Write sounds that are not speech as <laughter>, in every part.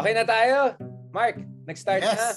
Okay na tayo? Mark, nag-start yes. na?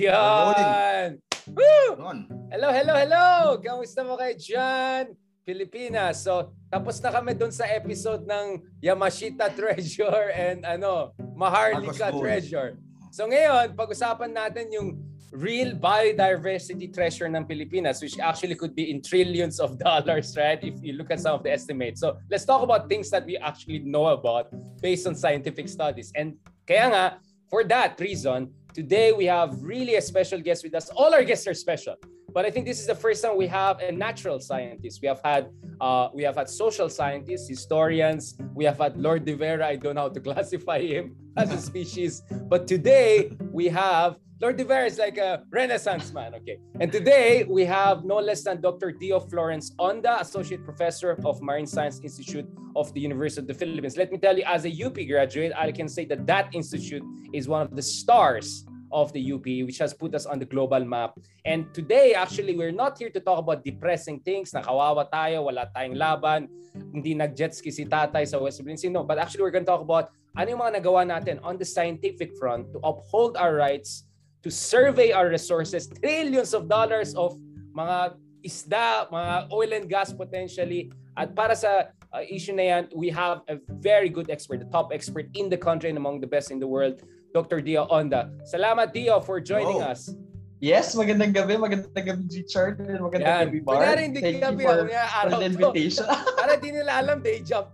Yan! Woo! Hello, hello, hello! Kamusta mo kay John? Pilipinas. So, tapos na kami dun sa episode ng Yamashita Treasure and ano, Maharlika Treasure. So ngayon, pag-usapan natin yung real biodiversity treasure ng Pilipinas, which actually could be in trillions of dollars, right? If you look at some of the estimates. So let's talk about things that we actually know about based on scientific studies. And kaya nga, for that reason, today we have really a special guest with us. All our guests are special. But I think this is the first time we have a natural scientist. We have had uh, we have had social scientists, historians. We have had Lord De Vera. I don't know how to <laughs> classify him as a species. But today we have Lord De Vera is like a renaissance man. Okay. And today we have no less than Dr. Dio Florence Onda, Associate Professor of Marine Science Institute of the University of the Philippines. Let me tell you, as a UP graduate, I can say that that institute is one of the stars of the UP, which has put us on the global map. And today, actually, we're not here to talk about depressing things, nakawawa tayo, wala tayong laban, hindi nag-jet ski si tatay sa West Philippines. No, but actually, we're going to talk about ano yung mga nagawa natin on the scientific front to uphold our rights, to survey our resources, trillions of dollars of mga isda, mga oil and gas potentially. At para sa uh, issue na yan, we have a very good expert, the top expert in the country and among the best in the world, Dr. Dio Onda. Salamat Dio for joining oh. us. Yes, magandang gabi, magandang gabi Richard, magandang Yan. gabi Mark. Kunyari hindi Thank gabi you for, araw for the invitation. <laughs> Para di nila alam, day job.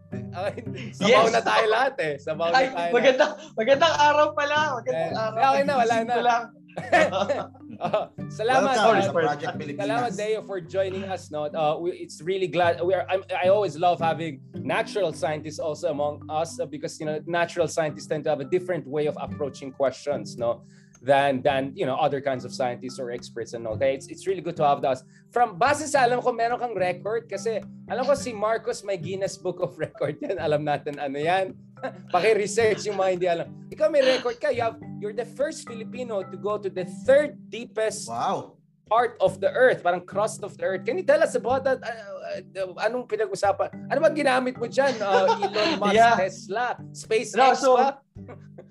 Sabaw yes. na tayo lahat eh. Sabaw na tayo. Ay, magandang, magandang araw pala. Magandang eh, araw. Okay na, wala na. Lang. <laughs> uh, salamat Welcome, uh, Project Pilipinas. Salamat Deo for joining us no. Uh, we, it's really glad we are I'm, I always love having natural scientists also among us uh, because you know natural scientists tend to have a different way of approaching questions no than than you know other kinds of scientists or experts and all. Okay, it's it's really good to have us. From base sa alam ko meron kang record kasi alam ko si Marcos may Guinness Book of Record <laughs> yan. Alam natin ano yan. Paki-research yung mga hindi alam. Ikaw may record ka. You have, you're the first Filipino to go to the third deepest wow. part of the earth, parang crust of the earth. Can you tell us about that? Uh, anong pinag-usapan? Ano ba ginamit mo dyan? Uh, Elon <laughs> Musk, yeah. Tesla, SpaceX no, so, ba?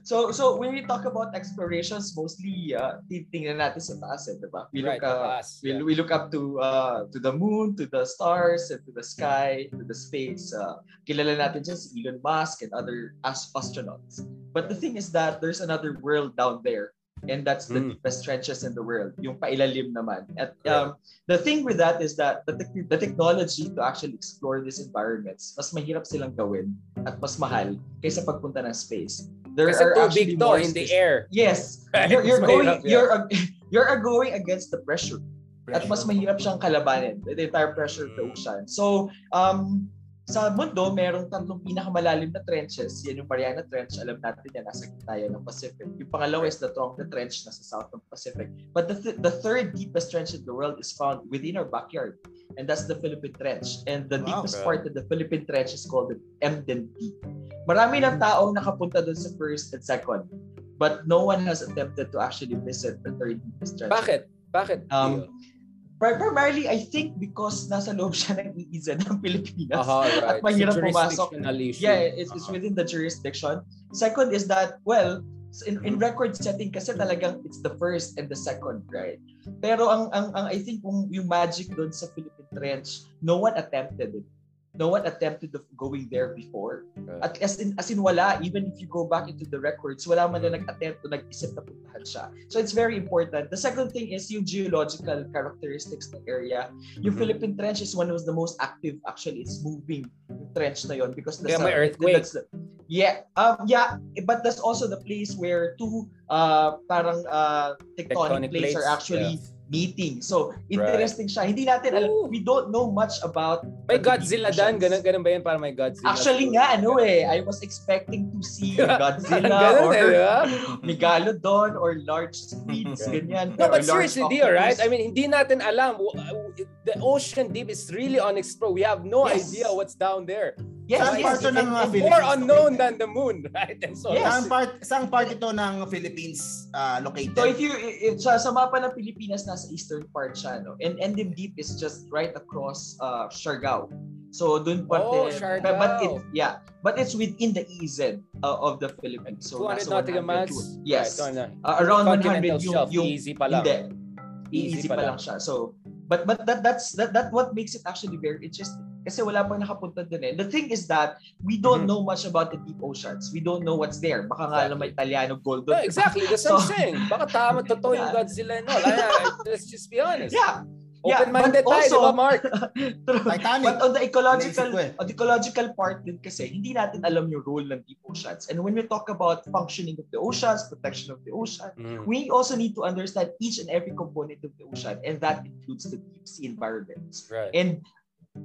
So so when we talk about explorations, mostly uh, titingnan natin sa taas, eh, diba? We look right, uh, taas, we, yeah. we look up to uh, to the moon, to the stars, and to the sky, to the space. Uh, kilala natin dyan si Elon Musk and other as astronauts. But the thing is that there's another world down there and that's the mm. deepest trenches in the world, yung pailalim naman. At um, the thing with that is that the, te- the technology to actually explore these environments, mas mahirap silang gawin at mas mahal kaysa pagpunta ng space. There Kasi are actually more in the air. Yes. <laughs> You're, you're going you're <laughs> you're going against the pressure. pressure. At mas mahirap siyang kalabanin, the entire pressure of the ocean. So, um, sa mundo, merong tatlong pinakamalalim na trenches. Yan yung Mariana Trench. Alam natin yan, nasa gitna yan ng Pacific. Yung pangalawa is the Tongva Trench, nasa south ng Pacific. But the, th- the third deepest trench in the world is found within our backyard. And that's the Philippine Trench. And the wow, deepest God. part of the Philippine Trench is called the Deep. Marami ng taong nakapunta doon sa first and second. But no one has attempted to actually visit the third deepest trench. Bakit? Bakit? Um, primarily, I think because nasa loob siya ng iiza ng Pilipinas uh-huh, right. <laughs> at mahirap pumasok. Issue. Yeah, it's, uh-huh. it's within the jurisdiction. Second is that, well, in, in record setting kasi talagang it's the first and the second, right? Pero ang, ang, ang I think yung, yung magic doon sa Philippine Trench, no one attempted it no one attempted of going there before. At as in, as in wala, even if you go back into the records, wala man na nag-attempt o nag-isip na puntahan siya. So it's very important. The second thing is yung geological characteristics ng area. Yung mm-hmm. Philippine Trench is one of the most active actually. It's moving yung trench na yon because there's yeah, earthquake. The, yeah, um, yeah, but that's also the place where two uh, parang uh, tectonic, tectonic plates, plates are actually yeah meeting. So, interesting right. siya. Hindi natin alam, Ooh. we don't know much about May Godzilla dan, ganun, ganun ba yan para may Godzilla? Actually nga, ano eh, I was expecting to see <laughs> Godzilla or eh, <laughs> Megalodon or large squids, ganyan. No, but seriously, Dio, right? I mean, hindi natin alam. The ocean deep is really unexplored. We have no yes. idea what's down there. Yes, saan yes, part ito ng uh, Philippines? More unknown than the moon, <laughs> right? And so, yes. Saan part, saan part ito ng Philippines uh, located? So if you, if, sa, sa mapa ng Pilipinas, nasa eastern part siya, no? And Endim Deep is just right across uh, Siargao. So dun parte Oh, Siargao. but, it yeah, but it's within the EZ uh, of the Philippines. So 200 nasa nautical 100 miles? Yes. Right. Uh, around 100 Continental yung, shelf, yung easy pa lang. Hindi. Easy Easy, pa pa lang. lang siya. So but but that that's that that what makes it actually very interesting. Kasi wala pang nakapunta dun eh. The thing is that we don't Mhm. know much about the deep oceans. We don't know what's there. Baka nga lang may Italiano gold No, doon. exactly. That's what I'm So- saying. Baka tama, <laughs> totoo yung Yeah. Godzilla and all. Let's just be honest. Yeah. yeah, Open-minded but tayo, di also- ba, Mark? <laughs> Titanic. But on the ecological eh. on the ecological part din kasi hindi natin alam yung role ng deep oceans. And when we talk about functioning of the oceans, protection of the ocean, Mm. we also need to understand each and every component of the ocean and that includes the deep sea environments. Right. And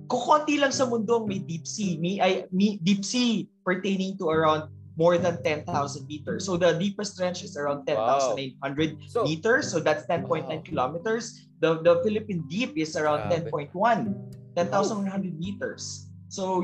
kukonti lang sa mundo ang may deep sea. May, ay, may deep sea pertaining to around more than 10,000 meters. So the deepest trench is around 10,800 So, meters. So that's 10.9 Wow. kilometers. The the Philippine deep is around Grabe. 10.1, 10,100 meters. So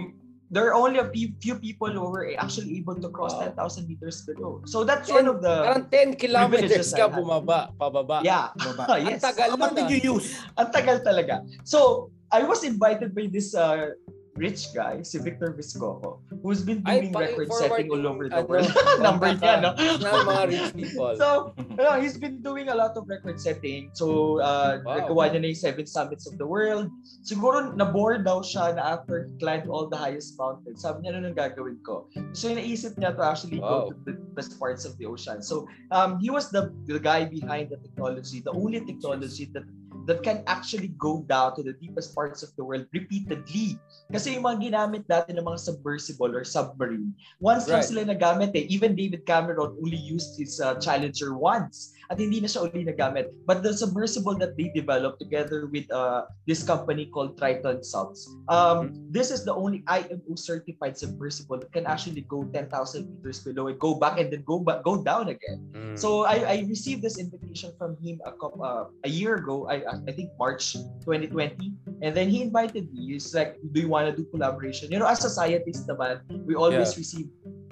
there are only a few, few people who were actually able to cross Wow. 10,000 meters below. So that's Ten- one of the parang 10 kilometers ka bumaba, pababa. yeah. Baba. <laughs> Ang yes. tagal What nun did ah. use? Ang tagal talaga. So, I was invited by this uh, rich guy, si Victor Viscoco, who's been doing record setting all over the ano, world. <laughs> Number contact niya, no? Na mga rich people. So, ano, he's been doing a lot of record setting. So, uh, Wow. nagawa niya na yung seven summits of the world. Siguro, na-bored daw siya na after he climbed all the highest mountains. Sabi niya, ano nang gagawin ko? So, naisip niya to actually Wow. go to the best parts of the ocean. So, um, he was the, the guy behind the technology, the only technology that that can actually go down to the deepest parts of the world repeatedly. Kasi yung mga ginamit dati ng mga submersible or submarine, once lang Right. sila nagamit eh. Even David Cameron only used his uh, Challenger once. At hindi na siya uli nagamit. But the submersible that they developed together with uh, this company called Triton Subs, um, this is the only IMO certified submersible that can actually go 10,000 meters below and go back and then go back, go down again. Mm. So I, I received this invitation from him a, coup- uh, a year ago, I, I think March 2020. And then he invited me. He's like, do you want to do collaboration? You know, as a scientist naman, we always Yeah. receive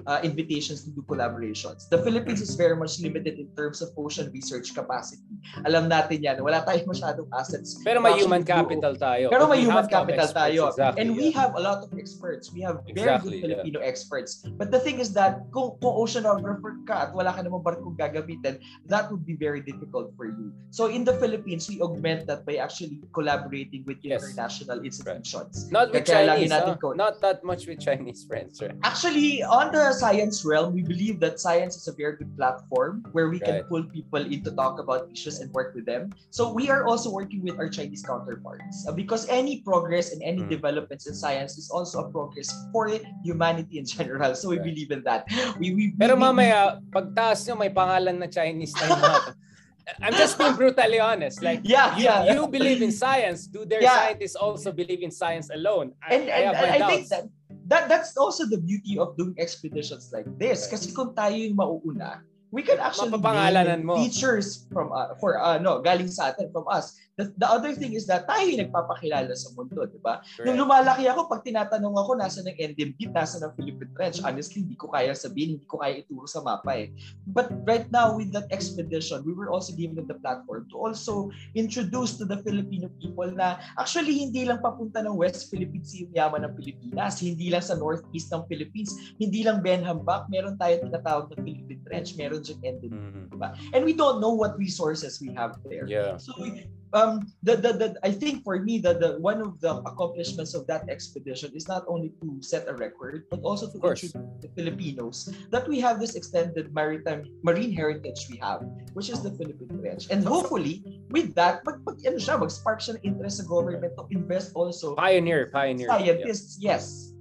uh, invitations to do collaborations. The Philippines is very much limited in terms of ocean research capacity. Alam natin yan. Wala tayong masyadong assets. Pero may human do- capital tayo. Pero may human capital experts, tayo. Exactly, and we yeah. have a lot of experts. We have very Exactly, good yeah. Filipino experts. But the thing is that kung, kung oceanographer ka at wala ka namang barkong gagamitin, that would be very difficult for you. So in the Philippines, we augment that by actually collaborating with Yes. international institutions. Not with Kaya Chinese, huh? ko- Not that much with Chinese friends, right? Actually, on the science realm, we believe that science is a very good platform where we can pull people in to talk about issues and work with them. So we are also working with our Chinese counterparts uh, because any progress and any Mm. developments in science is also a progress for humanity in <laughs> general. So we Right. believe in that. We, we, Pero we, we- mamaya, pagtaas nyo, may pangalan na Chinese na. <laughs> I'm just being brutally honest. Like, yeah, you, yeah. you believe in science. Do their Yeah. scientists also believe in science alone? I, and, I and, have my and I think doubts. that, that that's also the beauty of doing expeditions like this. Kasi kung tayo yung mauuna, we can actually name mo. features from uh, for uh, no galing sa atin from us. The, the other thing is that tayo yung nagpapakilala sa mundo, di ba? Nung lumalaki ako, pag tinatanong ako nasa ng Deep, nasa ng Philippine Trench, honestly, hindi ko kaya sabihin, hindi ko kaya ituro sa mapa eh. But right now, with that expedition, we were also given the platform to also introduce to the Filipino people na actually hindi lang papunta ng West Philippines yung yaman ng Pilipinas, hindi lang sa northeast ng Philippines, hindi lang Benhambak, meron tayo tinatawag na Philippine Trench, meron dyan Endim Mhm. and we don't know what resources we have there. Yeah. So um the, the the I think for me the the one of the accomplishments of that expedition is not only to set a record but also to introduce the Filipinos that we have this extended maritime marine heritage we have which is the Philippine Trench and hopefully with that mag, mag ano siya mag-spark siya ng interest sa government to invest also Pioneer, pioneer. Yeah. scientists yes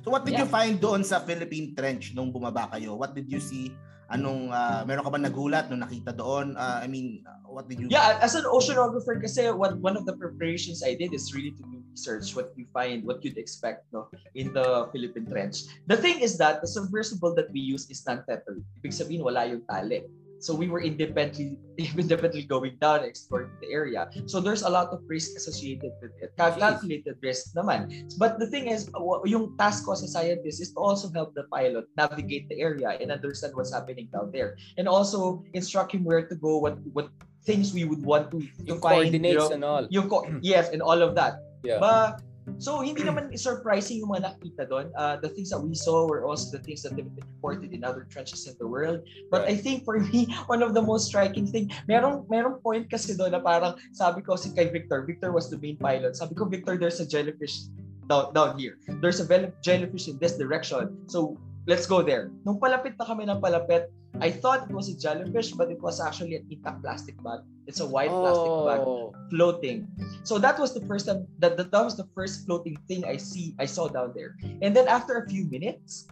So what did Yeah. you find doon sa Philippine Trench nung bumaba kayo? What did you see? Anong, ah, meron ka ba nagulat nung nakita doon? Ah, I mean, what did you... Yeah, as an oceanographer kasi what one of the preparations I did is really to do research what you find, what you'd expect no in the Philippine Trench. The thing is that the submersible that we use is non-tethered. Ibig sabihin wala yung tali. So we were independently <laughs> independently going down exploring the area. So there's a lot of risk associated with it. Cal- Calculated risk naman. But the thing is, yung task ko as a scientist is to also help the pilot navigate the area and understand what's happening down there. And also instruct him where to go, what what things we would want to, to Yung find. you coordinates know, and all. yung co- <clears throat> yes, and all of that. Yeah. But So, hindi naman <clears throat> surprising yung mga nakita doon. Uh, the things that we saw were also the things that have been reported in other trenches in the world. But right. I think for <laughs> me, one of the most striking thing, merong, merong point kasi doon na parang sabi ko si kay Victor, Victor was the main pilot. Sabi ko, Victor, there's a jellyfish down, down here. There's a jellyfish in this direction. So, let's go there. Nung palapit na kami ng palapit, I thought it was a jellyfish, but it was actually an intact plastic bag. It's a white oh. plastic bag oh. floating. So that was the first time that, that that was the first floating thing I see I saw down there. And then after a few minutes,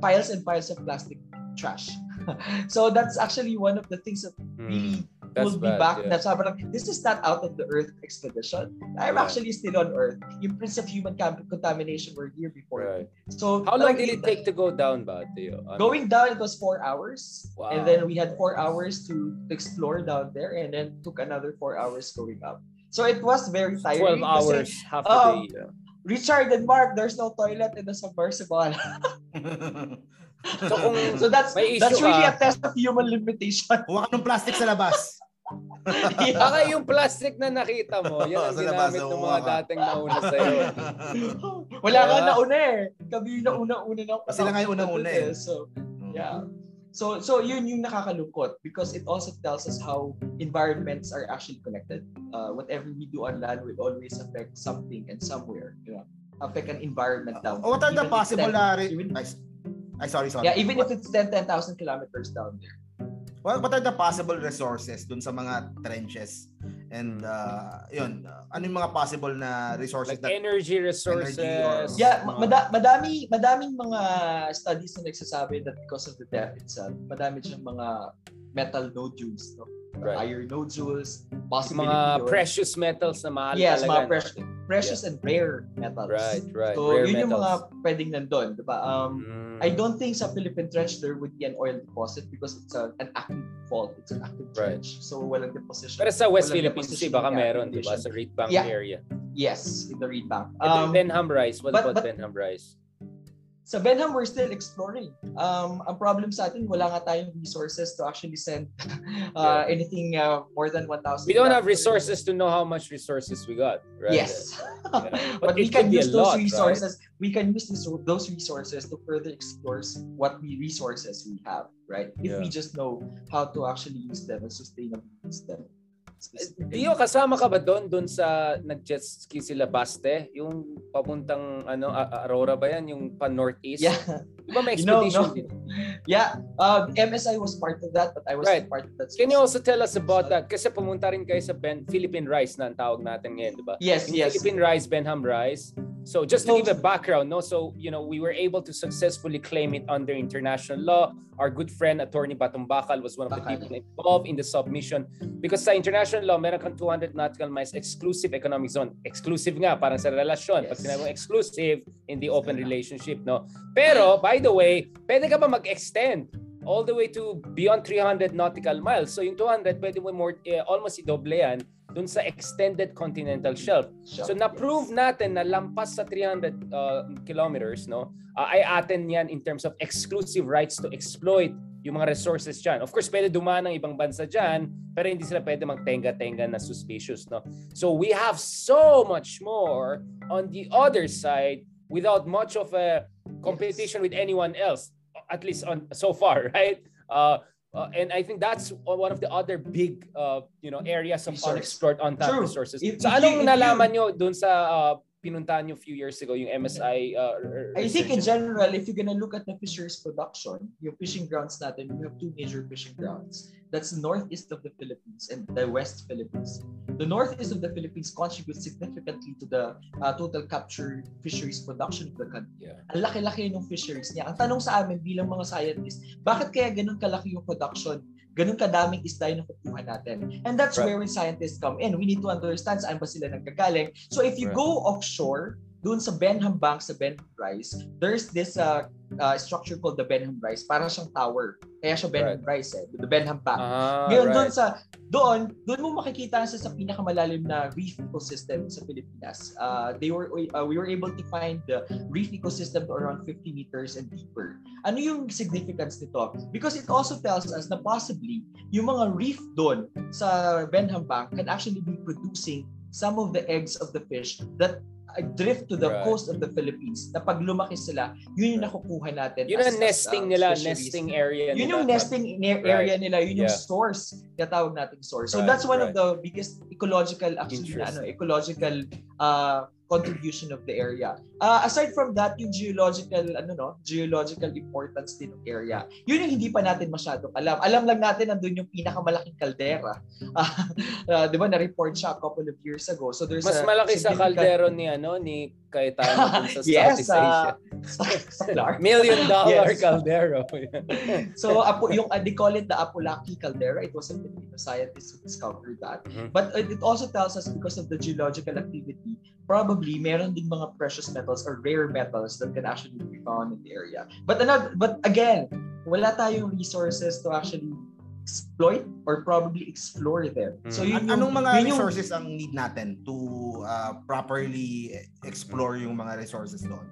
piles and piles of plastic trash. <laughs> so that's actually one of the things that really mm. That's will be bad, back yeah. na sabi this is not out of the Earth expedition. I'm yeah. actually still on Earth. Yung Prince of Human contamination were here before. Right. So how long did it take to go down ba, Theo? I going down, it was four hours. Wow. And then we had four hours to explore down there and then took another four hours going up. So it was very tiring. 12 hours, kasi, half the um, day. Yeah. Richard and Mark, there's no toilet in the submersible. <laughs> <laughs> so, kung so that's that's really ka, a test of human limitation. Huwag ng plastic sa labas. <laughs> Baka yung plastic na nakita mo, yan ang ginamit ng mga dating nauna sa'yo. <laughs> Wala ka nauna eh. Kami yung nauna-una na. Kasi lang yung unang-una eh. So, yeah. So so yun yung nakakalungkot because it also tells us how environments are actually connected. Uh, whatever we do on land will always affect something and somewhere. You know, affect an environment down. Uh, what are the possible 10, uh, even, I, sorry sorry. Yeah, even what? if it's 10 10,000 kilometers down there. What, what are the possible resources dun sa mga trenches? And uh, yun, ano yung mga possible na resources? Like that, energy resources. Energy or, yeah, mga... mada- madami, madaming mga studies na nagsasabi that because of the depth itself, madami siyang mga metal nodules. No? Right. iron nodules, possibly mga precious metals na mahal yes, talaga. mga precious, precious yeah. and rare metals. Right, right. So, rare yun metals. yung mga pwedeng nandun, di ba? Um, mm. I don't think sa Philippine Trench there would be an oil deposit because it's a, an active fault. It's an active trench. Right. So, walang deposition. Pero sa West Philippines Sea, baka meron, di ba? Sa Reed Bank yeah. area. Yes, in the Reed Bank. Um, Benham Rice. What but, about but, Benham Rice? Sa Benham, we're still exploring. Um, ang problem sa atin, wala nga tayong resources to actually send <laughs> uh, anything uh, more than 1,000. We don't have resources to know how much resources we got, right? Yes. yeah. <laughs> But, but we can use those lot, resources. Right? We can use this, those resources to further explore what we resources we have, right? If yeah. we just know how to actually use them and sustainably use them. Dio, kasama ka ba doon doon sa nag-jet ski sila Baste? Yung papuntang ano Aurora ba yan? Yung pa northeast? Yeah. Di ba may expedition you know, no. Yeah. Uh, MSI was part of that but I was right. part of that. Can you also tell us about that? Kasi pumunta rin kayo sa ben, Philippine Rice na ang tawag natin ngayon, di ba? Yes, yung yes. Philippine Rice, Benham Rice. So just to give a background, no, so you know we were able to successfully claim it under international law. Our good friend Attorney Batumbakal was one of the people involved in the submission because sa international law meron kang 200 nautical miles exclusive economic zone. Exclusive nga parang sa relasyon. Yes. Pag sinabi exclusive in the open relationship, no. Pero by the way, pwede ka ba mag-extend all the way to beyond 300 nautical miles. So yung 200 pwede mo more eh, almost i-double yan dun sa extended continental shelf. So na-prove natin na lampas sa 300 uh, kilometers no, uh, ay atin yan in terms of exclusive rights to exploit yung mga resources dyan. Of course, pwede dumaan ng ibang bansa dyan, pero hindi sila pwede magtenga-tenga na suspicious. No? So we have so much more on the other side without much of a competition with anyone else, at least on so far, <laughs> right? Uh, Uh, and I think that's one of the other big uh, you know areas of Resource. unexplored untapped True. resources. If, so if anong you, nalaman you, nyo dun sa uh, pinuntahan nyo few years ago, yung MSI uh, I think in general, if you're gonna look at the fisheries production, yung fishing grounds natin, we have two major fishing grounds. That's the northeast of the Philippines and the west Philippines. The northeast of the Philippines contributes significantly to the uh, total capture fisheries production of the country. Yeah. Ang laki-laki ng fisheries niya. Ang tanong sa amin bilang mga scientists, bakit kaya ganun kalaki yung production ganun kadaming isda yung nakukuha natin. And that's right. where we scientists come in. We need to understand saan ba sila nagkagaling. So if you right. go offshore, doon sa Benham Bank, sa Benham Rice, there's this uh, uh, structure called the Benham Rice. Parang siyang tower. Kaya siya Benham right. Rice eh. The Benham Bank. Ah, Ngayon right. doon sa, doon, doon mo makikita sa, sa pinakamalalim na reef ecosystem sa Pilipinas. Uh, they were, uh, we were able to find the reef ecosystem to around 50 meters and deeper. Ano yung significance nito? Because it also tells us na possibly yung mga reef doon sa Benham Bank can actually be producing some of the eggs of the fish that drift to the right. coast of the Philippines na pag lumaki sila, yun yung nakukuha natin. Yun ang nesting as, uh, nila, nesting area yun nila. Yun yung nesting area right. nila, yun yung yeah. source, katawag nating source. So right, that's one right. of the biggest ecological, actually, ano, ecological uh, contribution of the area. Uh, aside from that, yung geological ano no, geological importance din ng area. Yun yung hindi pa natin masyado alam. Alam lang natin nandoon yung pinakamalaking kaldera. Uh, <laughs> uh, 'Di ba na-report siya a couple of years ago. So there's Mas a malaki sa kaldero ni ano ni Cayetano sa <laughs> yes, Southeast Asia. Uh, sa, <laughs> sa Clark. Million dollar yes. caldero. so apo, yung uh, they call it the Apulaki caldera. It was a Filipino scientist who discovered that. Mm-hmm. But it also tells us because of the geological activity, probably meron ding mga precious metals or rare metals that can actually be found in the area. But another, but again, wala tayong resources to actually exploit or probably explore them. Mm. So yun yung, anong mga yun resources yung, ang need natin to uh, properly explore yung mga resources doon?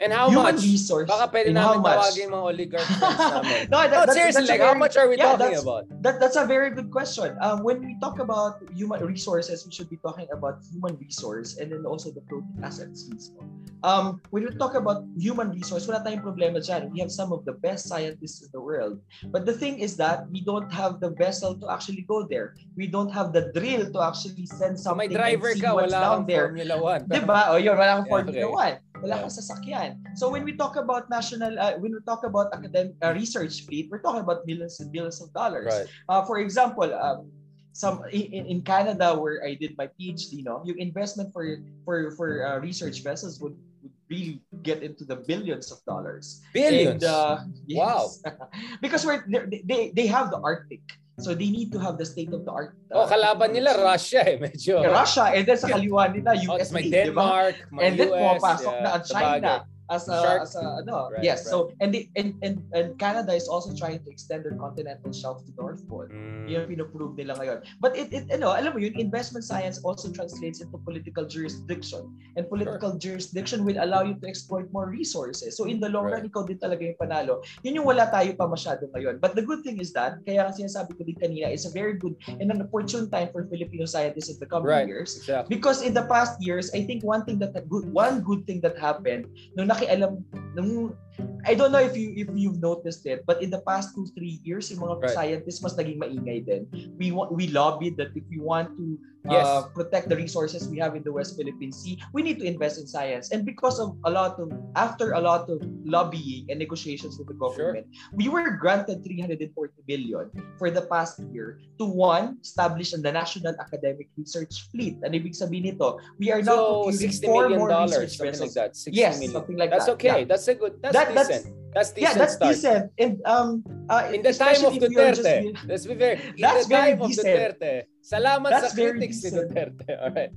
And how Human much? Resource. Baka pwede namin tawagin mga oligarch <laughs> namin. no, that, no that's, seriously, that's like, how much are we yeah, talking about? That, that's a very good question. Um, when we talk about human resources, we should be talking about human resource and then also the floating assets mismo. Um, when we talk about human resource, wala tayong problema dyan. We have some of the best scientists in the world. But the thing is that we don't have the vessel to actually go there. We don't have the drill to actually send something so may driver and see ka, what's wala down there. Formula 1. Diba? O yun, wala kang <laughs> yeah, Formula okay. 1 wala kang sasakyan. So when we talk about national, uh, when we talk about academic uh, research fleet, we're talking about millions and billions of dollars. Right. Uh, for example, um, some in, in Canada where I did my PhD, no, yung investment for for for uh, research vessels would, would really get into the billions of dollars. Billions. And, uh, yes. Wow. <laughs> because we're they they have the Arctic. So they need to have the state of the art. Uh, oh, kalaban nila Russia eh, medyo. Russia and then sa kaliwa nila USA, oh, may Denmark, diba? may and US, then pumapasok yeah, na ang China as a, Shark. as a ano, right, yes. Right. So and, the, and and and Canada is also trying to extend their continental shelf to North Pole. Mm. Yun pinoprove nila ngayon. But it, it you know, alam mo yun, investment science also translates into political jurisdiction. And political sure. jurisdiction will allow you to exploit more resources. So in the long right. run, ikaw din talaga yung panalo. Yun yung wala tayo pa masyado ngayon. But the good thing is that, kaya ang sinasabi ko din kanina, is a very good and an opportune time for Filipino scientists in the coming right. years. Exactly. Because in the past years, I think one thing that good, one good thing that happened nung nakialam nung I don't know if you if you've noticed it, but in the past two three years, yung mga right. scientists mas naging maingay din. We want we lobbied that if we want to yes. uh, protect the resources we have in the West Philippine Sea, we need to invest in science. And because of a lot of, after a lot of lobbying and negotiations with the government, sure. we were granted 340 billion for the past year to one, establish the National Academic Research Fleet. And ibig sabihin nito, we are now so, $60 million dollars, something like that. yes, million. something like that's that. That's okay. Yeah. That's a good, that's that, decent. That's, that's decent Yeah, that's start. decent. And um, uh, in the time of Duterte, just, let's be very, in the time of Duterte, Salamat That's sa critics ni Duterte. <laughs> Alright.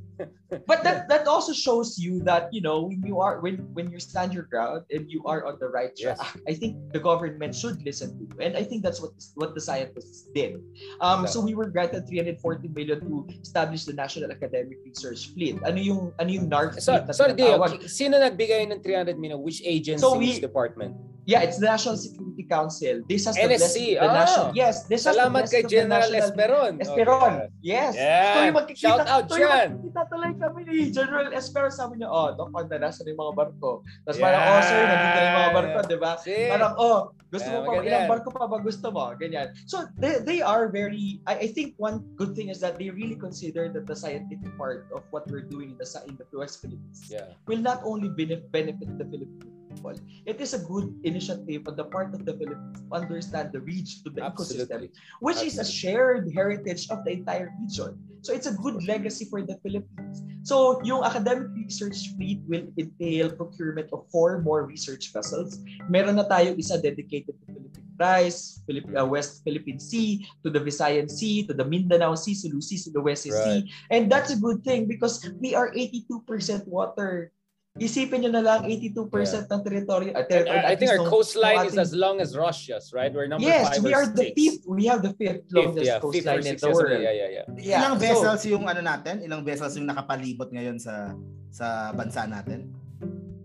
but that that also shows you that you know when you are when when you stand your ground and you are on the right track. Yes. I think the government should listen to you, and I think that's what what the scientists did. Um, so we were granted 340 million to establish the National Academic Research Fleet. Ano yung ano yung NARC so? Sorry, Dio, sino nagbigay ng 300 million? Which agency? So we, department? Yeah, it's the National Security Council. This has NSC. the, blessing, the oh. national. Yes, this has Salamat the kay General Esperon. Esperon. Okay. Yes. Yeah. Tuloy magkikita, Shout out tuloy dyan. magkikita tuloy kami ni General Esperon. Sabi niya, oh, Doc Panda, nasa na yung mga barko. Tapos yeah. parang, oh, sir, nandito na yung mga barko, di ba? Parang, oh, gusto yeah, mo pa, ilang barko pa ba gusto mo? Ganyan. So, they, they are very, I, I think one good thing is that they really consider that the scientific part of what we're doing in the, in the West Philippines yeah. will not only benefit the Philippines, people. It is a good initiative on the part of the Philippines to understand the reach to the Absolutely. ecosystem, which Absolutely. is a shared heritage of the entire region. So it's a good legacy for the Philippines. So yung academic research fleet will entail procurement of four more research vessels. Meron na tayo isa dedicated to Philippine Rice, Philipp, uh, West Philippine Sea, to the Visayan Sea, to the Mindanao Sea, Sulu Sea, to the West right. Sea. And that's a good thing because we are 82% water Isipin nyo na lang, 82% yeah. ng territory. Uh, ter- I, I think our coastline is as long as Russia's, right? We're number yes, five we are the fifth. We have the fifth longest yeah, coastline in the world. Yeah, yeah, yeah. yeah. Ilang vessels so, yung ano natin? Ilang vessels yung nakapalibot ngayon sa sa bansa natin?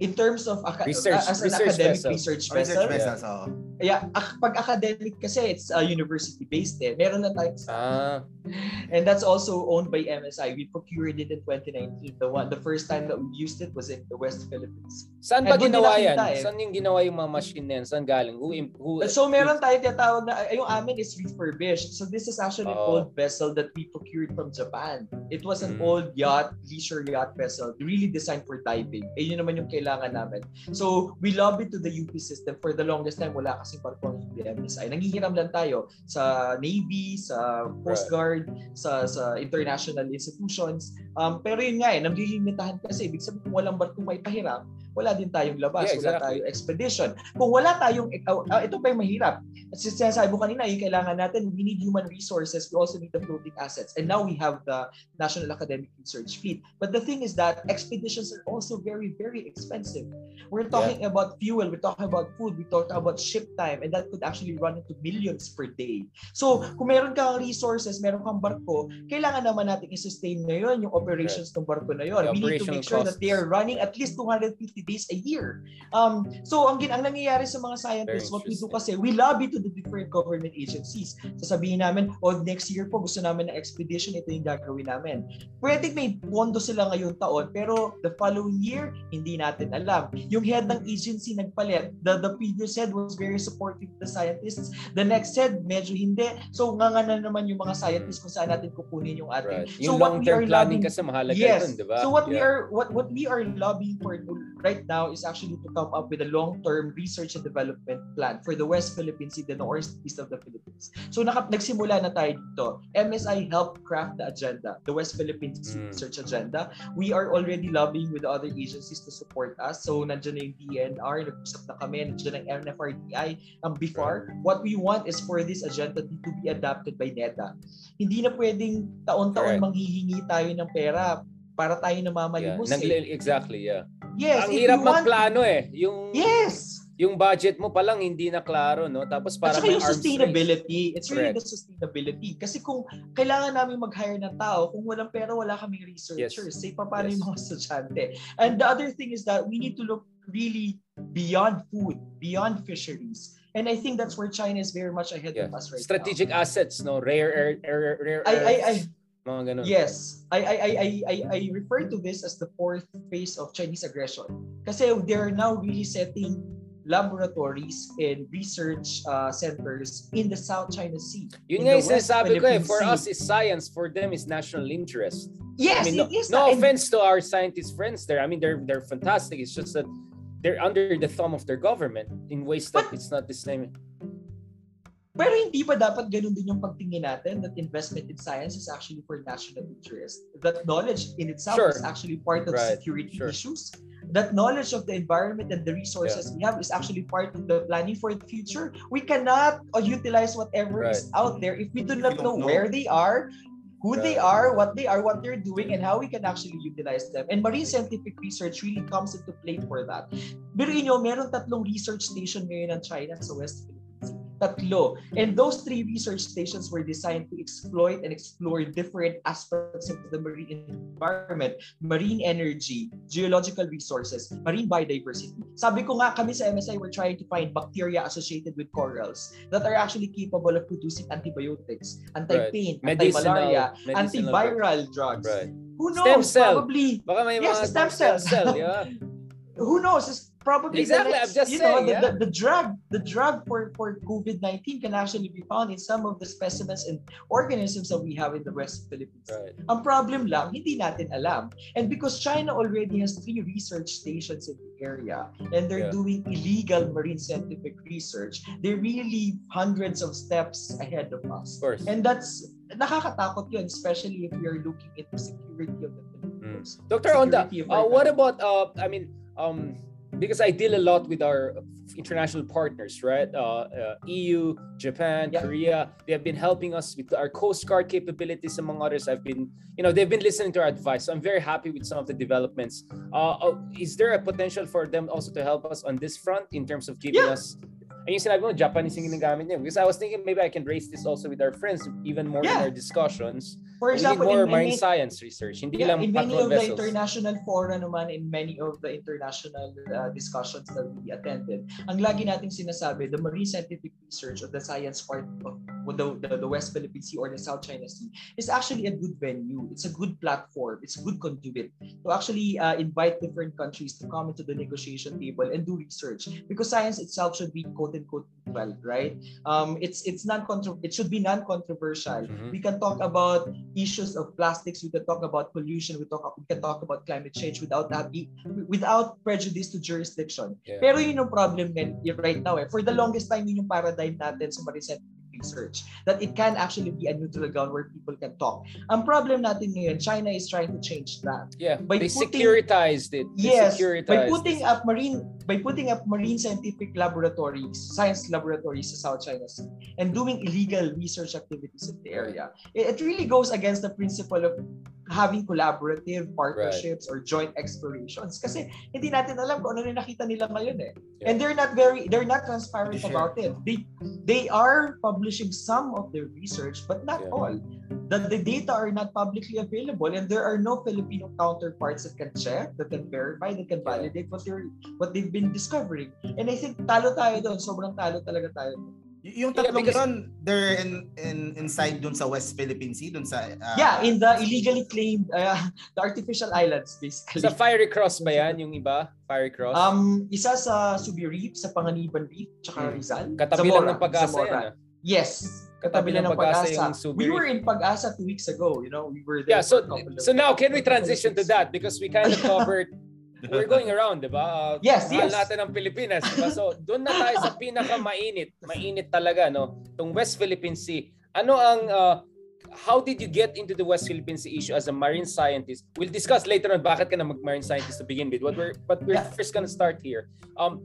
In terms of aca- research, as an research academic vessel. research Research vessel. vessels, oo. Yeah, ak- pag academic kasi it's uh, university based eh. Meron na tayo Ah, <laughs> and that's also owned by MSI. We procured it in 2019. The one the first time that we used it was in the West Philippines. saan ba Eh, ginawa yan? eh. Saan yung ginawa yung mga machine na yan? Saan galing? Who, who, So meron tayo tinatawag na ay, yung amin is refurbished. So this is actually an Oo. old vessel that we procured from Japan. It was an Mm. old yacht, leisure yacht vessel, really designed for diving. Eh yun naman yung kailangan namin. So we lobbied to the UP system for the longest time wala kasi parang UPMSI. Nangihiram lang tayo sa Navy, sa Coast Guard, sa sa international institutions. Um, pero yun nga eh, naglilimitahan kasi. Ibig sabihin kung walang barkong may pahiram, wala din tayong labas, Yeah, wala exactly. tayong expedition. Kung wala tayong, uh, uh, ito pa yung mahirap. Kasi sinasabi mo kanina, yung kailangan natin, we need human resources, we also need the floating assets. And now we have the National Academic Research Fleet. But the thing is that expeditions are also very, very expensive. We're talking about fuel, we're talking about food, we talk about ship time, and that could actually run into millions per day. So, kung meron kang resources, meron kang barko, kailangan naman natin i-sustain ngayon yung operations ng barko na yun. The We need to make sure that they are costs. running at least 250 days a year. Um, so, ang, gin- ang nangyayari sa mga scientists, what we do kasi, we lobby to the different government agencies. Sasabihin namin, oh, next year po gusto namin na expedition, ito yung gagawin namin. Pwede may pondo sila ngayong taon, pero the following year, hindi natin alam. Yung head ng agency nagpalit. The, the previous head was very supportive of the scientists. The next head, medyo hindi. So, nga nga na naman yung mga scientists kung saan natin kukunin yung ating. right. So, Yung we long-term planning lobbying- kasi mahalaga Yes. yun, di ba? So what we Yeah. are what what we are lobbying for right now is actually to come up with a long-term research and development plan for the West Philippines Sea, the northeast of the Philippines. So naka, nagsimula na tayo dito. MSI helped craft the agenda, the West Philippines Sea Mm. Research Agenda. We are already lobbying with the other agencies to support us. So nandiyan na yung DNR, nag-usap na kami, nandiyan ang NFRDI. Um, before, what we want is for this agenda to be adapted by NEDA. Hindi na pwedeng taon-taon Correct. manghihingi tayo ng pera para tayo Yeah. namamalimos Nag- eh. exactly, yeah. Yes, Ang hirap want- magplano eh. Yung Yes. yung budget mo pa lang hindi na klaro, no? Tapos para may yung arms race. sustainability. It's really Correct. the sustainability. Kasi kung kailangan namin mag-hire ng tao, kung walang pera, wala kaming researchers. Say, pa paano Yes. yung mga estudyante? And the other thing is that we need to look really beyond food, beyond fisheries. And I think that's where China is very much ahead Yeah. of us right Strategic now. assets, no? Rare air, rare, rare I, I, I, mga ganun. Yes, I, I, I, I, I, I refer to this as the fourth phase of Chinese aggression. Kasi they're now really setting laboratories and research uh, centers in the South China Sea. Yun nga yung sinasabi ko eh, for Sea. us is science, for them is national interest. Yes, I mean, no, it is. no offense to our scientist friends there. I mean, they're they're fantastic. It's just that they're under the thumb of their government in ways that But- it's not the same. Pero hindi ba dapat ganun din yung pagtingin natin that investment in science is actually for national interest? That knowledge in itself Sure. is actually part of Right, security sure. issues. That knowledge of the environment and the resources we have is actually part of the planning for the future. We cannot uh, utilize whatever is out there if we do If we not know know. where they are, who they Right. are, what they are, what they're doing, and how we can actually utilize them. And marine scientific research really comes into play for that. Pero inyo, meron tatlong research station ngayon ng China sa West Philippines. Tatlo. And those three research stations were designed to exploit and explore different aspects of the marine environment, marine energy, geological resources, marine biodiversity. Sabi ko nga, kami sa MSI, we're trying to find bacteria associated with corals that are actually capable of producing antibiotics, anti-pain, Medicinal, anti-malaria, antiviral drugs. Right. Who Stem knows? cell. Probably Baka may Yes, mga stem stem cells. cell, yeah. <laughs> who knows? Probably Exactly, the I'm just you know, saying, the, yeah. the, the drug, the drug for, for COVID-19 can actually be found in some of the specimens and organisms that we have in the West Philippines. Right. Ang problem lang, hindi natin alam. And because China already has three research stations in the area and they're Yeah. doing illegal marine scientific research, they're really hundreds of steps ahead of us. Of course. And that's nakakatakot yun, especially if you're looking into security of the Philippines. Dr. Onda, uh, what about uh I mean um because I deal a lot with our international partners, right? Uh, uh, EU, Japan, Yeah. Korea. They have been helping us with our Coast Guard capabilities, among others. I've been, you know, they've been listening to our advice. So I'm very happy with some of the developments. Uh, uh, is there a potential for them also to help us on this front in terms of giving Yeah. us Ayun yung sinabi mo, Japanese yung ginagamit niya. Because I was thinking maybe I can raise this also with our friends even more yeah. in our discussions. For example, more in, marine in, science research. Hindi yeah, lang in many of vessels. the international fora naman, in many of the international uh, discussions that we attended, ang lagi nating sinasabi, the marine scientific research of the science part of the, the, the West Philippine Sea or the South China Sea is actually a good venue. It's a good platform. It's a good conduit to actually uh, invite different countries to come into the negotiation table and do research because science itself should be quote well, right? Um, it's it's non it should be non-controversial. Mm-hmm. We can talk about issues of plastics. We can talk about pollution. We talk we can talk about climate change without happy, without prejudice to jurisdiction. Yeah. Pero yun yung problem right now. Eh. For the longest time, yun yung paradigm natin sa Maricel research that it can actually be a neutral ground where people can talk. Ang problem natin ngayon, China is trying to change that. Yeah, by they putting, securitized it. They yes, securitized by putting up marine by putting up marine scientific laboratories, science laboratories sa South China Sea and doing illegal research activities in the area. It, it really goes against the principle of having collaborative partnerships right. or joint explorations kasi hindi natin alam kung ano rin nakita nila ngayon eh. Yeah. And they're not very they're not transparent sure. about it. They they are publishing some of their research but not yeah. all. The, the data are not publicly available and there are no Filipino counterparts that can check, that can verify, that can validate what they're what they've been discovering. And I think talo tayo doon, sobrang talo talaga tayo. Y- yung tatlong yeah, because, they're in, in inside dun sa West Philippine Sea, dun sa... Uh, yeah, in the illegally claimed, uh, <laughs> the artificial islands, basically. Sa Fiery Cross ba yan, yung iba? Fiery Cross? Um, isa sa Subi Reef, sa Panganiban Reef, tsaka hmm. Rizal. Katabi Zamora, lang ng pag-asa yan. Ah. Yes, katabi ng pag-asa. We were in pag-asa two weeks ago, you know, we were there. Yeah, so so now can we transition to that because we kind of covered we're going around, di ba? Uh, yes, yes. natin ang Pilipinas, di ba? So, doon na tayo sa <laughs> pinaka mainit. Mainit talaga, no? Tong West Philippine Sea. Ano ang uh, how did you get into the West Philippine Sea issue as a marine scientist? We'll discuss later on bakit ka na mag-marine scientist to begin with. What we're, but we're yeah. first gonna start here. Um,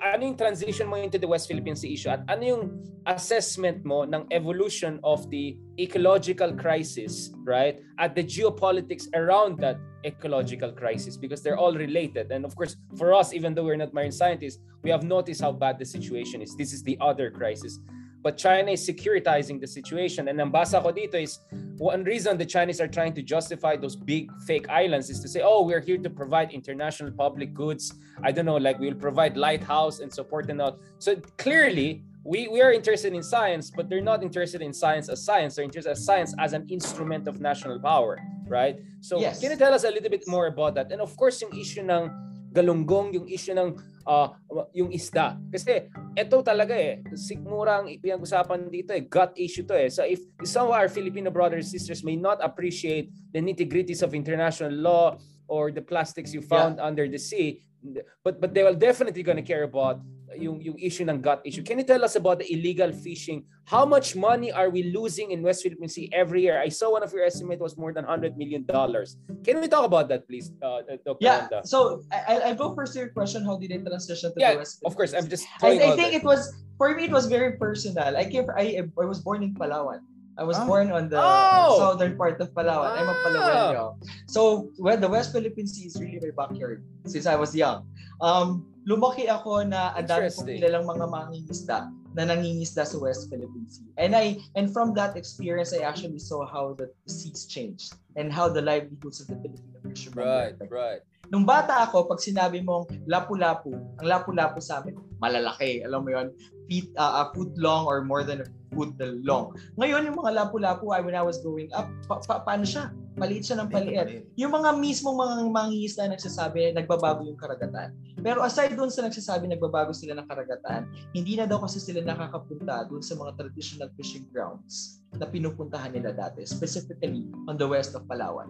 ano yung transition mo into the West Philippine Sea issue at ano yung assessment mo ng evolution of the ecological crisis, right? At the geopolitics around that ecological crisis because they're all related. And of course, for us, even though we're not marine scientists, we have noticed how bad the situation is. This is the other crisis. But China is securitizing the situation. And ang basa ko dito is one reason the Chinese are trying to justify those big fake islands is to say, oh, we're here to provide international public goods. I don't know, like we'll provide lighthouse and support and all. So clearly, we, we are interested in science, but they're not interested in science as science. They're interested in science as an instrument of national power, right? So yes. can you tell us a little bit more about that? And of course, yung issue ng galunggong, yung issue ng uh, yung isda. Kasi ito talaga eh, sigmura ang pinag-usapan dito eh, gut issue to eh. So if, some of our Filipino brothers and sisters may not appreciate the nitty-gritties of international law or the plastics you found yeah. under the sea, but but they will definitely going to care about yung yung issue ng gut issue. Can you tell us about the illegal fishing? How much money are we losing in West Philippine Sea every year? I saw one of your estimate was more than 100 million dollars. Can we talk about that please? Uh, Dr. Yeah. Wanda? So I I go first to your question how did I transition to yeah, the West? Of course, I'm just I, I think it was for me it was very personal. I came I I was born in Palawan. I was oh. born on the oh. southern part of Palawan. I'm a ah. Palawenyo. So, well, the West Philippine Sea is really my backyard since I was young. Um, lumaki ako na ang dami kong kilalang mga mangingisda na nangingisda sa West Philippine Sea. And I and from that experience, I actually saw how the seas changed and how the livelihoods of the Filipino fishermen. Right, right. Nung bata ako, pag sinabi mong lapu-lapu, ang lapu-lapu sa amin, malalaki. Alam mo yon feet, uh, a foot long or more than a foot long. Ngayon, yung mga lapu-lapu, when I was growing up, pa- pa- paano siya? Maliit siya ng paliit. Yung mga mismong mga mangingisda nagsasabi, nagbabago yung karagatan. Pero aside doon sa nagsasabi nagbabago sila ng karagatan, hindi na daw kasi sila nakakapunta doon sa mga traditional fishing grounds na pinupuntahan nila dati, specifically on the west of Palawan.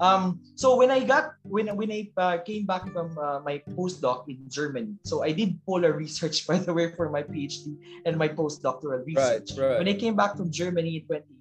Um, so when I got when when I uh, came back from uh, my postdoc in Germany, so I did polar research <laughs> by the way for my PhD and my postdoctoral research. Right, right. When I came back from Germany in 2018,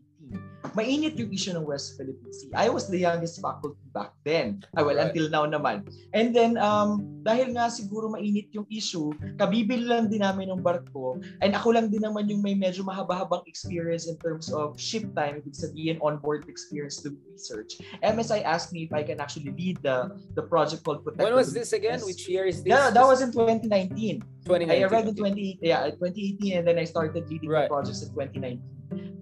mainit yung issue ng West Philippine Sea. I was the youngest faculty back then. Ah, well, right. until now naman. And then, um, dahil nga siguro mainit yung issue, kabibili lang din namin ng barko, and ako lang din naman yung may medyo mahaba-habang experience in terms of ship time, ibig sabihin on-board experience to research. MSI asked me if I can actually lead the the project called Protect. When was this again? Which year is this? Yeah, that was in 2019. 2019. I arrived in 20, yeah, 2018 and then I started leading right. the projects in 2019.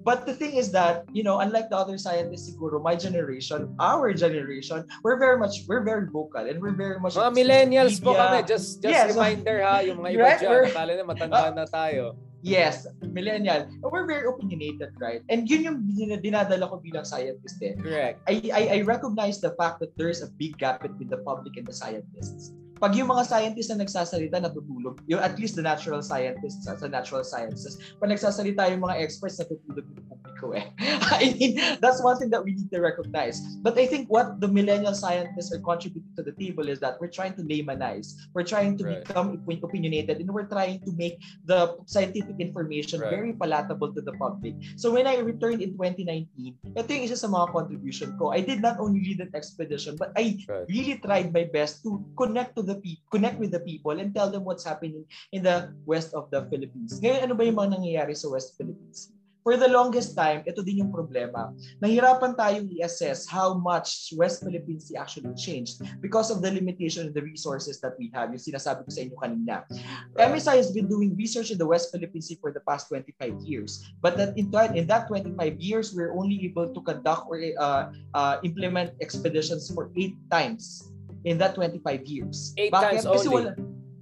But the thing is that, you know, unlike the other scientists siguro, my generation, our generation, we're very much, we're very vocal and we're very much... Mga millennials media. po kami. Just, just yes, reminder ha, yung mga <laughs> iba right, dyan, akala na matanda uh, na tayo. Yes, millennial. We're very opinionated, right? And yun yung dinadala ko bilang scientist eh. Correct. I, I, I recognize the fact that there's a big gap between the public and the scientists pag yung mga scientists na nagsasalita natutulog, yung at least the natural scientists sa natural sciences, pag nagsasalita yung mga experts natutulog yung publiko eh. <laughs> I mean, that's one thing that we need to recognize. But I think what the millennial scientists are contributing to the table is that we're trying to laymanize. We're trying to right. become opinionated and we're trying to make the scientific information right. very palatable to the public. So when I returned in 2019, ito yung isa sa mga contribution ko. I did not only lead an expedition, but I right. really tried my best to connect to the the people, connect with the people and tell them what's happening in the west of the Philippines. Ngayon, ano ba yung mga nangyayari sa West Philippines? For the longest time, ito din yung problema. Nahirapan tayong i-assess how much West Philippine Sea actually changed because of the limitation of the resources that we have. Yung sinasabi ko sa inyo kanina. MSI has been doing research in the West Philippine Sea for the past 25 years. But that in, in that 25 years, we're only able to conduct or uh, uh, implement expeditions for eight times in that 25 years. Eight Bakit? times Kasi only. Wala,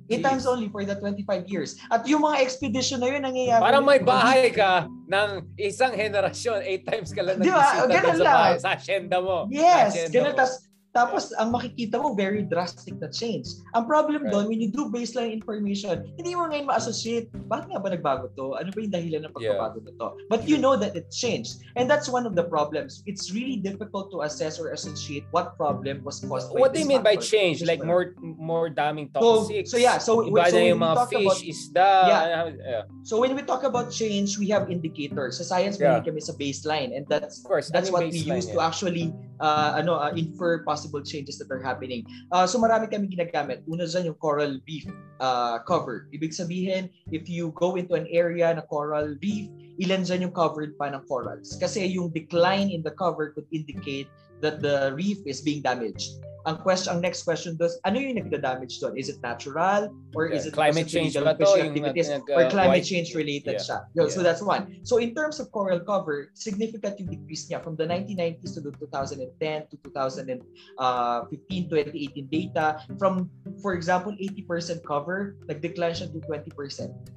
eight Jeez. times only for the 25 years. At yung mga expedition na yun, nangyayari. Parang may bahay ka ng isang henerasyon, eight times ka lang Di ba? Ganun sa bahay, sa asyenda mo. Yes, ganun. Tapos tapos, ang makikita mo, very drastic na change. Ang problem right. doon, when you do baseline information, hindi mo ngayon ma-associate, bakit nga ba nagbago to? Ano ba yung dahilan ng pagbabago yeah. na to? But you know that it changed. And that's one of the problems. It's really difficult to assess or associate what problem was caused by What do you mean by change? Like more more daming toxics? So, so yeah, so, Iba so na yung mga fish, about, isda. Yeah. yeah. So when we talk about change, we have indicators. Sa science, yeah. kami sa baseline. And that's, of course, that's what we use yeah. to actually uh, ano, uh, infer possible changes that are happening. Uh, so marami kami ginagamit. Una dyan yung coral reef uh, cover. Ibig sabihin, if you go into an area na coral reef, ilan dyan yung covered pa ng corals. Kasi yung decline in the cover could indicate that the reef is being damaged. Ang question ang next question does ano yung nagda-damage doon? Is it natural or yeah, is it climate change ba to? yung uh, or climate change related yeah. siya? Yeah. so that's one. So in terms of coral cover significant yung decrease niya from the 1990s to the 2010 to 2015 2018 data. From for example 80% cover nag-decline siya to 20%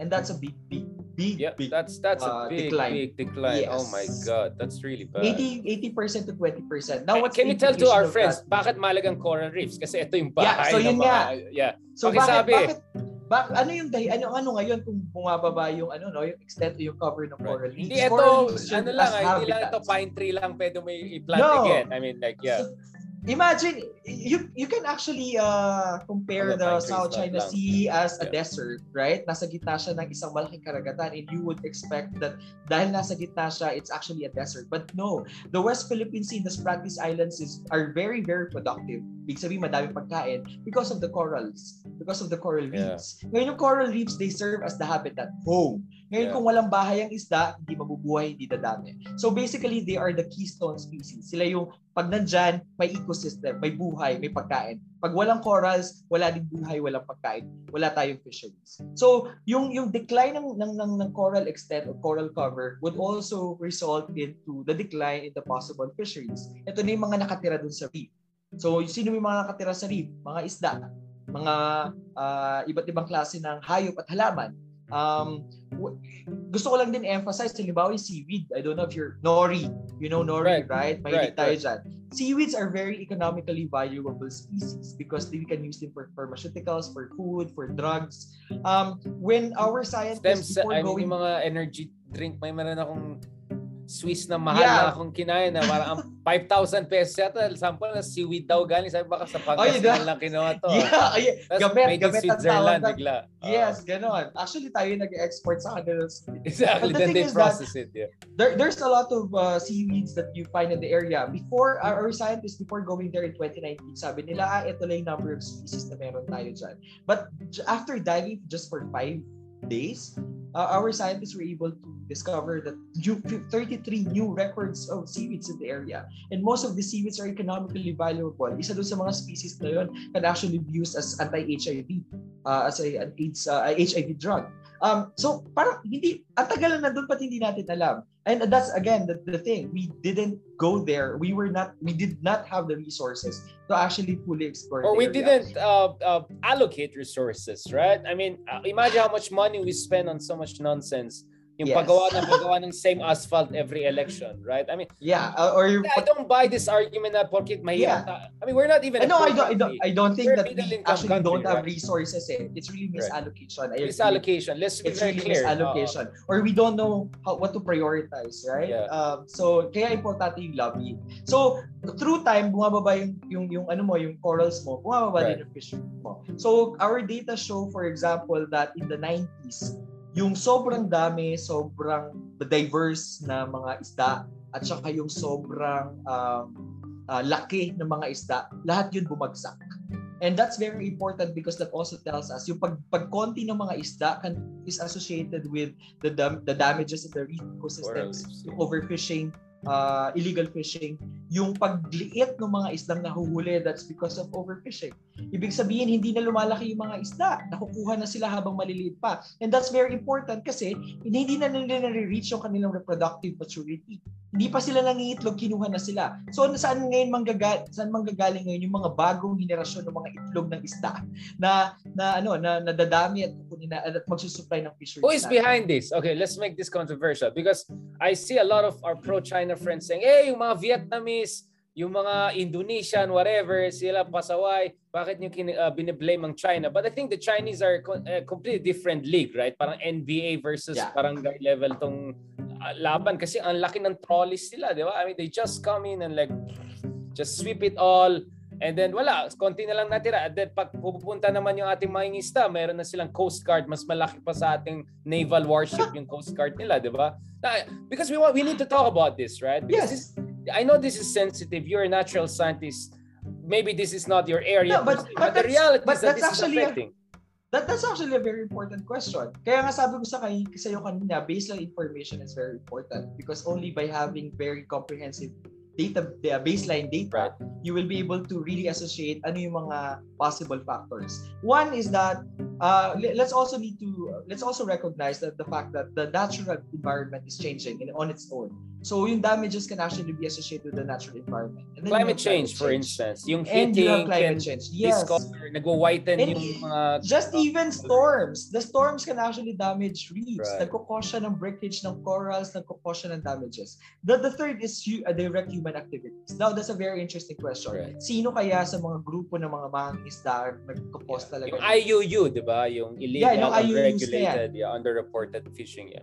and that's a big big big yep, big that's that's uh, a big decline. big decline. Yes. oh my god that's really bad. 80 80% to 20% now what can you tell to our friends that? bakit malagang coral reefs kasi ito yung bahay yeah, so yun mga, nga yeah so Pakisabi. bakit, bakit Bak ano yung dahi ano ano ngayon kung bumababa yung ano no yung extent yung cover ng coral reefs. Hindi ito ano lang ah, hindi lang ito pine tree lang pwede may i-plant no. again. I mean like yeah. So, imagine you you can actually uh, compare the South China lang. Sea as a yeah. desert, right? Nasa gitna siya ng isang malaking karagatan and you would expect that dahil nasa gitna siya, it's actually a desert. But no, the West Philippine Sea, the Spratlys Islands is, are very, very productive. Big sabihin, madami pagkain because of the corals, because of the coral reefs. Yeah. Ngayon yung coral reefs, they serve as the habitat home. Ngayon yeah. kung walang bahay ang isda, hindi mabubuhay, hindi dadami. So basically, they are the keystone species. Sila yung pag nandyan, may ecosystem, may buhay, may pagkain. Pag walang corals, wala din buhay, walang pagkain, wala tayong fisheries. So, yung yung decline ng ng ng, ng coral extent or coral cover would also result into the decline in the possible fisheries. Ito na yung mga nakatira dun sa reef. So, sino yung mga nakatira sa reef? Mga isda, mga uh, iba't ibang klase ng hayop at halaman. Um, gusto ko lang din emphasize, halimbawa yung seaweed. I don't know if you're nori. You know nori, right? right? Mahilig right, tayo right. dyan. Seaweeds are very economically valuable species because we can use them for pharmaceuticals, for food, for drugs. Um, when our scientists Stems, before I mean, going... yung mga energy drink, may meron akong Swiss na mahal yeah. na akong kinain na parang 5,000 <laughs> pesos yata. Sample na seaweed daw galing. Sabi baka sa Pangasinan lang kinuha to. <laughs> Yeah, yeah. gamit, gamit ang Switzerland bigla. Uh, yes, ganon. Actually, tayo nag-export sa kanila. <laughs> Exactly, the then they process it. Yeah. There, there's a lot of uh, seaweeds that you find in the area. Before, our, our scientists, before going there in 2019, sabi nila, ah, ito lang yung number of species na meron tayo dyan. But after diving just for five days, uh, our scientists were able to discover that 33 new records of seaweeds in the area. And most of the seaweeds are economically valuable. Isa doon sa mga species na yun can actually be used as anti-HIV, uh, as a, an AIDS, uh, HIV drug. Um, so parang hindi, ang tagal na doon pati hindi natin alam. And that's again the, the thing. We didn't go there. We were not. We did not have the resources to actually fully explore. Or we area. didn't uh, uh, allocate resources, right? I mean, uh, imagine how much money we spend on so much nonsense Yung yes. paggawa ng paggawa ng same asphalt every election, right? I mean, yeah, uh, or you, I don't buy this argument na porkit mahirap. Yeah. I mean, we're not even. No, I don't. I don't. I don't think we're that we actually country, don't have right? resources. Eh. It's really misallocation. Right. Misallocation. Let's be it's very really clear. Misallocation, uh, or we don't know how, what to prioritize, right? Yeah. Um, so kaya importante yung lobby. So through time, bumababa yung yung yung ano mo, yung corals mo, bumababa right. din yung fish mo. So our data show, for example, that in the 90s yung sobrang dami, sobrang diverse na mga isda at saka yung sobrang um, uh, laki ng mga isda, lahat yun bumagsak. And that's very important because that also tells us yung pag pagkonti ng mga isda can, is associated with the the damages in the reef ecosystems, yung overfishing, uh, illegal fishing, yung pagliit ng mga isdang nahuhuli, that's because of overfishing. Ibig sabihin, hindi na lumalaki yung mga isda. Nakukuha na sila habang maliliit pa. And that's very important kasi hindi na nila na-reach yung kanilang reproductive maturity. Hindi pa sila nangiitlog, kinuha na sila. So saan ngayon manggagal saan manggagaling ngayon yung mga bagong henerasyon ng mga itlog ng isda <laughs> na na ano na nadadami at kukunin na at magsusupply ng fisheries. Who is natin. behind this? Okay, let's make this controversial because I see a lot of our pro-China friends saying, "Hey, yung mga Vietnamese, yung mga Indonesian, whatever, sila pasaway, bakit niyo kin- uh, biniblame ang China? But I think the Chinese are co- uh, completely different league, right? Parang NBA versus yeah. barangay level tong uh, laban kasi ang laki ng trolleys nila, di ba? I mean, they just come in and like just sweep it all And then wala, konti na lang natira. At then pag pupunta naman yung ating mga ingista, meron na silang Coast Guard, mas malaki pa sa ating naval warship yung Coast Guard nila, di ba? Because we want, we need to talk about this, right? Because yes. This, I know this is sensitive. You're a natural scientist. Maybe this is not your area. No, but, but, but the reality but is that this is affecting. A, that, that's actually a very important question. Kaya nga sabi ko sa kay sa iyo kanina, baseline information is very important because only by having very comprehensive data the baseline data, you will be able to really associate ano yung mga possible factors. One is that uh, let's also need to let's also recognize that the fact that the natural environment is changing in, on its own. So yung damages can actually be associated with the natural environment. And climate change, climate for instance. Yung heating and you climate change. Yes. Discover, nagwo-whiten and yung mga... Just uh, even storms. The storms can actually damage reefs. Right. Nagkukos ng breakage ng corals, nagkukos ng damages. The, the third is a direct human activities. Now, that's a very interesting question. Right. Sino kaya sa mga grupo ng mga mangingisda nagkukos yeah. talaga? Yung IUU, di ba? Yung illegal, yeah, yung unregulated, yeah, underreported fishing. Yeah.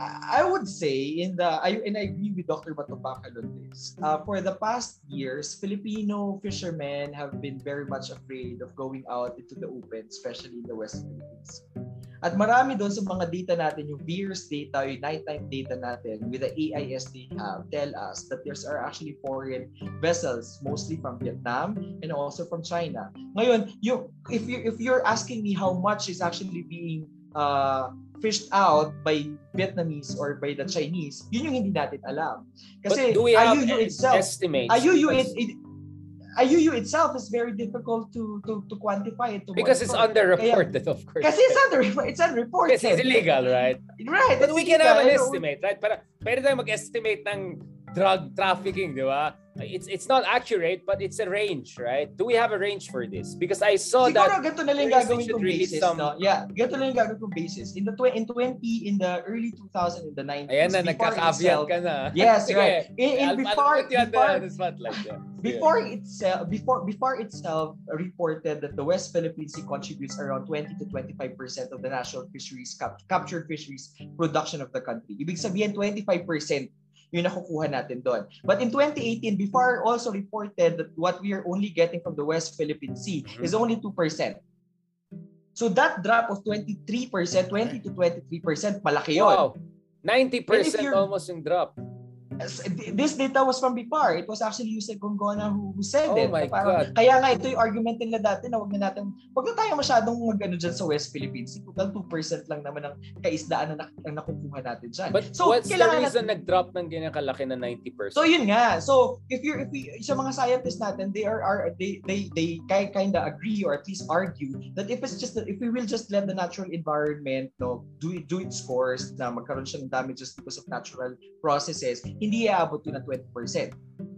I would say in the I and I agree with Dr. Batupacal on this. Uh, for the past years, Filipino fishermen have been very much afraid of going out into the open, especially in the West Philippines. At marami doon sa mga data natin, yung VIRS data, yung nighttime data natin with the AIS they have, tell us that there's are actually foreign vessels, mostly from Vietnam and also from China. Ngayon, you, if, you, if you're asking me how much is actually being uh, fished out by Vietnamese or by the Chinese, yun yung hindi natin alam. Kasi But do we have IUU itself, estimates? IUU, it, it, IUU itself is very difficult to to to quantify it. To because it's underreported, Kaya, of course. Kasi it's under it's unreported. Kasi it's illegal, right? Right. But we can have an estimate, right? Para pwede tayong mag-estimate ng drug trafficking, di ba? It's it's not accurate, but it's a range, right? Do we have a range for this? Because I saw Siguro, that ganito na lang gagawin kong basis, some... no? Yeah, ganito na lang gagawin kong basis. In the tw- in 20 in the early 2000 in the 90s. Ayan na nagka-caveat ka na. Yes, right. In, in before before, spotlight, yeah. before itself before before itself reported that the West Philippine Sea contributes around 20 to 25% of the national fisheries cap- captured fisheries production of the country. Ibig sabihin 25% yung nakukuha natin doon. But in 2018, BIFAR also reported that what we are only getting from the West Philippine Sea mm-hmm. is only 2%. So that drop of 23%, 20 to 23%, malaki yun. Wow. 90% almost yung drop this data was from BIPAR. It was actually Yusek Gongona who, who said oh it. My parang, God. Kaya nga ito yung argument nila dati na wag na natin, wag na tayo masyadong magano dyan sa West Philippines. Total 2% lang naman ang kaisdaan na, ang nakukuha natin dyan. But so, what's the reason natin, nag-drop ng ganyan kalaki na 90%? So yun nga. So if you're if we, sa mga scientists natin, they are, are they they they kind of agree or at least argue that if it's just if we will just let the natural environment no do it do its course na magkaroon siya ng damages because of natural processes, hindi aabot yun ng 20%.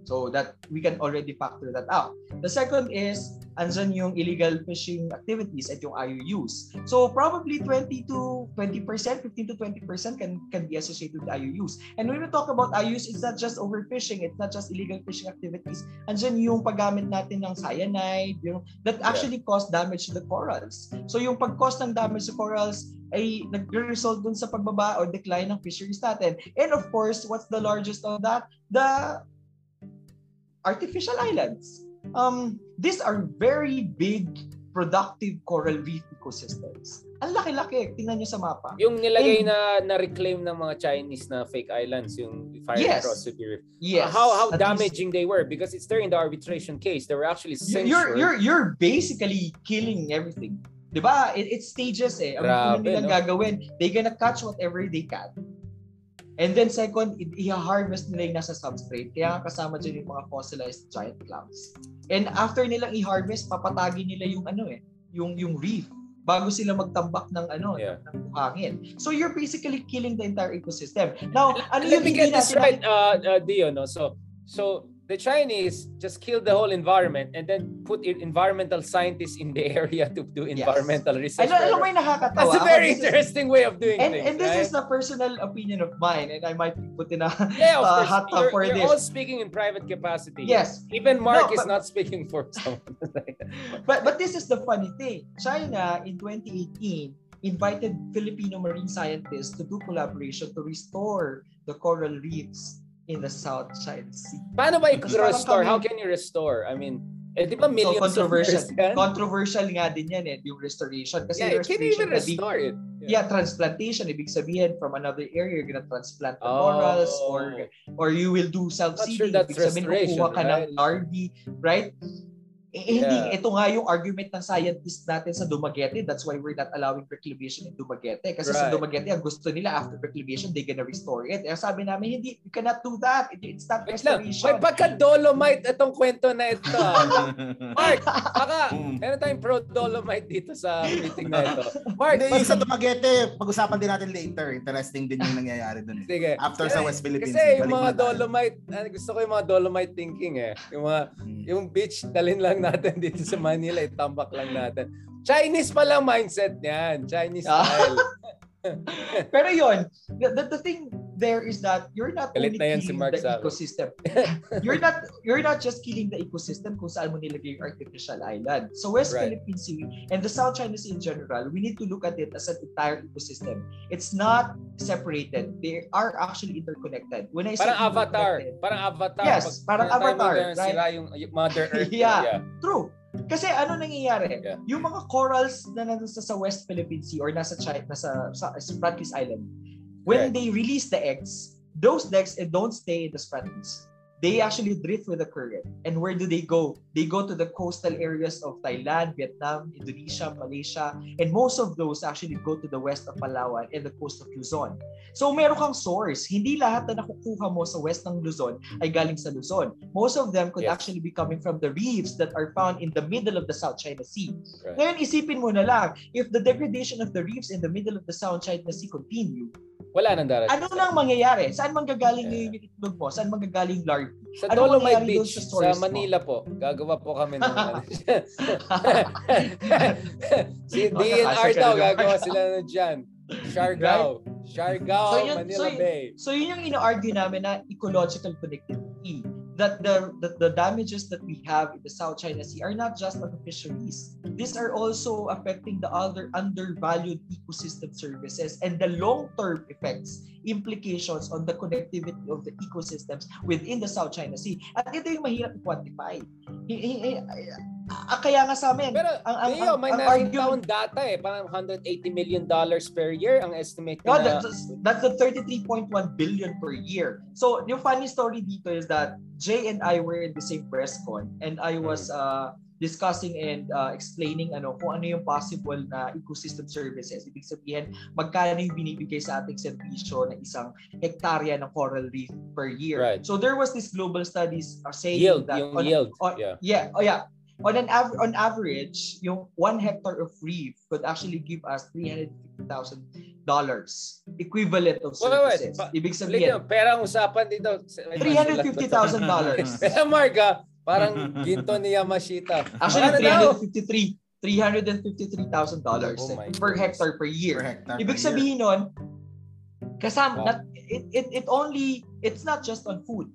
So that we can already factor that out. The second is andyan yung illegal fishing activities at yung IUUs. So probably 20 to 20%, 15 to 20% can can be associated with IUUs. And when we talk about IUUs, it's not just overfishing, it's not just illegal fishing activities. Andyan yung paggamit natin ng cyanide, yung that actually yeah. cause damage to the corals. So yung pag-cause ng damage to corals ay nagre-result dun sa pagbaba or decline ng fisheries natin. And of course, what's the largest of that? The artificial islands. Um, these are very big productive coral reef ecosystems. Ang laki-laki. Tingnan nyo sa mapa. Yung nilagay And, na na-reclaim ng mga Chinese na fake islands, yung fire yes, across the reef. Yes. Uh, how how damaging least, they were because it's there in the arbitration case. They were actually censured. You're, you're, you're basically killing everything. 'Di ba? It, it's stages eh. Ang Grabe, nilang no? gagawin, they gonna catch whatever they can. And then second, i-harvest nila yung nasa substrate. Kaya kasama dyan yung mga fossilized giant clams. And after nilang i-harvest, papatagi nila yung ano eh, yung yung reef bago sila magtambak ng ano yeah. ng buhangin. So you're basically killing the entire ecosystem. Now, ano Let yung me get this right, uh, uh, Dio, no? So, so the Chinese just killed the whole environment and then put environmental scientists in the <laughs> area to do environmental yes. research. Alam mo yung nakakatawa. That's a very interesting is, way of doing and, things. And this right? is a personal opinion of mine and I might put in a yeah, uh, <laughs> hot tub for you're this. You're all speaking in private capacity. Yes. Even Mark no, but, is not speaking for <laughs> someone. but, but this is the funny thing. China in 2018 invited Filipino marine scientists to do collaboration to restore the coral reefs in the South China Sea. Paano ba i-restore? How can you restore? I mean, eh, di ba millions so, controversial, of years <laughs> Controversial nga din yan eh, yung restoration. Kasi yeah, restoration, can you even restore it? Yeah. yeah, transplantation. Ibig sabihin, from another area, you're gonna transplant the oh. corals or or you will do self-seeding. Sure Ibig sabihin, kukuha ka right? ng larvae, right? Eh, hindi, yeah. ito nga yung argument ng scientist natin sa Dumaguete. That's why we're not allowing reclamation in Dumaguete. Kasi right. sa Dumaguete, ang gusto nila after reclamation, they gonna restore it. Eh, sabi namin, hindi, you cannot do that. It's not restoration. May pagka-dolomite itong kwento na ito. Ah. <laughs> Mark, baka, mm. meron tayong pro-dolomite dito sa meeting na ito. <laughs> Mark, hindi, sa Dumaguete, pag-usapan din natin later. Interesting din yung nangyayari dun. Eh. Sige. After kasi, sa West Philippines. Kasi yung mga dolomite, ah, gusto ko yung mga dolomite thinking eh. Yung mga, hmm. yung beach, dalhin lang natin dito sa Manila, itambak lang natin. Chinese pa lang mindset niyan. Chinese style. <laughs> <laughs> Pero yon, the, the, the thing there is that you're not Galit only killing si Mark the ecosystem. <laughs> you're not you're not just killing the ecosystem kung saan mo nilagay yung artificial island. So West right. Philippine Sea and the South China Sea in general, we need to look at it as an entire ecosystem. It's not separated. They are actually interconnected. When I parang avatar, parang avatar. Yes, pag, parang avatar. Right? Sira yung Mother Earth. <laughs> yeah, yeah, true. Kasi ano nangyayari? Yeah. Yung mga corals na nasa sa West Philippine Sea or nasa China, nasa sa Spratlys Island, when right. they release the eggs, those eggs eh, don't stay in the Spratlys they actually drift with the current. And where do they go? They go to the coastal areas of Thailand, Vietnam, Indonesia, Malaysia, and most of those actually go to the west of Palawan and the coast of Luzon. So meron kang source. Hindi lahat na nakukuha mo sa west ng Luzon ay galing sa Luzon. Most of them could yes. actually be coming from the reefs that are found in the middle of the South China Sea. Right. Ngayon isipin mo na lang, if the degradation of the reefs in the middle of the South China Sea continue, wala nang darating. Ano nang mangyayari? Saan manggagaling yeah. yung itlog mo? Saan manggagaling larvae? Sa ano Dolomite Beach, sa, sa Manila mo? po. Gagawa po kami ng <laughs> ano. <laughs> si DNR daw, gagawa sila ng dyan. Siargao. Right? Siargao, so yun, Manila so, Bay. So yun yung ino-argue namin na ecological connectivity that the, the the damages that we have in the South China Sea are not just on fisheries. These are also affecting the other undervalued ecosystem services and the long-term effects, implications on the connectivity of the ecosystems within the South China Sea. At ito yung mahirap i-quantify. Ah, kaya nga sa amin. Pero, ang, ang, Leo, may akong data eh. Parang 180 million dollars per year ang estimate no, na. That's, that's the 33.1 billion per year. So, yung funny story dito is that Jay and I were in the same press con and I was mm. uh, discussing and uh, explaining ano kung ano yung possible na ecosystem services. Ibig sabihin, magkano yung binibigay sa ating serbisyo ng isang hektarya ng coral reef per year. Right. So there was this global studies uh, saying yield, that yung on, yield. On, yeah. yeah, oh yeah, on an av- on average, yung one hectare of reef could actually give us $350,000 equivalent of services. Wait, wait. Ibig sabihin, Lito, pera ang usapan dito. $350,000. <laughs> Pero Marga, parang <laughs> ginto ni Yamashita. Actually, 353 $353,000 oh per hectare per year. Per hectare Ibig sabihin nun, kasama, wow. not, it, it, it only, it's not just on food.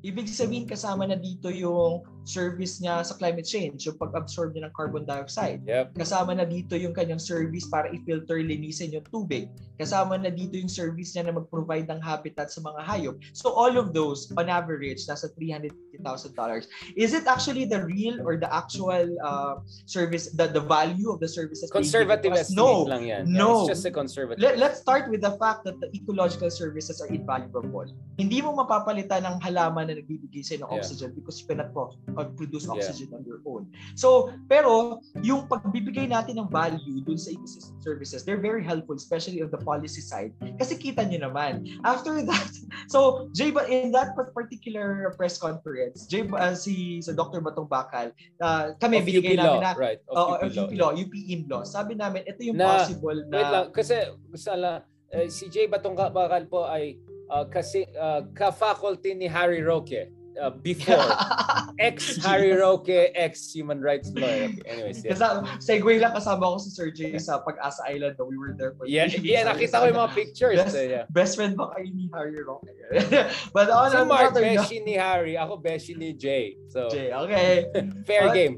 Ibig sabihin kasama na dito yung service niya sa climate change, yung pag-absorb niya ng carbon dioxide. Yep. Kasama na dito yung kanyang service para i-filter, linisin yung tubig. Kasama na dito yung service niya na mag-provide ng habitat sa mga hayop. So all of those, on average, nasa $350,000. Is it actually the real or the actual uh, service, the, the value of the services? Conservative estimate no, lang yan. No. Yeah, it's just a conservative. Let, let's start with the fact that the ecological services are invaluable. Hindi mo mapapalitan ng halaman na nagbibigay sa'yo ng yeah. oxygen because you cannot mag-produce oxygen yeah. on your own. So, pero yung pagbibigay natin ng value dun sa ecosystem services, they're very helpful, especially on the policy side. Kasi kita nyo naman. After that, <laughs> so, Jay, in that particular press conference, Jay, uh, si sa Dr. Batong Bakal, uh, kami, of binigay UP namin na, right, of uh, UP, UP Law, UP Law. Sabi namin, ito yung na, possible na... Wait lang, kasi, sala, uh, si Jay Batong Bakal po ay uh, kasi uh, ka-faculty ni Harry Roque uh, <laughs> before. <laughs> ex Harry Roque, ex human rights lawyer. Okay, anyways, yeah. Kasama, segue lang kasama ko si Sir Jay sa Pag-asa Island. We were there for Yeah, yeah nakita ko yung mga pictures. Best, so, yeah. best friend ba kayo ni Harry Roque? <laughs> But on si Mark, beshi ni Harry. Ako, beshi ni Jay. So, Jay, okay. Fair But, game.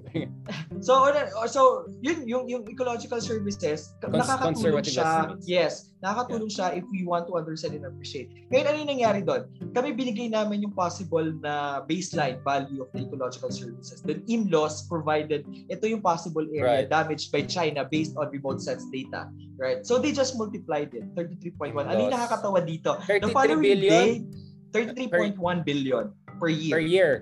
so, so, yun, yung, yung ecological services, Cons- nakakatulong siya. Yes, nakakatulong siya if we want to understand and appreciate. Ngayon, ano yung nangyari doon? Kami binigay namin yung possible na baseline value of the ecological services. Then IMLOS provided ito yung possible area right. damaged by China based on remote sense data. Right? So they just multiplied it. 33.1. Ano yung nakakatawa dito? 33 The following billion? day, 33.1 billion per year. Per year.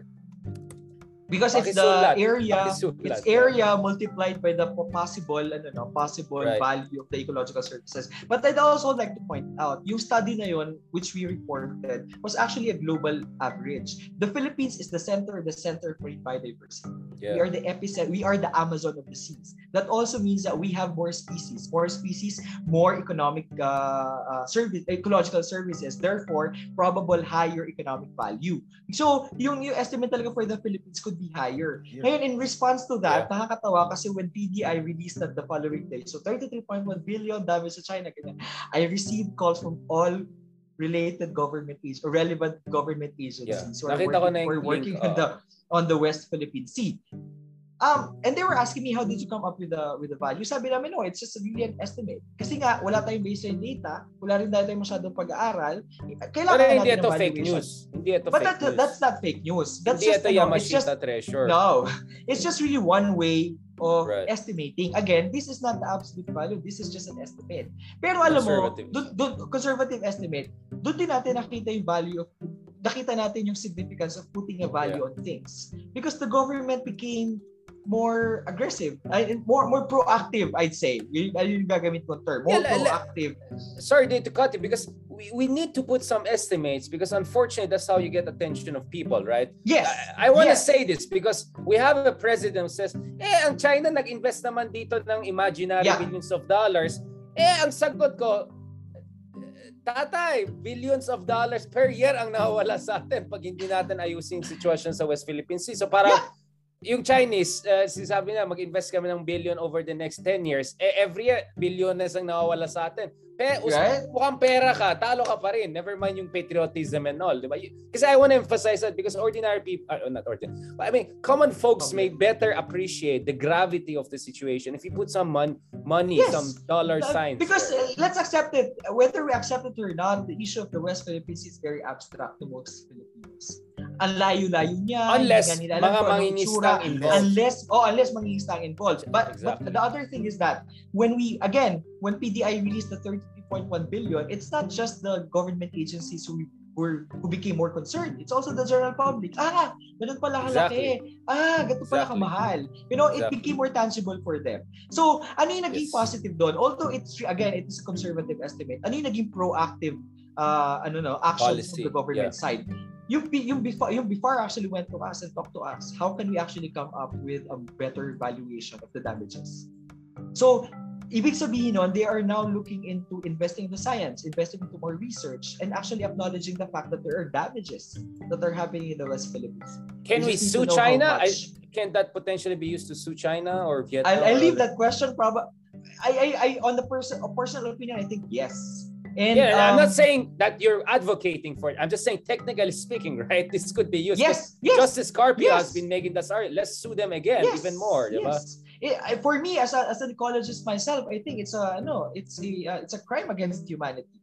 Because it's the area, it's area multiplied by the possible, ano no, possible right. value of the ecological services. But I'd also like to point out, yung study na yon, which we reported, was actually a global average. The Philippines is the center, the center for biodiversity. Yeah. We are the epicenter, we are the Amazon of the seas. That also means that we have more species, more species, more economic uh, uh, service, ecological services. Therefore, probable higher economic value. So, yung, yung estimate talaga for the Philippines could be higher. Yeah. Ngayon, in response to that, yeah. nakakatawa kasi when PDI released that the following day, so 33.1 billion damage sa China, ganyan, I received calls from all related government agencies or relevant government agencies yeah. who are Nakita working, ko na working link, uh, on the on the West Philippine Sea. Um, and they were asking me, how did you come up with the with the value? Sabi namin, no, it's just really an estimate. Kasi nga, wala tayong baseline data, wala rin tayong masyadong pag-aaral. Kailangan Pero hindi ito fake news. Hindi ito But fake that, news. that's not fake news. That's hindi just, ito Yamashita it's just, treasure. No. It's just really one way of right. estimating. Again, this is not the absolute value. This is just an estimate. Pero alam mo, dun, dun, conservative estimate, doon din natin nakita yung value of nakita natin yung significance of putting a value yeah. on things. Because the government became more aggressive, ay, more more proactive, I'd say. Yun, yun yung gagamit kong term. More yeah, proactive. Sorry to cut it because we, we need to put some estimates because unfortunately that's how you get attention of people, right? Yes. I, I want to yes. say this because we have a president who says, eh, ang China nag-invest naman dito ng imaginary yeah. billions of dollars. Eh, ang sagot ko, Tatay, billions of dollars per year ang nawawala sa atin pag hindi natin ayusin sitwasyon sa West Philippine Sea. So parang yeah yung Chinese, uh, sinasabi na mag-invest kami ng billion over the next 10 years. Eh, every year, bilyones ang nawawala sa atin. Pe, right? mukhang pera ka, talo ka pa rin. Never mind yung patriotism and all. Diba? Kasi I want to emphasize that because ordinary people, uh, not ordinary, but I mean, common folks okay. may better appreciate the gravity of the situation if you put some mon- money, yes. some dollar signs. Because uh, let's accept it. Whether we accept it or not, the issue of the West Philippines is very abstract to most Filipinos ang layo-layo niya. Unless mga mangingistang involved. Unless, oh, unless mangingistang involved. But, exactly. but the other thing is that when we, again, when PDI released the 33.1 billion, it's not just the government agencies who were who became more concerned. It's also the general public. Ah, ganun pala kalaki. Exactly. Ah, ganito pala exactly. kamahal. You know, exactly. it became more tangible for them. So, ano yung naging yes. positive doon? Although it's again, it is a conservative estimate. Ano yung naging proactive uh, ano no, action Policy. from the government yeah. side? Yung, yung, before, yung before actually went to us and talked to us, how can we actually come up with a better valuation of the damages? So, ibig sabihin nun, they are now looking into investing in the science, investing into more research, and actually acknowledging the fact that there are damages that are happening in the West Philippines. Can we, we sue China? I, can that potentially be used to sue China or Vietnam? I, I leave that question probably. I, I, I, on the person, a personal opinion, I think yes and yeah, um, I'm not um, saying that you're advocating for it. I'm just saying, technically speaking, <laughs> right? This could be used. Yes, yes. Justice Carpio yes. has been making this argument. Let's sue them again, yes, even more. Yes. It, for me, as, a, as an ecologist myself, I think it's a no, it's a uh, it's a crime against humanity.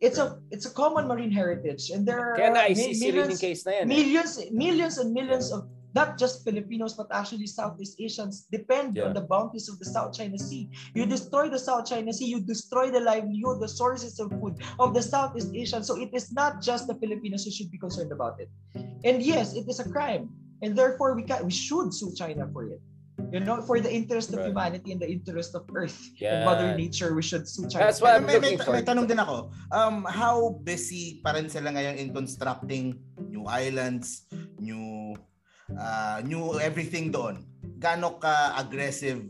It's a it's a common marine heritage, and there are Kaya na, millions, yan, eh. millions, millions and millions of not just Filipinos, but actually Southeast Asians depend yeah. on the bounties of the South China Sea. You destroy the South China Sea, you destroy the livelihood, the sources of food of the Southeast Asians. So it is not just the Filipinos who should be concerned about it. And yes, it is a crime. And therefore, we, can, we should sue China for it. You know, for the interest of right. humanity and the interest of Earth yeah. and Mother Nature, we should sue China. That's what I'm may, looking may, for. May tanong din ako. Um, how busy pa rin sila ngayon in constructing new islands, new uh, knew everything doon. Gaano ka aggressive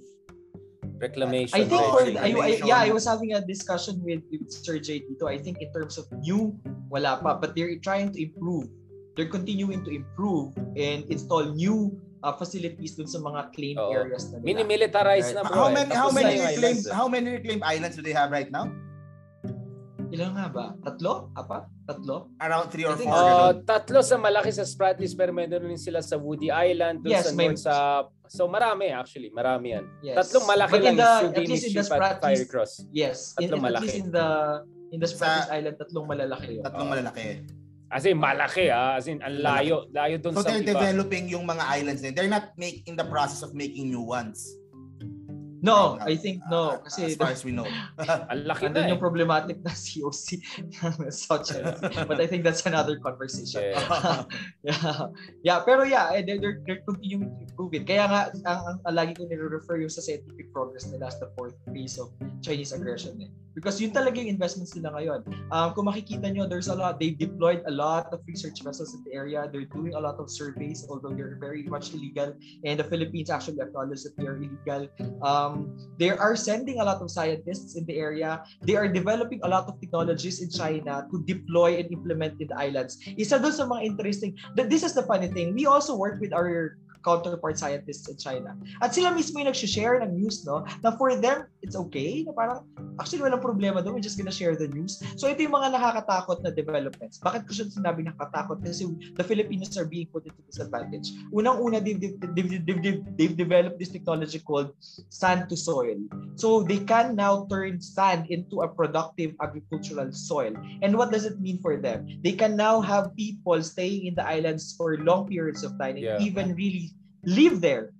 reclamation. I think for I, I, yeah, I was having a discussion with, with Sir J dito. I think in terms of new, wala pa, but they're trying to improve. They're continuing to improve and install new uh, facilities dun sa mga claimed Oo. areas na nila. Mini-militarize right. na po. How many how many reclaimed how many reclaimed islands do they have right now? Ilan nga ba? Tatlo? Apa? Tatlo? Around three or four. Uh, tatlo sa malaki sa Spratlys pero meron rin sila sa Woody Island, doon yes, sa may... sa So marami actually, marami yan. Yes. Tatlong malaki But lang the, yung at least in the Spratlys, Fire Cross. Yes, tatlong in, malaki. At least in the in the Spratlys sa, Island, tatlong malalaki yun. Tatlong uh, malalaki. As in, malaki ah. As in, ang layo. Layo doon so sa So they're iba. developing yung mga islands na. They're not making the process of making new ones. No, I think no. Uh, kasi as far as we <laughs> know. Ang laki na eh. yung problematic na <laughs> COC South China. But I think that's another conversation. Yeah. <laughs> yeah. yeah. Pero yeah, eh, they're, they're, they're continuing to improve it. Kaya nga, ang, ang, ang lagi ko nire-refer yung sa scientific progress nila as the fourth phase of Chinese aggression. Eh. Because yun talaga yung investments nila ngayon. Um, kung makikita nyo, there's a lot, they've deployed a lot of research vessels in the area. They're doing a lot of surveys, although they're very much illegal. And the Philippines actually acknowledge that they are illegal. Um, they are sending a lot of scientists in the area. They are developing a lot of technologies in China to deploy and implement in the islands. Isa doon sa mga interesting, this is the funny thing. We also work with our counterpart scientists in China. At sila mismo yung nag-share ng news, no? Na for them, it's okay. Na parang, actually, walang problema doon. We're just gonna share the news. So, ito yung mga nakakatakot na developments. Bakit ko siya sinabi nakakatakot? Kasi the Filipinos are being put into disadvantage. Unang-una, they've, they've, they've, they've, they've developed this technology called sand to soil. So, they can now turn sand into a productive agricultural soil. And what does it mean for them? They can now have people staying in the islands for long periods of time and yeah. even really live there,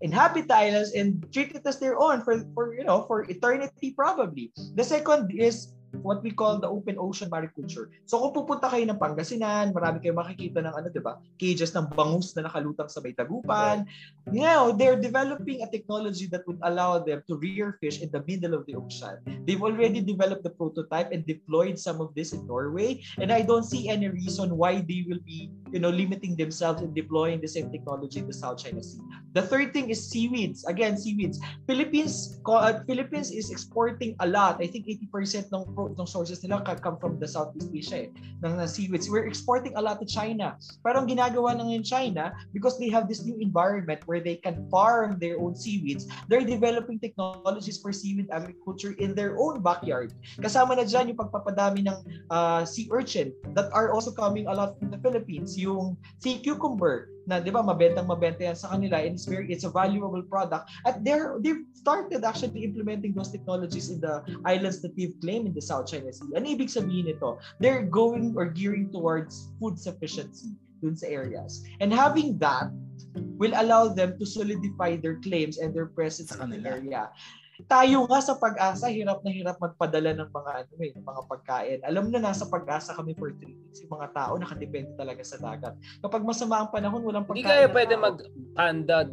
inhabit the islands, and treat it as their own for, for you know for eternity probably. The second is what we call the open ocean mariculture. So kung pupunta kayo ng Pangasinan, marami kayong makikita ng ano, 'di ba? Cages ng bangus na nakalutang sa may tagupan. Know, they're developing a technology that would allow them to rear fish in the middle of the ocean. They've already developed the prototype and deployed some of this in Norway, and I don't see any reason why they will be, you know, limiting themselves in deploying the same technology in the South China Sea. The third thing is seaweeds. Again, seaweeds. Philippines uh, Philippines is exporting a lot. I think 80% ng ng sources nila come from the Southeast Asia eh, ng, ng seaweeds. We're exporting a lot to China. Pero ang ginagawa ng in China, because they have this new environment where they can farm their own seaweeds, they're developing technologies for seaweed agriculture in their own backyard. Kasama na dyan yung pagpapadami ng uh, sea urchin that are also coming a lot from the Philippines. Yung sea cucumber, na 'di ba mabentang mabenta yan sa kanila and it's very it's a valuable product at they're they've started actually implementing those technologies in the islands that they've claimed in the South China Sea. Ano ibig sabihin nito? They're going or gearing towards food sufficiency dun sa areas. And having that will allow them to solidify their claims and their presence in the area tayo nga sa pag-asa, hirap na hirap magpadala ng mga ano eh, mga pagkain. Alam na nasa pag-asa kami for 3 weeks. Yung mga tao nakadepende talaga sa dagat. Kapag masama ang panahon, walang pagkain. Hindi kaya pwede mag-panda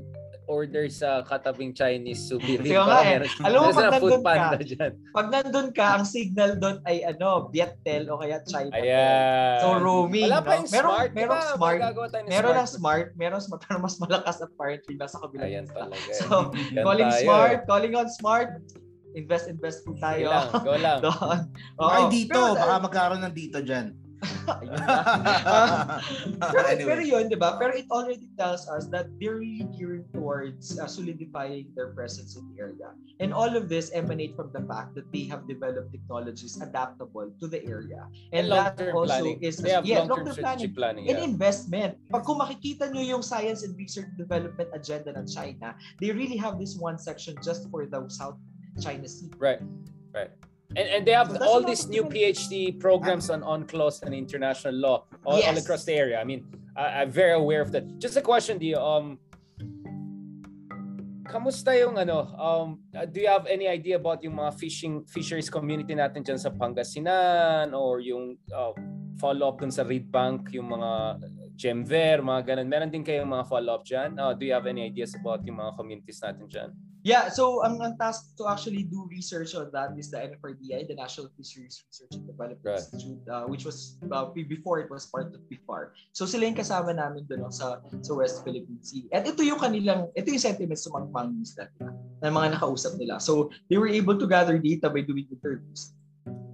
order sa katabing Chinese souvenir. Kaya nga eh. Alam mo, pag nandun ka, dyan. pag nandun ka, ang signal doon ay ano, Viettel o kaya China. Ayan. So roaming. Wala pa yung no? smart. Merong, diba? smart. Meron smart. ng smart. Meron smart. Pero mas malakas apparently nasa kabila. Ayan talaga. Eh. So, calling tayo. smart, calling on smart, invest, invest po tayo. Go lang, go lang. <laughs> Doon. Baka dito, pero, baka magkaroon ng dito dyan uh, <laughs> <laughs> pero, anyway. pero yun, di ba? Pero it already tells us that they're really gearing towards uh, solidifying their presence in the area. And all of this emanate from the fact that they have developed technologies adaptable to the area. And, and that also planning. is they have yeah, long-term, long-term planning, planning yeah. and investment. Pag kung makikita nyo yung science and research development agenda ng China, they really have this one section just for the South China Sea. Right. Right. And, and they have so all these new PhD programs on UNCLOS and international law all, yes. all across the area. I mean, I, I'm very aware of that. Just a question, Dio. Um, kamusta yung ano, um, do you have any idea about yung mga fishing fisheries community natin dyan sa Pangasinan or yung uh, follow-up dun sa Reed Bank, yung mga Gemver, mga ganun. Meron din kayong mga follow-up dyan? Uh, do you have any ideas about yung mga communities natin dyan? Yeah, so ang, ang task to actually do research on that is the NFRDI, the National Fisheries Research and Development right. Institute, uh, which was uh, before it was part of BIFAR. So sila yung kasama namin doon sa sa West Philippine Sea. At ito yung kanilang, ito yung sentiments ng mga mangingisda nila, ng mga nakausap nila. So they were able to gather data by doing interviews.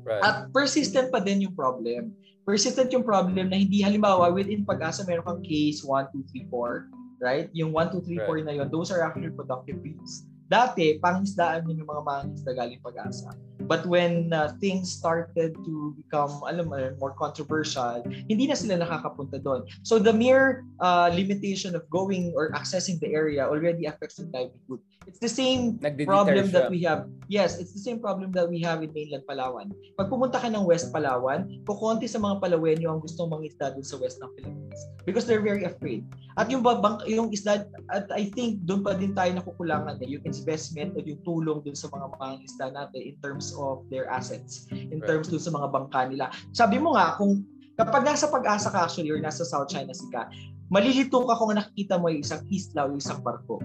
Right. At persistent pa din yung problem. Persistent yung problem na hindi halimbawa within pag-asa meron kang case 1, 2, 3, 4, right? Yung 1, 2, 3, 4 right. na yun, those are actually productive breeds. Dati, pangisdaan yun yung mga mangisda galing pag-asa. But when uh, things started to become, alam mo, more controversial, hindi na sila nakakapunta doon. So the mere uh, limitation of going or accessing the area already affects their livelihood. It's the same problem siya. that we have. Yes, it's the same problem that we have in mainland Palawan. Pag pumunta ka ng West Palawan, kukunti sa mga Palawenyo ang gustong mangisda doon sa West ng Philippines because they're very afraid. At yung babang yung isda at I think doon pa din tayo nakukulangan eh, yung investment o yung tulong doon sa mga mangisda natin in terms of their assets, in right. terms doon sa mga bangka nila. Sabi mo nga kung kapag nasa pag-asa ka actually or nasa South China Sea ka, malilito ka kung nakikita mo yung isang isla o isang barko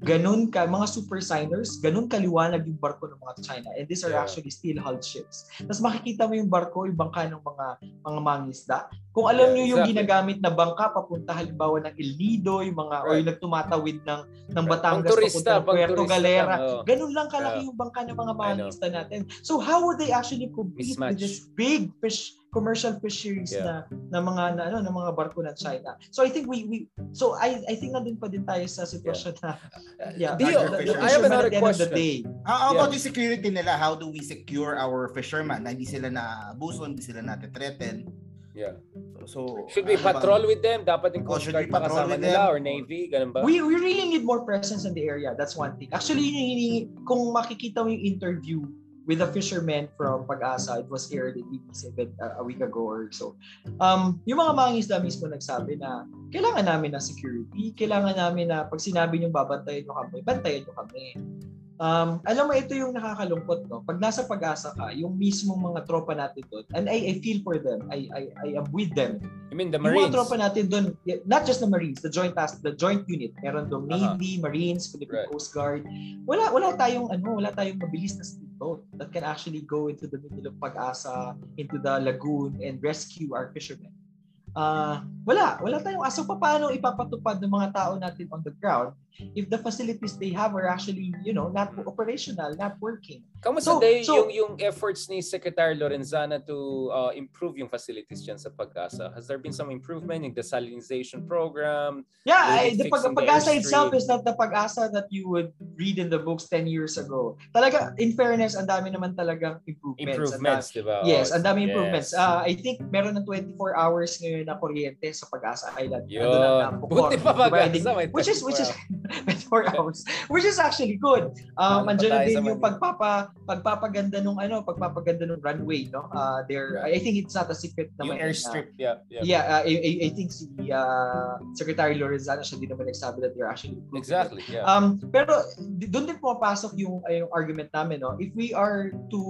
ganun ka, mga super signers, ganun kaliwanag yung barko ng mga China. And these are yeah. actually steel hulled ships. Tapos makikita mo yung barko, yung bangka ng mga mga mangisda. Kung alam yeah, niyo yung exactly. ginagamit na bangka papunta halimbawa ng El Nido, yung mga right. o yung nagtumatawid ng ng Batangas papunta ng Puerto Galera, oh. ganun lang kalaki yeah. yung bangka ng mga mangisda natin. So how would they actually compete Mismatch. with this big fish commercial fisheries yeah. na na mga na, ano ng mga barko ng China. So I think we we so I I think nandun pa din tayo sa sitwasyon yeah. na yeah. You, the, the I have another question. Day, how about yeah. the security nila? How do we secure our fishermen? Na hindi sila na abuso, hindi sila na threaten. Yeah. So, should we ano patrol with them? Dapat yung Coast Guard kasama nila or Navy? Ganun ba? We, we really need more presence in the area. That's one thing. Actually, yun, kung makikita mo yung interview with a fisherman from Pag-asa. It was aired in TV7 uh, a week ago or so. Um, yung mga mangingisda mismo nagsabi na kailangan namin ng security, kailangan namin na pag sinabi niyo babantayan niyo kami, bantayan niyo kami. Um, alam mo, ito yung nakakalungkot, no? Pag nasa pag-asa ka, yung mismong mga tropa natin doon, and I, I feel for them, I, I, I am with them. You mean the Marines? Yung mga tropa natin doon, not just the Marines, the joint task, the joint unit, meron doon uh-huh. Navy, Marines, Philippine right. Coast Guard. Wala, wala tayong, ano, wala tayong mabilis na speedboat that can actually go into the middle of pag-asa, into the lagoon, and rescue our fishermen. Uh, wala, wala tayong aso. Pa paano ipapatupad ng mga tao natin on the ground if the facilities they have are actually, you know, not operational, not working. Kamusta so, day so, yung, yung efforts ni Secretary Lorenzana to uh, improve yung facilities dyan sa Pag-asa? Has there been some improvement in the salinization program? Yeah, I, the pag, Pag-asa itself is not the Pag-asa that you would read in the books 10 years ago. Talaga, in fairness, ang dami naman talagang improvements. Improvements, di ba? Yes, ang dami yes. improvements. Uh, I think meron ng 24 hours ngayon na kuryente sa Pag-asa Island. Yun. Buti pa Pag-asa. Which is, which is, <laughs> 24 hours. Which is actually good. Um, andyan din yung pagpapa pagpapaganda nung ano, pagpapaganda nung runway, no? Uh, there I think it's not a secret naman. Yung airstrip, uh, yeah. Yeah, yeah uh, I, I, think si uh, Secretary Lorenzana siya din naman nagsabi that they're actually Exactly, yeah. Um, pero doon din pumapasok yung, uh, yung argument namin, no? If we are to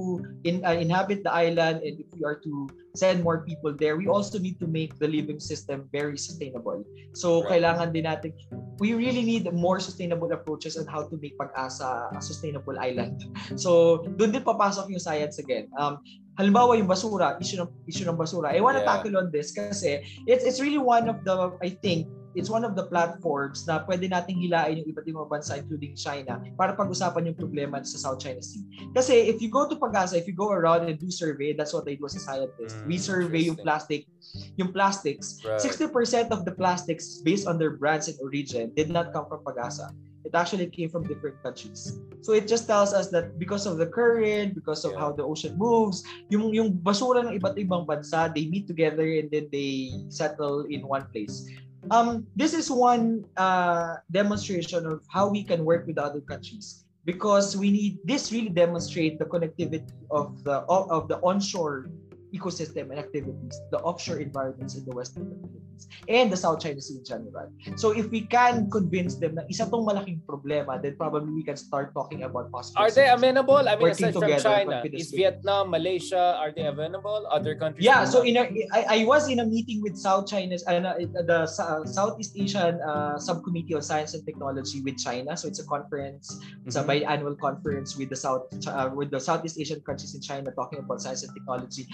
in, uh, inhabit the island and if we are to send more people there, we also need to make the living system very sustainable. So, right. kailangan din natin, we really need more sustainable approaches on how to make Pag-asa a sustainable island. So, doon din papasok yung science again. Um, halimbawa yung basura, issue ng, issue ng basura. I want to yeah. tackle on this kasi it's, it's really one of the, I think, it's one of the platforms na pwede nating hilain yung iba't ibang bansa including China para pag-usapan yung problema sa South China Sea. Kasi if you go to Pagasa, if you go around and do survey, that's what I do as a scientist. Mm, we survey yung plastic, yung plastics. Right. 60% of the plastics based on their brands and origin did not come from Pagasa. It actually came from different countries. So it just tells us that because of the current, because of yeah. how the ocean moves, yung yung basura ng iba't ibang bansa, they meet together and then they settle in one place um, this is one uh, demonstration of how we can work with other countries because we need this really demonstrate the connectivity of the of the onshore ecosystem and activities, the offshore environments in the Western Philippines, and the South China Sea in general. So if we can convince them na isa tong malaking problema, then probably we can start talking about possible Are they amenable? I mean, aside from China, is Vietnam, Malaysia, are they amenable? Other countries? Yeah, so in a, I, I was in a meeting with South China's, uh, the uh, Southeast Asian uh, Subcommittee on Science and Technology with China. So it's a conference, it's mm-hmm. a biannual conference with the South uh, with the Southeast Asian countries in China talking about science and technology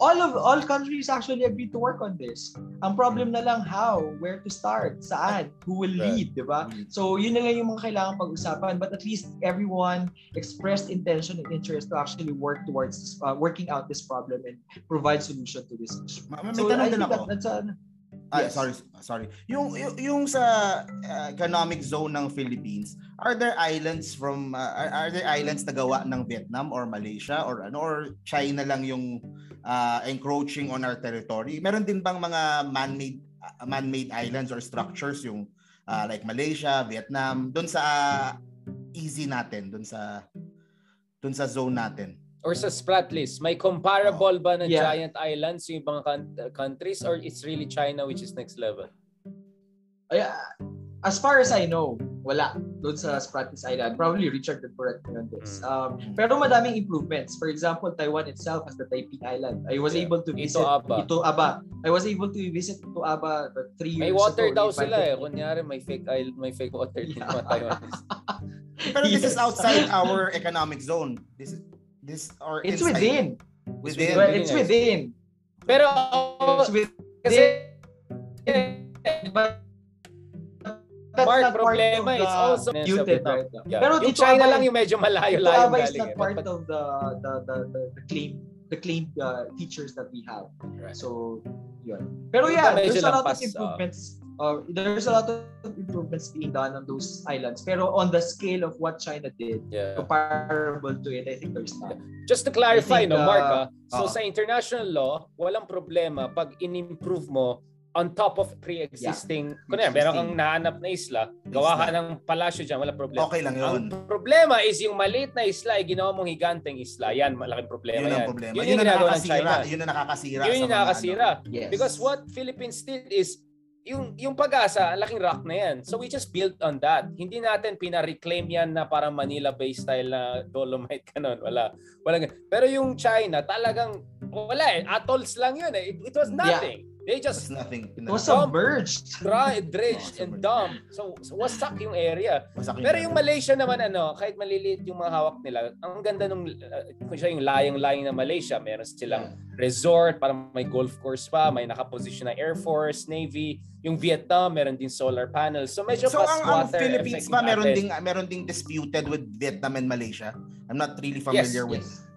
all of all countries actually agreed to work on this. Ang problem na lang how, where to start, saan, who will lead, di ba? Mm. So yun na lang yung mga kailangan pag-usapan but at least everyone expressed intention and interest to actually work towards uh, working out this problem and provide solution to this issue. May so, tanong din ako. That, that's a, Ah, yes. sorry, sorry. Yung, yung yung sa uh, economic zone ng Philippines, are there islands from uh, are, are there islands na gawa ng Vietnam or Malaysia or ano or China lang yung uh, encroaching on our territory? Meron din bang mga man-made uh, man-made islands or structures yung uh, like Malaysia, Vietnam, doon sa uh, easy natin, doon sa doon sa zone natin? or sa splat list, may comparable ba na yeah. giant islands yung ibang countries or it's really China which is next level? Ay, as far as I know, wala doon sa Spratlys Island. Probably Richard could correct me on this. Hmm. Um, pero madaming improvements. For example, Taiwan itself has the Taiping Island. I was yeah. able to visit Ito Aba. Ito Aba. I was able to visit Ito Aba three may years water ago. daw sila eh. Kunyari may fake island, may fake water yeah. mga Taiwanese. <laughs> pero this yes. is outside our economic zone. This is This or it's within. Within. Well, it's within. Pero it's within. Kasi but Mark, problema is also muted right Yeah. Pero yung China lang yung medyo malayo-layo galing. is not eh. part of the the the the, the claim the claimed uh, features that we have. Right. So, yun. Pero yeah, there's a lot of improvements. Uh, uh, there's a lot of improvements being done on those islands. Pero on the scale of what China did, yeah. comparable to it, I think there's not. Just to clarify, think, no, Mark, uh, so uh, sa international law, walang problema pag in-improve mo on top of pre-existing. Yeah. Kunya, meron kang nahanap na isla, gawa ka ng palasyo dyan, wala problema. Okay lang yun. Ang problema is yung maliit na isla, ay ginawa mong higanteng isla. Yan, malaking problema yun. Yun ang problema. Yun, yun, yung ginagawa ng China. Yun ang nakakasira. Yun yung nakakasira. Ano. Yes. Because what Philippines did is yung yung pag-asa, laking rock na yan. So we just built on that. Hindi natin pina-reclaim yan na parang Manila-based style na dolomite <laughs> kanon. Wala. Wala. Pero yung China, talagang wala eh. Atolls lang yun eh. It, it was nothing. Yeah. They just nothing. It was submerged. Dry, <laughs> dredged, and dumped. So, so wasak yung area. Wasak yung Pero yung Malaysia naman, ano, kahit maliliit yung mga hawak nila, ang ganda nung, uh, kung siya yung layang-layang na Malaysia, meron silang resort, parang may golf course pa, may nakaposition na Air Force, Navy. Yung Vietnam, meron din solar panels. So medyo so, ang, ang Philippines ba meron ding meron ding disputed with Vietnam and Malaysia? I'm not really familiar yes, with yes.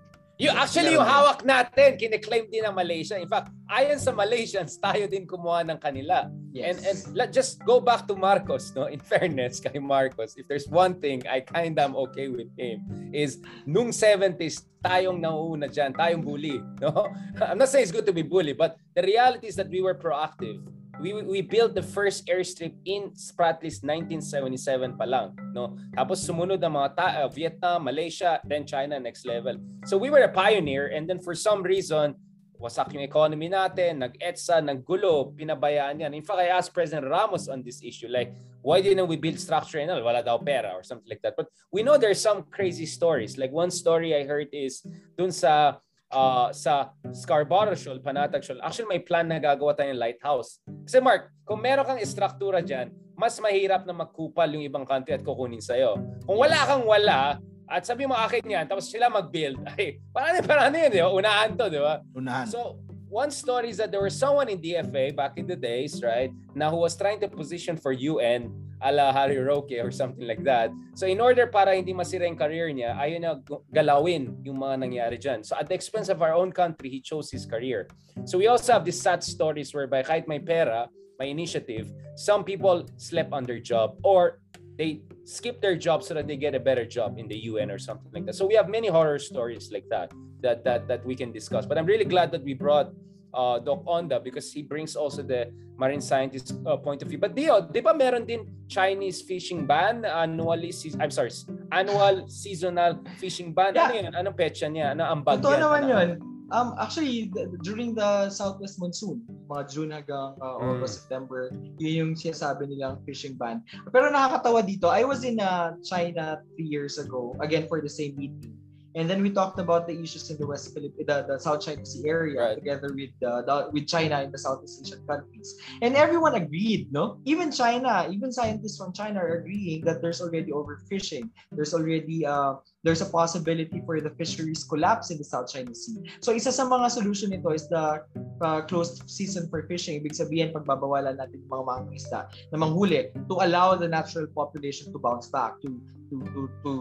Yung, actually, yung hawak natin, kine-claim din ng Malaysia. In fact, ayon sa Malaysians, tayo din kumuha ng kanila. Yes. And, and let just go back to Marcos, no? In fairness kay Marcos, if there's one thing I kind of am okay with him, is nung 70s, tayong nauuna dyan, tayong bully, no? <laughs> I'm not saying it's good to be bully, but the reality is that we were proactive we we built the first airstrip in Spratlys 1977 pa lang, no? Tapos sumunod ang mga ta- uh, Vietnam, Malaysia, then China next level. So we were a pioneer and then for some reason wasak yung economy natin, nag-ETSA, naggulo, pinabayaan yan. In fact, I asked President Ramos on this issue, like, why didn't we build structure and all? Wala daw pera or something like that. But we know there's some crazy stories. Like one story I heard is dun sa uh, sa Scarborough Shoal, Panatag Shoal, actually may plan na gagawa tayong lighthouse. Kasi Mark, kung meron kang istruktura dyan, mas mahirap na magkupal yung ibang country at kukunin sa'yo. Kung wala kang wala, at sabi mo akin yan, tapos sila mag-build, <laughs> ay, parang parang yun, di ba? Unahan to, di ba? Unahan. So, one story is that there was someone in DFA back in the days, right, na who was trying to position for UN ala Harry Roque or something like that. So in order para hindi masira yung career niya, ayaw na galawin yung mga nangyari dyan. So at the expense of our own country, he chose his career. So we also have these sad stories whereby kahit may pera, may initiative, some people slept on their job or they skip their job so that they get a better job in the UN or something like that. So we have many horror stories like that that that that we can discuss. But I'm really glad that we brought uh, Doc Onda because he brings also the marine scientist uh, point of view. But Dio, di ba meron din Chinese fishing ban annually? I'm sorry, annual seasonal fishing ban. Yeah. Ano yun? Anong petsa niya? Ano ang bag Totoo naman ano? yun. Um, actually, the, during the southwest monsoon, mga June hanggang uh, mm. August, mm. September, yun yung sinasabi nilang fishing ban. Pero nakakatawa dito, I was in uh, China three years ago, again for the same meeting. And then we talked about the issues in the West Philippines, the, the South China Sea area, right. together with uh, the, with China and the Southeast Asian countries. And everyone agreed, no? Even China, even scientists from China are agreeing that there's already overfishing. There's already uh, there's a possibility for the fisheries collapse in the South China Sea. So isa sa mga solution nito is the uh, closed season for fishing. Ibig sabihin, pagbabawalan natin mga mga isda na manghuli to allow the natural population to bounce back, to to to to,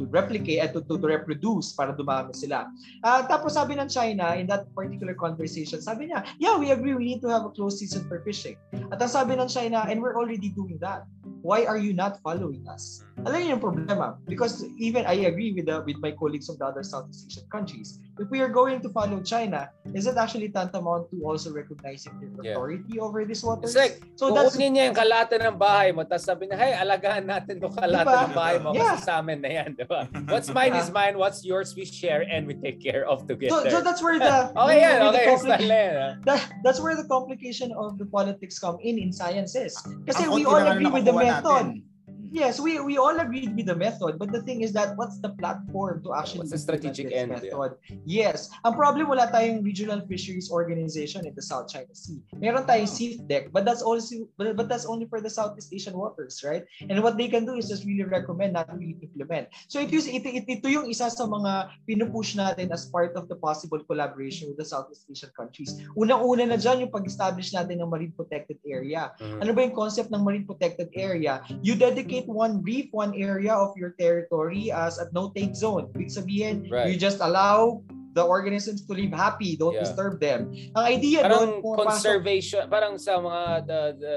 to replicate at to, to, to reproduce para dumami sila. Uh, tapos sabi ng China in that particular conversation, sabi niya, yeah, we agree we need to have a closed season for fishing. At ang sabi ng China, and we're already doing that. Why are you not following us? Alam niyo yung problema. Because even I agree with the, with my colleagues of the other Southeast Asian countries. If we are going to follow China, is it actually tantamount to also recognizing their authority yeah. over these waters? It's like, so that's niya yung kalata ng bahay mo, tapos sabi na, hey, alagaan natin itong kalata diba? ng bahay mo yeah. kasi sa amin na yan, di ba? What's mine is mine, what's yours we share and we take care of together. So, so that's where the <laughs> okay, yeah, okay, the compli- that, that's where the complication of the politics come in in sciences. Kasi we all agree with the method. Yes, we we all agreed with the method, but the thing is that what's the platform to actually what's the strategic end? Method? Yeah. Yes. Ang problem wala tayong regional fisheries organization in the South China Sea. Meron tayong oh. CIFDEC, but that's also but, but that's only for the Southeast Asian waters, right? And what they can do is just really recommend not really implement. So it, ito, ito, ito yung isa sa mga pinupush natin as part of the possible collaboration with the Southeast Asian countries. Unang-una na dyan yung pag-establish natin ng marine protected area. Mm-hmm. Ano ba yung concept ng marine protected area? You dedicate designate one reef, one area of your territory as a no-take zone. Ibig sabihin, right. you just allow the organisms to live happy, don't yeah. disturb them. Ang idea parang doon, conservation, pasok, parang sa mga the, the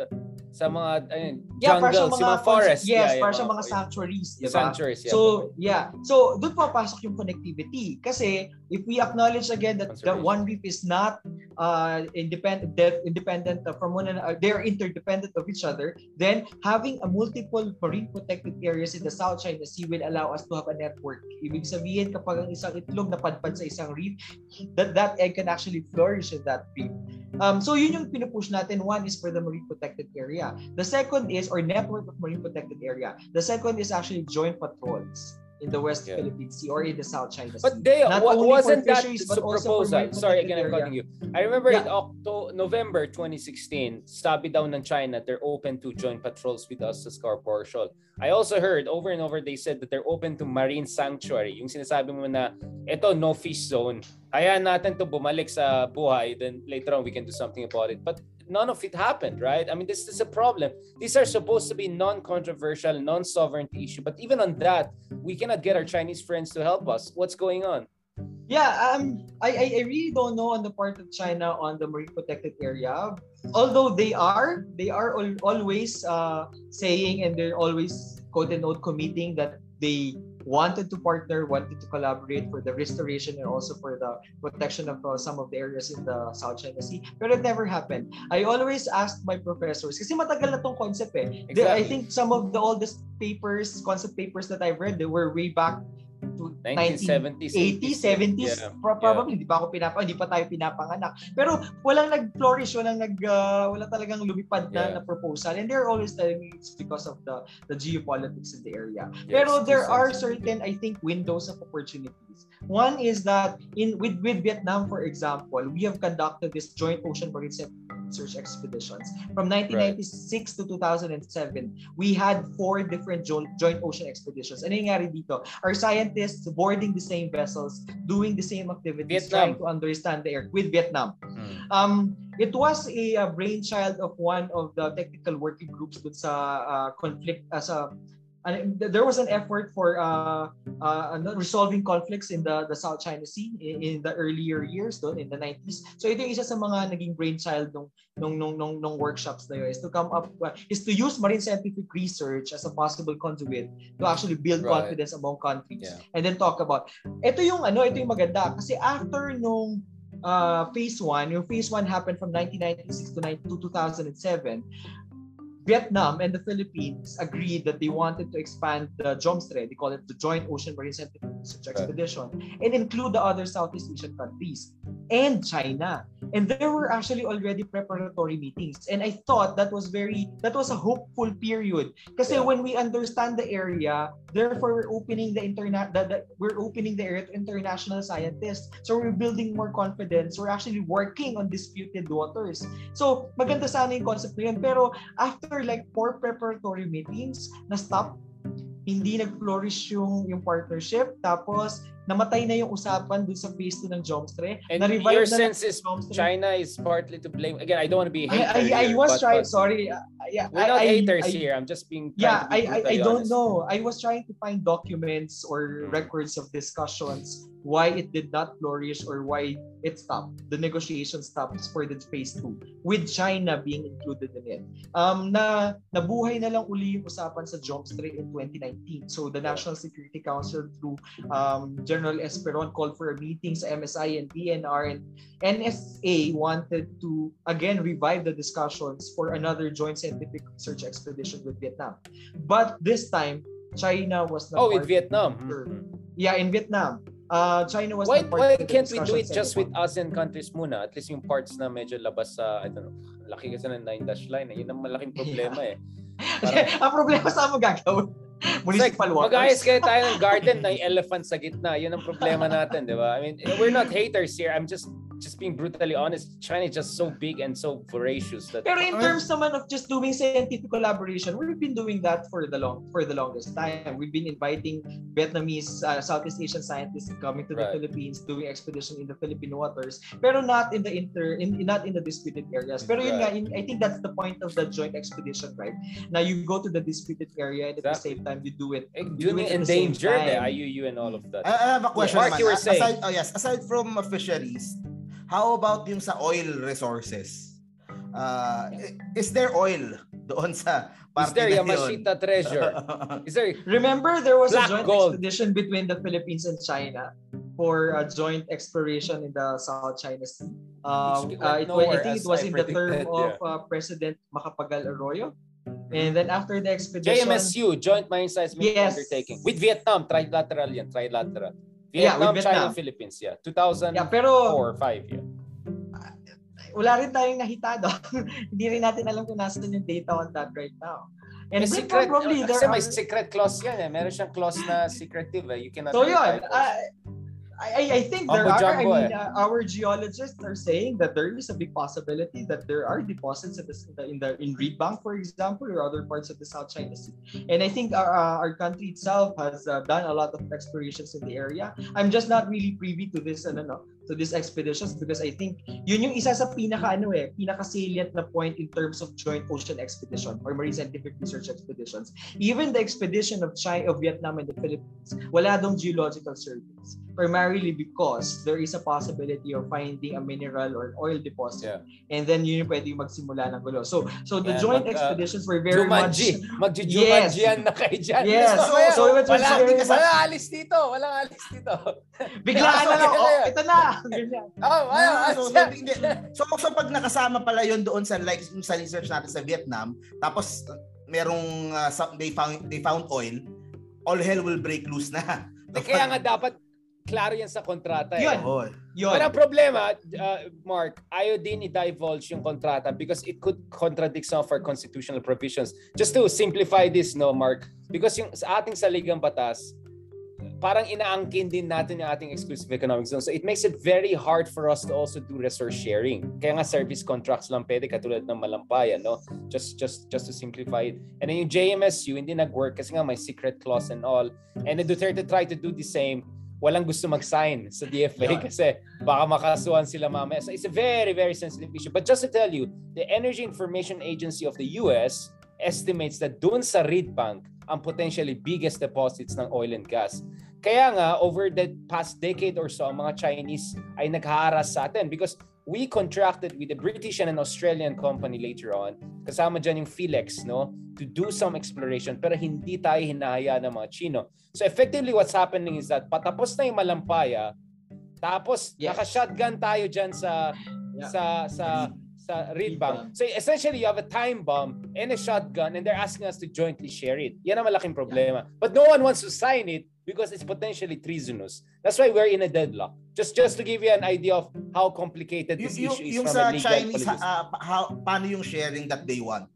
sa mga ayun, yeah, jungle, sa mga, mga forest. Yes, yeah, para sa mga sanctuaries, di ba? Sanctuaries, yeah. So, yeah. So, doon papasok yung connectivity. Kasi, if we acknowledge again that the one reef is not uh, independent independent from one another, they're interdependent of each other, then having a multiple marine protected areas in the South China Sea will allow us to have a network. Ibig sabihin, kapag ang isang itlog napadpad sa isang reef, that that egg can actually flourish in that reef. Um, so yun yung pinupush natin. One is for the marine protected area. The second is, or network of marine protected area. The second is actually joint patrols. In the West yeah. Philippine Sea or in the South China Sea. But they Not w- wasn't that fisheries, the proposal? Sorry again, I'm cutting you. I remember yeah. in October, November 2016, sabi daw ng China they're open to joint patrols with us sa Scarborough Shoal. I also heard over and over they said that they're open to marine sanctuary. Yung sinasabi mo na ito no fish zone. Hayaan natin to bumalik sa buhay then later on we can do something about it. But none of it happened, right? I mean, this is a problem. These are supposed to be non-controversial, non-sovereignty issue, but even on that, we cannot get our Chinese friends to help us. What's going on? Yeah, um, I, I really don't know on the part of China on the marine protected area. Although they are, they are al- always uh, saying and they're always quote unquote committing that they wanted to partner, wanted to collaborate for the restoration and also for the protection of uh, some of the areas in the South China Sea. But it never happened. I always asked my professors, kasi matagal na tong concept eh. Exactly. I think some of the oldest papers, concept papers that I've read, they were way back 1970s, 80s, 70s. Yeah. Probably, hindi pa ako pinapa, hindi pa tayo pinapanganak. Pero walang nag-flourish, walang nag, uh, wala talagang lumipad na, yeah. na proposal. And they're always telling me it's because of the the geopolitics in the area. Yes, Pero there are certain, I think, windows of opportunities. One is that in with, with Vietnam, for example, we have conducted this joint ocean marine search expeditions. From 1996 right. to 2007, we had four different jo- joint ocean expeditions. Ano yung nangyari dito? Our scientists boarding the same vessels, doing the same activities, Vietnam. trying to understand the air with Vietnam. Hmm. Um, it was a, a brainchild of one of the technical working groups dun sa uh, conflict as uh, a and there was an effort for uh, uh, resolving conflicts in the, the South China Sea in, in the earlier years doon in the 90s. So ito yung isa sa mga naging brainchild nung nung nung nung, nung workshops na yun is to come up uh, is to use marine scientific research as a possible conduit to actually build right. confidence among countries yeah. and then talk about ito yung ano ito yung maganda kasi after nung uh, phase 1 yung phase 1 happened from 1996 to 2007 Vietnam and the Philippines agreed that they wanted to expand the JOMSTRE, they call it the Joint Ocean Marine Research Expedition, and include the other Southeast Asian countries and China. And there were actually already preparatory meetings. And I thought that was very, that was a hopeful period. Kasi yeah. when we understand the area, therefore we're opening the internet, the, the, we're opening the area to international scientists. So we're building more confidence. We're actually working on disputed waters. So maganda sana yung concept na yun. Pero after like four preparatory meetings, na-stop hindi nag-flourish yung yung partnership. Tapos namatay na yung usapan dun sa phase 2 ng Jomstre. And your sense is China is partly to blame. Again, I don't want to be hater I, I, I was trying, sorry. Uh, yeah, We're not I, haters I, here. I'm just being Yeah, I, I, I don't know. I was trying to find documents or hmm. records of discussions why it did not flourish or why it stopped. The negotiation stops for the phase 2 with China being included in it. Um, na nabuhay na lang uli yung usapan sa Jomstre in 2019. So the National Security Council through um, General Esperon called for a meeting sa MSI and DNR and NSA wanted to again revive the discussions for another joint scientific research expedition with Vietnam. But this time, China was not Oh, with Vietnam. Yeah, in Vietnam. Uh, China was why, why can't we do it just with ASEAN countries muna? At least yung parts na medyo labas sa, I don't know, laki kasi ng nine dash line. Eh. Yun ang malaking problema <laughs> yeah. eh. Parang, ang <laughs> problema sa mo gagawin. <laughs> Municipal like, waters. Mag-ayos kayo tayo ng garden na yung elephant sa gitna. Yun ang problema natin, di ba? I mean, we're not haters here. I'm just just being brutally honest, China is just so big and so voracious that. Pero in terms naman of just doing scientific collaboration, we've been doing that for the long for the longest time. We've been inviting Vietnamese, uh, Southeast Asian scientists coming to the right. Philippines, doing expedition in the Philippine waters, pero not in the inter, in, not in the disputed areas. Pero yun nga, in, I think that's the point of the joint expedition, right? Now you go to the disputed area and at exactly. the same time you do it. You do it endanger the IUU and all of that. I, have a question. Yeah. Mark, you were saying. Aside, oh yes, aside from fisheries, How about yung sa oil resources? Uh, is there oil <laughs> doon sa Is there Yamashita treasure? <laughs> Is there Remember there was a joint gold. expedition between the Philippines and China for a joint exploration in the South China Sea. Um, uh, it, I think it was I in the term of uh, President Macapagal Arroyo. And then after the expedition... JMSU, Joint Mine Seismic yes. Undertaking. With Vietnam, trilateral yan, trilateral. Vietnam, yeah, Vietnam. China, Philippines, yeah. 2004 yeah, pero, 5, yeah. Wala rin tayong nahitado. <laughs> Hindi rin natin alam kung nasan yung data on that right now. And may secret, probably, there kasi are... may secret clause yan eh. Meron siyang clause na secretive eh. You cannot... So yun, uh, I, I think there are, I mean, eh. uh, our geologists are saying that there is a big possibility that there are deposits in, this, in the in Reed Bank, for example, or other parts of the South China Sea. And I think our, uh, our country itself has uh, done a lot of explorations in the area. I'm just not really privy to this, ano, no, to these expeditions because I think yun yung isa sa pinaka ano eh, pinaka salient na point in terms of joint ocean expedition or marine scientific research expeditions. Even the expedition of China, of Vietnam and the Philippines, wala dong geological surveys. Primarily because there is a possibility of finding a mineral or oil deposit. Yeah. And then yun yung pwede magsimula ng gulo. So so the yeah, joint mag, uh, expeditions were very Jumanji. much Magji-Jumanji yes. na kayo dyan. Yes. So, so, so it was wala, very, wala alis dito. Walang alis dito. Biglaan na lang. Oh, ito na. Ganyan. Oh, ayun. Ah, so, so, so, so, pag nakasama pala yon doon sa like sa research natin sa Vietnam, tapos merong uh, they found they found oil, all hell will break loose na. Kaya nga dapat klaro yan sa kontrata. Eh. Yun. Oh. Yun. Pero ang problema, uh, Mark, ayaw din i-divulge yung kontrata because it could contradict some of our constitutional provisions. Just to simplify this, no, Mark, because yung sa ating saligang batas, parang inaangkin din natin yung ating exclusive economic zone. So it makes it very hard for us to also do resource sharing. Kaya nga service contracts lang pwede katulad ng malampayan, no? Just just just to simplify it. And then yung JMSU hindi nag-work kasi nga may secret clause and all. And the Duterte tried to do the same. Walang gusto mag-sign sa DFA <laughs> kasi baka makasuhan sila mamaya. So it's a very, very sensitive issue. But just to tell you, the Energy Information Agency of the US estimates that dun sa Reed Bank, ang potentially biggest deposits ng oil and gas. Kaya nga, over the past decade or so, ang mga Chinese ay naghaharas sa atin because we contracted with a British and an Australian company later on, kasama dyan yung Philex, no, to do some exploration, pero hindi tayo hinahaya ng mga Chino. So effectively, what's happening is that patapos na yung Malampaya, tapos yes. naka-shotgun tayo dyan sa yeah. sa sa sa reed bank. So essentially, you have a time bomb and a shotgun and they're asking us to jointly share it. Yan ang malaking problema. But no one wants to sign it because it's potentially treasonous. That's why we're in a deadlock. Just just to give you an idea of how complicated this yung, issue is yung from sa a legal Chinese, uh, how, paano yung sharing that they want?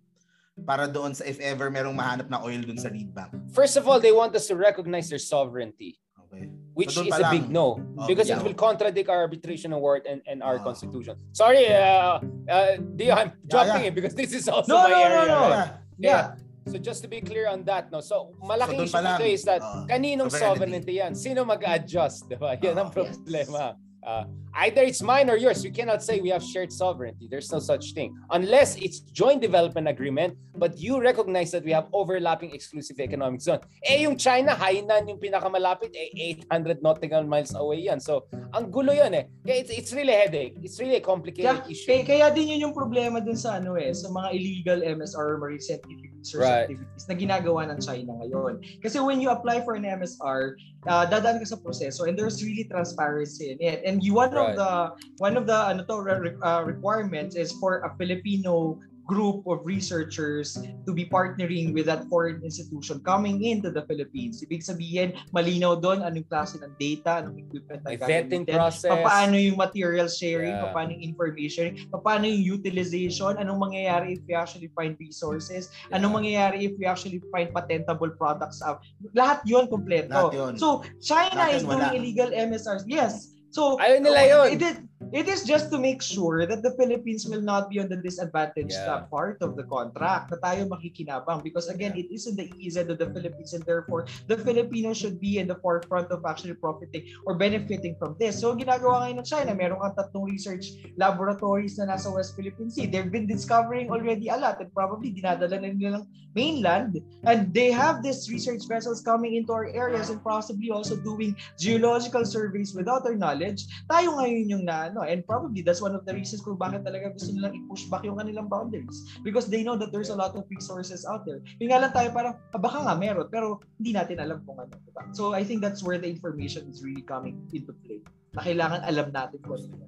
Para doon sa if ever merong mahanap na oil doon sa reed bank. First of all, they want us to recognize their sovereignty. Okay. Which so is a big no because yeah. it will contradict our arbitration award and, and our oh. constitution. Sorry, uh, uh, Dio, I'm jumping yeah, yeah. in because this is also no, my no, area. No, no, no. Yeah. So just to be clear on that, no. So malaking so issue dito is that uh, kaninong sovereignty yan? Sino mag-adjust, 'di ba? Yan ang problema. Yes. Uh, either it's mine or yours. We cannot say we have shared sovereignty. There's no such thing. Unless it's joint development agreement, but you recognize that we have overlapping exclusive economic zone. Eh yung China, Hainan yung pinakamalapit, eh 800 nautical miles away yan. So, ang gulo yan eh. Kaya it's, it's really a headache. It's really a complicated kaya, issue. Kaya, kaya din yun yung problema dun sa ano eh, sa mga illegal MSR marine scientific research right. activities na ginagawa ng China ngayon. Kasi when you apply for an MSR, uh, dadaan ka sa proseso and there's really transparency in it. And you, one right. Of the one of the ano to, uh, requirements is for a Filipino group of researchers to be partnering with that foreign institution coming into the Philippines. Ibig sabihin, malinaw doon anong klase ng data, anong equipment na vetting process. Paano yung material sharing, yeah. paano yung information, paano yung utilization, anong mangyayari if we actually find resources, yeah. anong mangyayari if we actually find patentable products out. Lahat yun kompleto. Lahat yun. So, China Lahat is doing illegal MSRs. Yes. So, Ayaw nila yun. It, it, is just to make sure that the Philippines will not be on the disadvantaged yeah. part of the contract na tayo makikinabang because again it is in the EEZ of the Philippines and therefore the Filipinos should be in the forefront of actually profiting or benefiting from this. So ginagawa ngayon ng China, meron kang tatlong research laboratories na nasa West Philippine Sea. They've been discovering already a lot and probably dinadala na nila ng mainland and they have these research vessels coming into our areas and possibly also doing geological surveys without our knowledge. Tayo ngayon yung na ano, and probably that's one of the reasons kung bakit talaga gusto nilang i-push back yung kanilang boundaries because they know that there's a lot of resources out there. Yung nga lang tayo parang, ah, baka nga meron, pero hindi natin alam kung ano. Diba? So I think that's where the information is really coming into play. Na kailangan alam natin kung ano.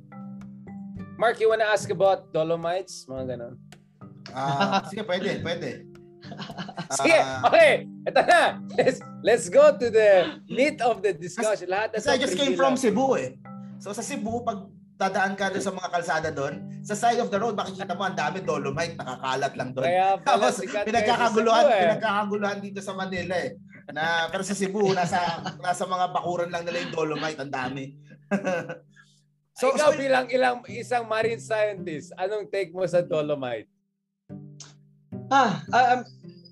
Mark, you wanna ask about Dolomites? Mga ganon. Uh, sige, pwede, pwede. <laughs> Sige, uh, okay. Ito na. Let's, let's go to the meat of the discussion. Lahat Kasi I just came from Cebu eh. So sa Cebu, pag dadaan ka doon sa mga kalsada doon, sa side of the road, makikita mo ang dami dolomite, nakakalat lang doon. Kaya pala, Tapos, pinagkakaguluhan, eh. pinagkakaguluhan dito sa Manila eh. Na, pero sa Cebu, nasa, nasa mga bakuran lang nila yung dolomite, ang dami. <laughs> so, Ikaw so, bilang ilang isang marine scientist, anong take mo sa dolomite? Ah, um,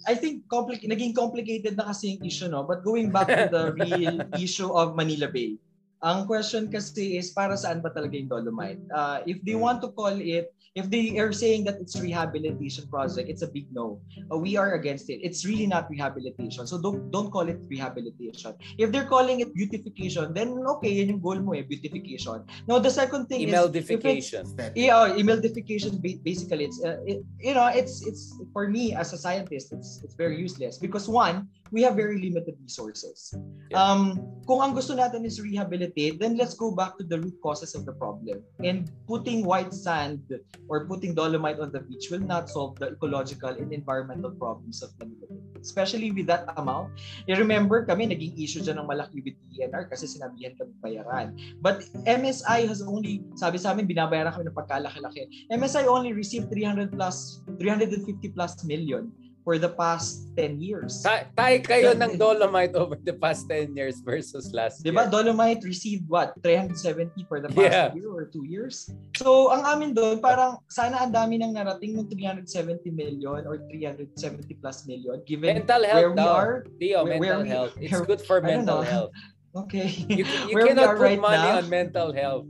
I think compli- naging complicated na kasi yung issue, no? But going back to the <laughs> real issue of Manila Bay, ang question kasi is para saan ba talaga yung Dolomite? Uh, if they want to call it if they are saying that it's rehabilitation project, it's a big no. Uh, we are against it. It's really not rehabilitation. So don't don't call it rehabilitation. If they're calling it beautification, then okay, yan yung goal mo eh, beautification. Now the second thing Emeldification. is yeah, emeldification basically it's uh, it, you know, it's it's for me as a scientist, it's it's very useless because one, we have very limited resources. Yeah. Um, kung ang gusto natin is rehabilitate, then let's go back to the root causes of the problem. And putting white sand or putting dolomite on the beach will not solve the ecological and environmental problems of Manila Especially with that amount. I remember kami, naging issue dyan ng malaki with DNR kasi sinabihan kami bayaran. But MSI has only, sabi sa amin, binabayaran kami ng pagkalaki-laki. MSI only received 300 plus, 350 plus million for the past 10 years. Ta- tayo kayo ng Dolomite over the past 10 years versus last year. Diba, Dolomite received what? 370 for the past yeah. year or 2 years? So, ang amin doon, parang sana ang dami nang narating ng 370 million or 370 plus million given mental health where we are. Dio, where, mental where health. It's good for mental health. <laughs> Okay. You, you cannot put right money now, on mental health.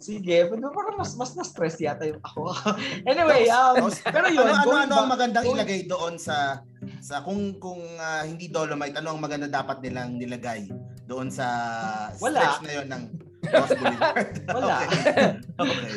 Sige, pero parang mas mas na-stress yata yung ako. <laughs> anyway, um, pero yun, ano, ano, ano ang magandang going, ilagay doon sa sa kung kung uh, hindi dolomite, ano ang maganda dapat nilang nilagay doon sa Wala. stretch na yon ng <laughs> Wala. okay. <laughs> okay.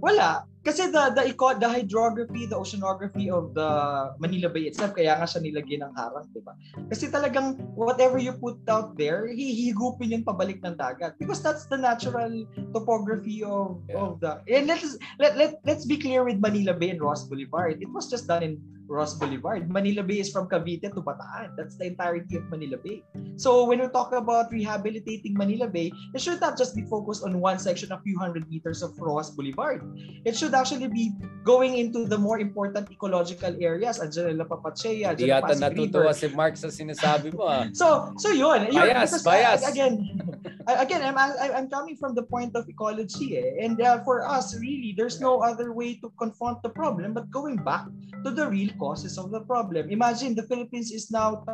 Wala. Kasi the the eco, the hydrography, the oceanography of the Manila Bay itself, kaya nga siya nilagyan ng harang, di ba? Kasi talagang whatever you put out there, hihigupin yung pabalik ng dagat. Because that's the natural topography of yeah. of the... And let's, let, let, let's be clear with Manila Bay and Ross Boulevard. It was just done in Ross Boulevard. Manila Bay is from Cavite to Bataan. That's the entirety of Manila Bay. So when we talk about rehabilitating Manila Bay, it should not just be focused on one section, a few hundred meters of Ross Boulevard. It should actually be going into the more important ecological areas, Anjela Papachea, Di yata natutuwa si Mark sa sinasabi mo. Ah. So, so yun. yun bias, because, bias. Again, again, I'm, I'm coming from the point of ecology. Eh? And uh, for us, really, there's no other way to confront the problem but going back to the real causes of the problem. Imagine the Philippines is now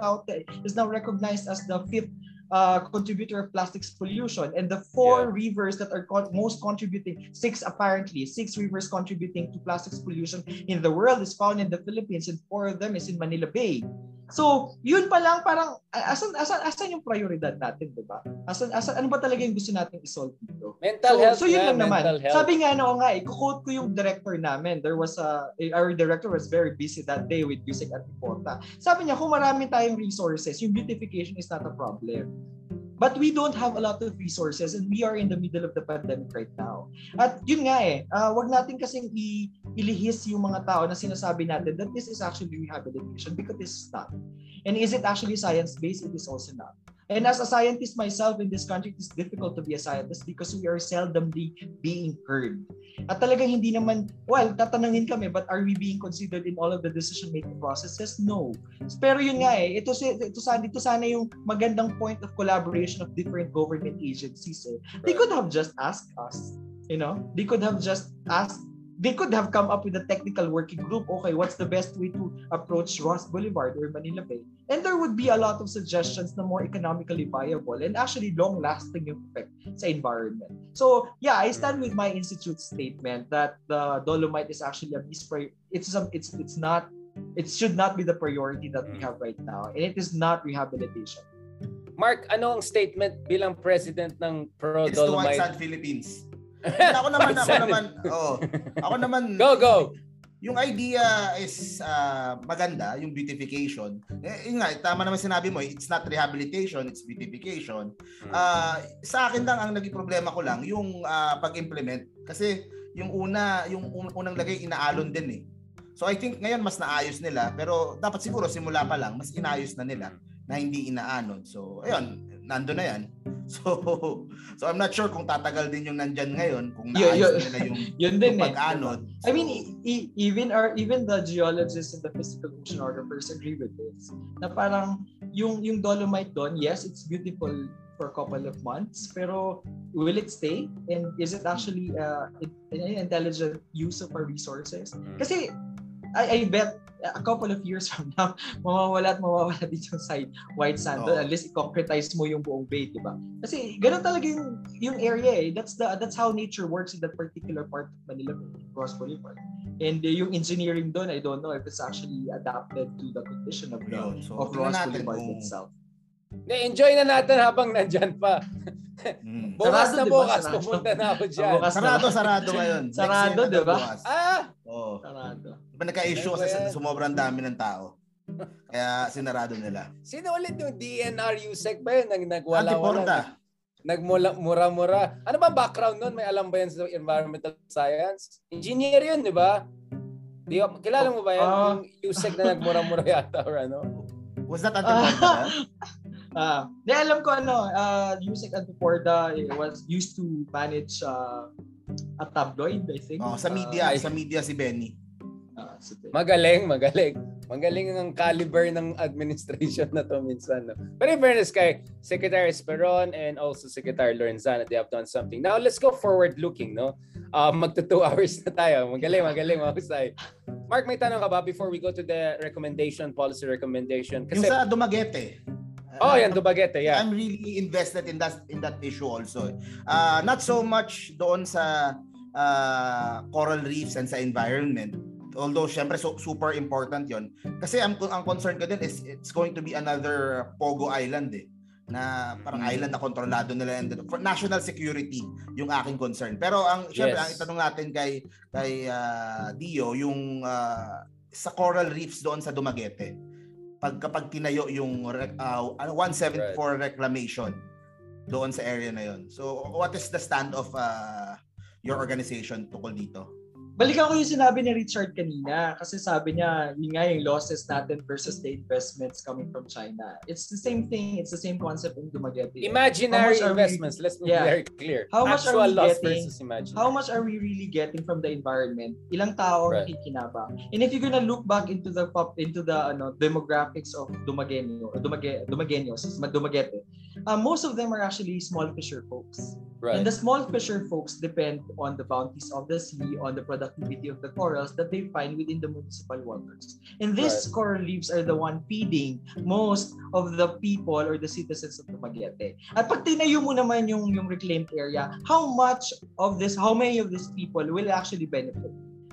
is now recognized as the fifth uh, contributor of plastics pollution and the four yeah. rivers that are con- most contributing six apparently six rivers contributing to plastics pollution in the world is found in the Philippines and four of them is in Manila Bay So, yun pa lang parang asan asan asan yung prioridad natin, 'di ba? Asan asan ano ba talaga yung gusto nating i-solve dito? Mental so, health. So, yun yeah, lang naman. Health. Sabi nga no nga, i-quote ko yung director namin. There was a our director was very busy that day with music at Tipota. Sabi niya, kung marami tayong resources, yung beautification is not a problem. But we don't have a lot of resources and we are in the middle of the pandemic right now. At yun nga eh, uh, wag natin kasing i- ilihis yung mga tao na sinasabi natin that this is actually rehabilitation because it's not. And is it actually science-based? It is also not. And as a scientist myself in this country, it is difficult to be a scientist because we are seldomly being heard. At talagang hindi naman, well, tatanungin kami, but are we being considered in all of the decision-making processes? No. Pero yun nga eh, ito, ito, sana, ito sana yung magandang point of collaboration of different government agencies. Eh. They could have just asked us, you know? They could have just asked they could have come up with a technical working group. Okay, what's the best way to approach Ross Boulevard or Manila Bay? And there would be a lot of suggestions na more economically viable and actually long-lasting effect sa environment. So, yeah, I stand with my institute statement that the Dolomite is actually a mispri- it's a, it's it's not it should not be the priority that we have right now and it is not rehabilitation. Mark, ano ang statement bilang president ng Pro It's Dolomite? It's the one Philippines ako naman, ako naman, oh, ako naman, go, go. Yung idea is uh, maganda, yung beautification. Eh, yun nga, tama naman sinabi mo, it's not rehabilitation, it's beautification. Uh, sa akin lang, ang naging problema ko lang, yung uh, pag-implement. Kasi yung una, yung unang lagay, inaalon din eh. So I think ngayon mas naayos nila, pero dapat siguro simula pa lang, mas inayos na nila na hindi inaanon. So, ayun, nando na yan. <laughs> So, so I'm not sure kung tatagal din yung nandyan ngayon, kung naayos nila yung, <laughs> yun din yung pag-anod. Eh. So, I mean, e- even our even the geologists and the physical oceanographers agree with this. Na parang yung yung dolomite doon, yes, it's beautiful for a couple of months, pero will it stay? And is it actually uh, an intelligent use of our resources? Mm. Kasi I, I bet a couple of years from now, <laughs> mawawala at mawawala din yung side white sand oh. unless i-concretize mo yung buong bay, di ba? Kasi ganun talaga yung, yung area eh. That's the that's how nature works in that particular part of Manila, Cross Boulevard. And uh, yung engineering doon, I don't know if it's actually adapted to the condition of the Yun. so, of Ross Boulevard kung... itself. Na-enjoy na natin habang nandyan pa. Mm. <laughs> Bukas sarado, na bukas, diba? pupunta na ako dyan. Bukas sarado, sarado ngayon. Sarado, di ba? Ah! Oo. Oh. Sarado. Nagka-issue kasi sa sumobrang dami ng tao. Kaya sinarado nila. Sino ulit yung DNR USEC ba yun? Nag nagwala-wala. Antiporta. Nagmura-mura. Ano ba background nun? May alam ba yan sa environmental science? Engineer yun, di ba? Di, kilala mo ba yan? Uh, yung USEC na nagmura-mura yata or ano? Was that Antiporta? Ah, uh, <laughs> di alam ko ano, uh, Yusek Antiporda was used to manage uh, a tabloid, I think. Oh, sa media, uh, sa media si Benny. Uh, magaling, magaling. Magaling ang caliber ng administration na to minsan. No? But in fairness kay Secretary Esperon and also Secretary Lorenzana, they have done something. Now, let's go forward looking, no? Uh, magto 2 hours na tayo. Magaling, magaling, mahusay. Mark, may tanong ka ba before we go to the recommendation, policy recommendation? Kasi, Yung sa Dumaguete. Oh, yan Dumaguete, yeah. I'm really invested in that in that issue also. Uh, not so much doon sa uh, coral reefs and sa environment. Although syempre so, super important 'yon. Kasi ang ang concern ko din is it's going to be another Pogo Island eh na parang mm. island na kontrolado nila and for national security yung aking concern. Pero ang syempre yes. ang itanong natin kay kay uh, Dio yung uh, sa coral reefs doon sa Dumaguete pag kapag tinayo yung uh, 174 right. reclamation doon sa area na yon. So what is the stand of uh, your organization tukol dito? Balikan ko yung sinabi ni Richard kanina kasi sabi niya, yun nga yung losses natin versus the investments coming from China. It's the same thing. It's the same concept in Dumaguete. Imaginary investments. We, Let's be yeah. very clear. How much Actual are we getting? How much are we really getting from the environment? Ilang tao ang right. kikinabang? And if you're gonna look back into the pop into the ano demographics of Dumagueño, Dumage, Dumagueños, Dumaguete, uh, most of them are actually small fisher folks. Right. And the small fisher folks depend on the bounties of the sea, on the productivity of the corals that they find within the municipal waters. And these right. coral reefs are the one feeding most of the people or the citizens of Dumaguete. At pag tinayo mo naman yung, yung reclaimed area, how much of this, how many of these people will actually benefit?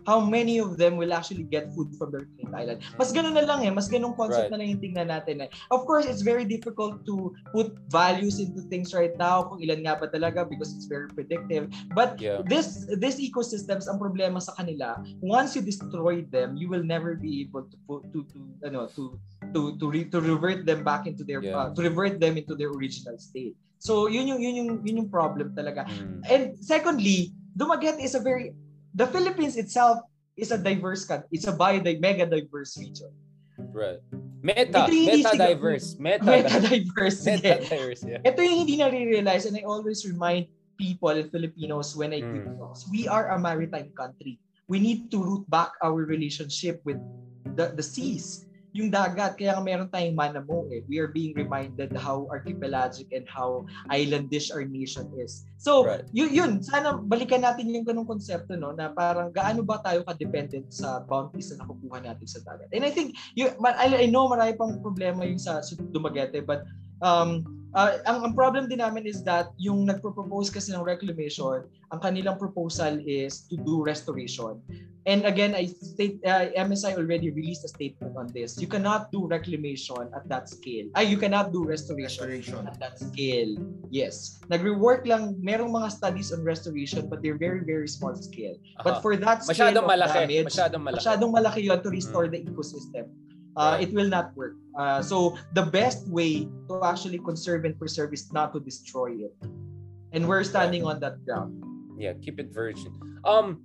How many of them will actually get food from the reclaimed island. Mas ganun na lang eh, mas ganung concept right. na lang yung tingnan natin eh. Of course, it's very difficult to put values into things right now kung ilan nga ba talaga because it's very predictive. But yeah. this this ecosystems ang problema sa kanila, once you destroy them, you will never be able to put to to ano to to to, re, to revert them back into their yeah. uh, to revert them into their original state. So yun yung yun yung yun yung problem talaga. Mm. And secondly, Dumaguete is a very the Philippines itself is a diverse country. It's a bio mega diverse region. Right. Meta, meta diverse. Meta, meta diverse. Meta diverse, yeah. Ito yung hindi na-realize and I always remind people, Filipinos, when I mm. talks, we are a maritime country. We need to root back our relationship with the, the seas yung dagat. Kaya meron tayong manamo eh. We are being reminded how archipelagic and how islandish our nation is. So, right. yun, yun, sana balikan natin yung ganung konsepto no na parang gaano ba tayo ka-dependent sa bounties na nakukuha natin sa dagat. And I think you, I, I know marami pang problema yung sa, sa Dumaguete but um uh, ang, ang problem din namin is that yung nagpro-propose kasi ng reclamation, ang kanilang proposal is to do restoration. And again, I state uh, MSI already released a statement on this. You cannot do reclamation at that scale. Ay, you cannot do restoration, restoration. at that scale. Yes. Nagre-work lang, merong mga studies on restoration but they're very very small scale. Uh-huh. But for that scale masyadong of malaki, damage, masyadong malaki. Masyadong malaki yun to restore mm. the ecosystem. Uh, it will not work. Uh, so the best way to actually conserve and preserve is not to destroy it. And we're standing on that ground. Yeah, keep it virgin. Um,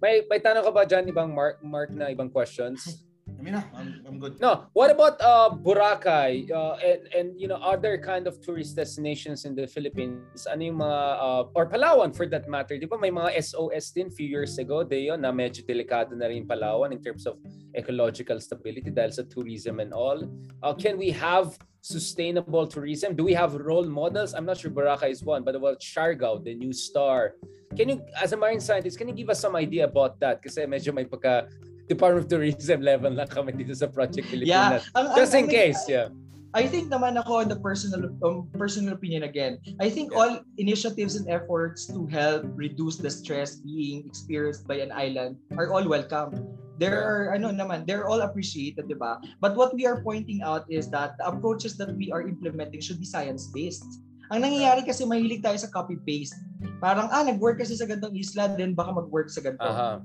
may may tanong ka ba dyan ibang mark mark na ibang questions? Na. I'm, I'm I'm good. No, what about uh, Boracay uh, and, and you know other kind of tourist destinations in the Philippines? Ano yung mga uh, or Palawan for that matter? Di ba may mga SOS din few years ago Deo na medyo delikado na rin Palawan in terms of ecological stability dahil sa tourism and all. Uh, can we have sustainable tourism? Do we have role models? I'm not sure Boracay is one, but about Siargao, the new star. Can you, as a marine scientist, can you give us some idea about that? Kasi medyo may pagka Department of Tourism level lang kami dito sa Project Pilipinas. Yeah, ang, Just ang, in ang, case, yeah. I think naman ako on the personal um, personal opinion again. I think yeah. all initiatives and efforts to help reduce the stress being experienced by an island are all welcome. There are ano naman, they're all appreciated, 'di ba? But what we are pointing out is that the approaches that we are implementing should be science-based. Ang nangyayari kasi mahilig tayo sa copy-paste. Parang, ah, nag-work kasi sa gantong isla, then baka mag-work sa ganito. Uh-huh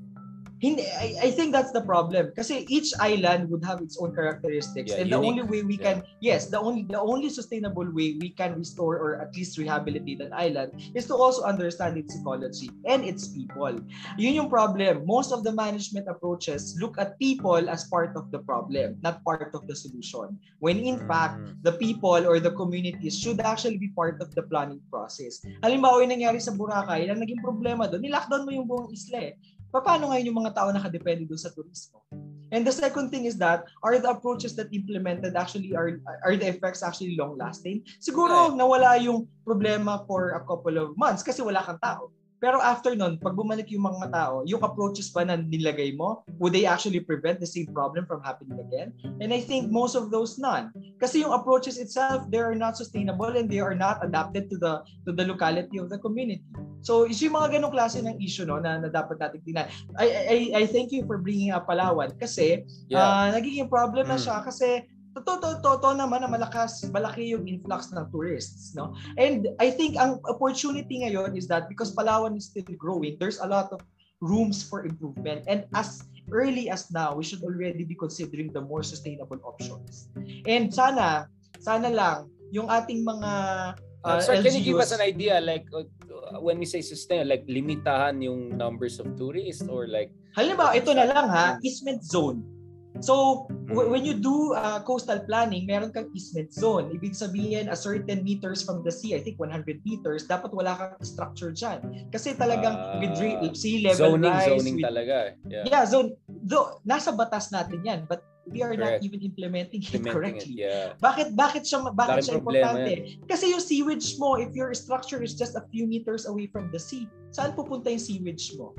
hindi I, I think that's the problem. Kasi each island would have its own characteristics. Yeah, and unique. the only way we yeah. can yes the only the only sustainable way we can restore or at least rehabilitate an island is to also understand its ecology and its people. Yun yung problem. Most of the management approaches look at people as part of the problem not part of the solution. When in mm. fact the people or the communities should actually be part of the planning process. Halimbawa yung nangyari sa Boracay ang naging problema doon ni-lockdown mo yung buong isla eh paano ngayon yung mga tao nakadepende doon sa turismo? And the second thing is that are the approaches that implemented actually are are the effects actually long lasting? Siguro nawala yung problema for a couple of months kasi wala kang tao. Pero after nun, pag bumalik yung mga tao, yung approaches pa na nilagay mo, would they actually prevent the same problem from happening again? And I think most of those none. Kasi yung approaches itself, they are not sustainable and they are not adapted to the to the locality of the community. So, is yung mga ganong klase ng issue no, na, na dapat natin tingnan. I, I, I thank you for bringing up Palawan kasi yeah. uh, nagiging problem na mm. siya kasi totoo totoo naman na malakas malaki yung influx ng tourists no? And i think ang opportunity ngayon is that because Palawan is still growing there's a lot of rooms for improvement. And as early as now we should already be considering the more sustainable options. And sana sana lang yung ating mga uh, so LGUs, can you give us an idea like uh, when we say sustain like limitahan yung numbers of tourists or like halimbawa ito na lang ha? Easement zone So, w- when you do uh, coastal planning, meron kang easement zone. Ibig sabihin, a certain meters from the sea, I think 100 meters, dapat wala kang structure dyan. Kasi talagang uh, with sea level zoning, rise. Zoning with, talaga. Yeah, yeah zone. Though, nasa batas natin yan, but we are Correct. not even implementing, implementing it correctly. It, yeah. Bakit bakit siya bakit siya importante? Yan. Kasi yung sewage mo, if your structure is just a few meters away from the sea, saan pupunta yung sewage mo?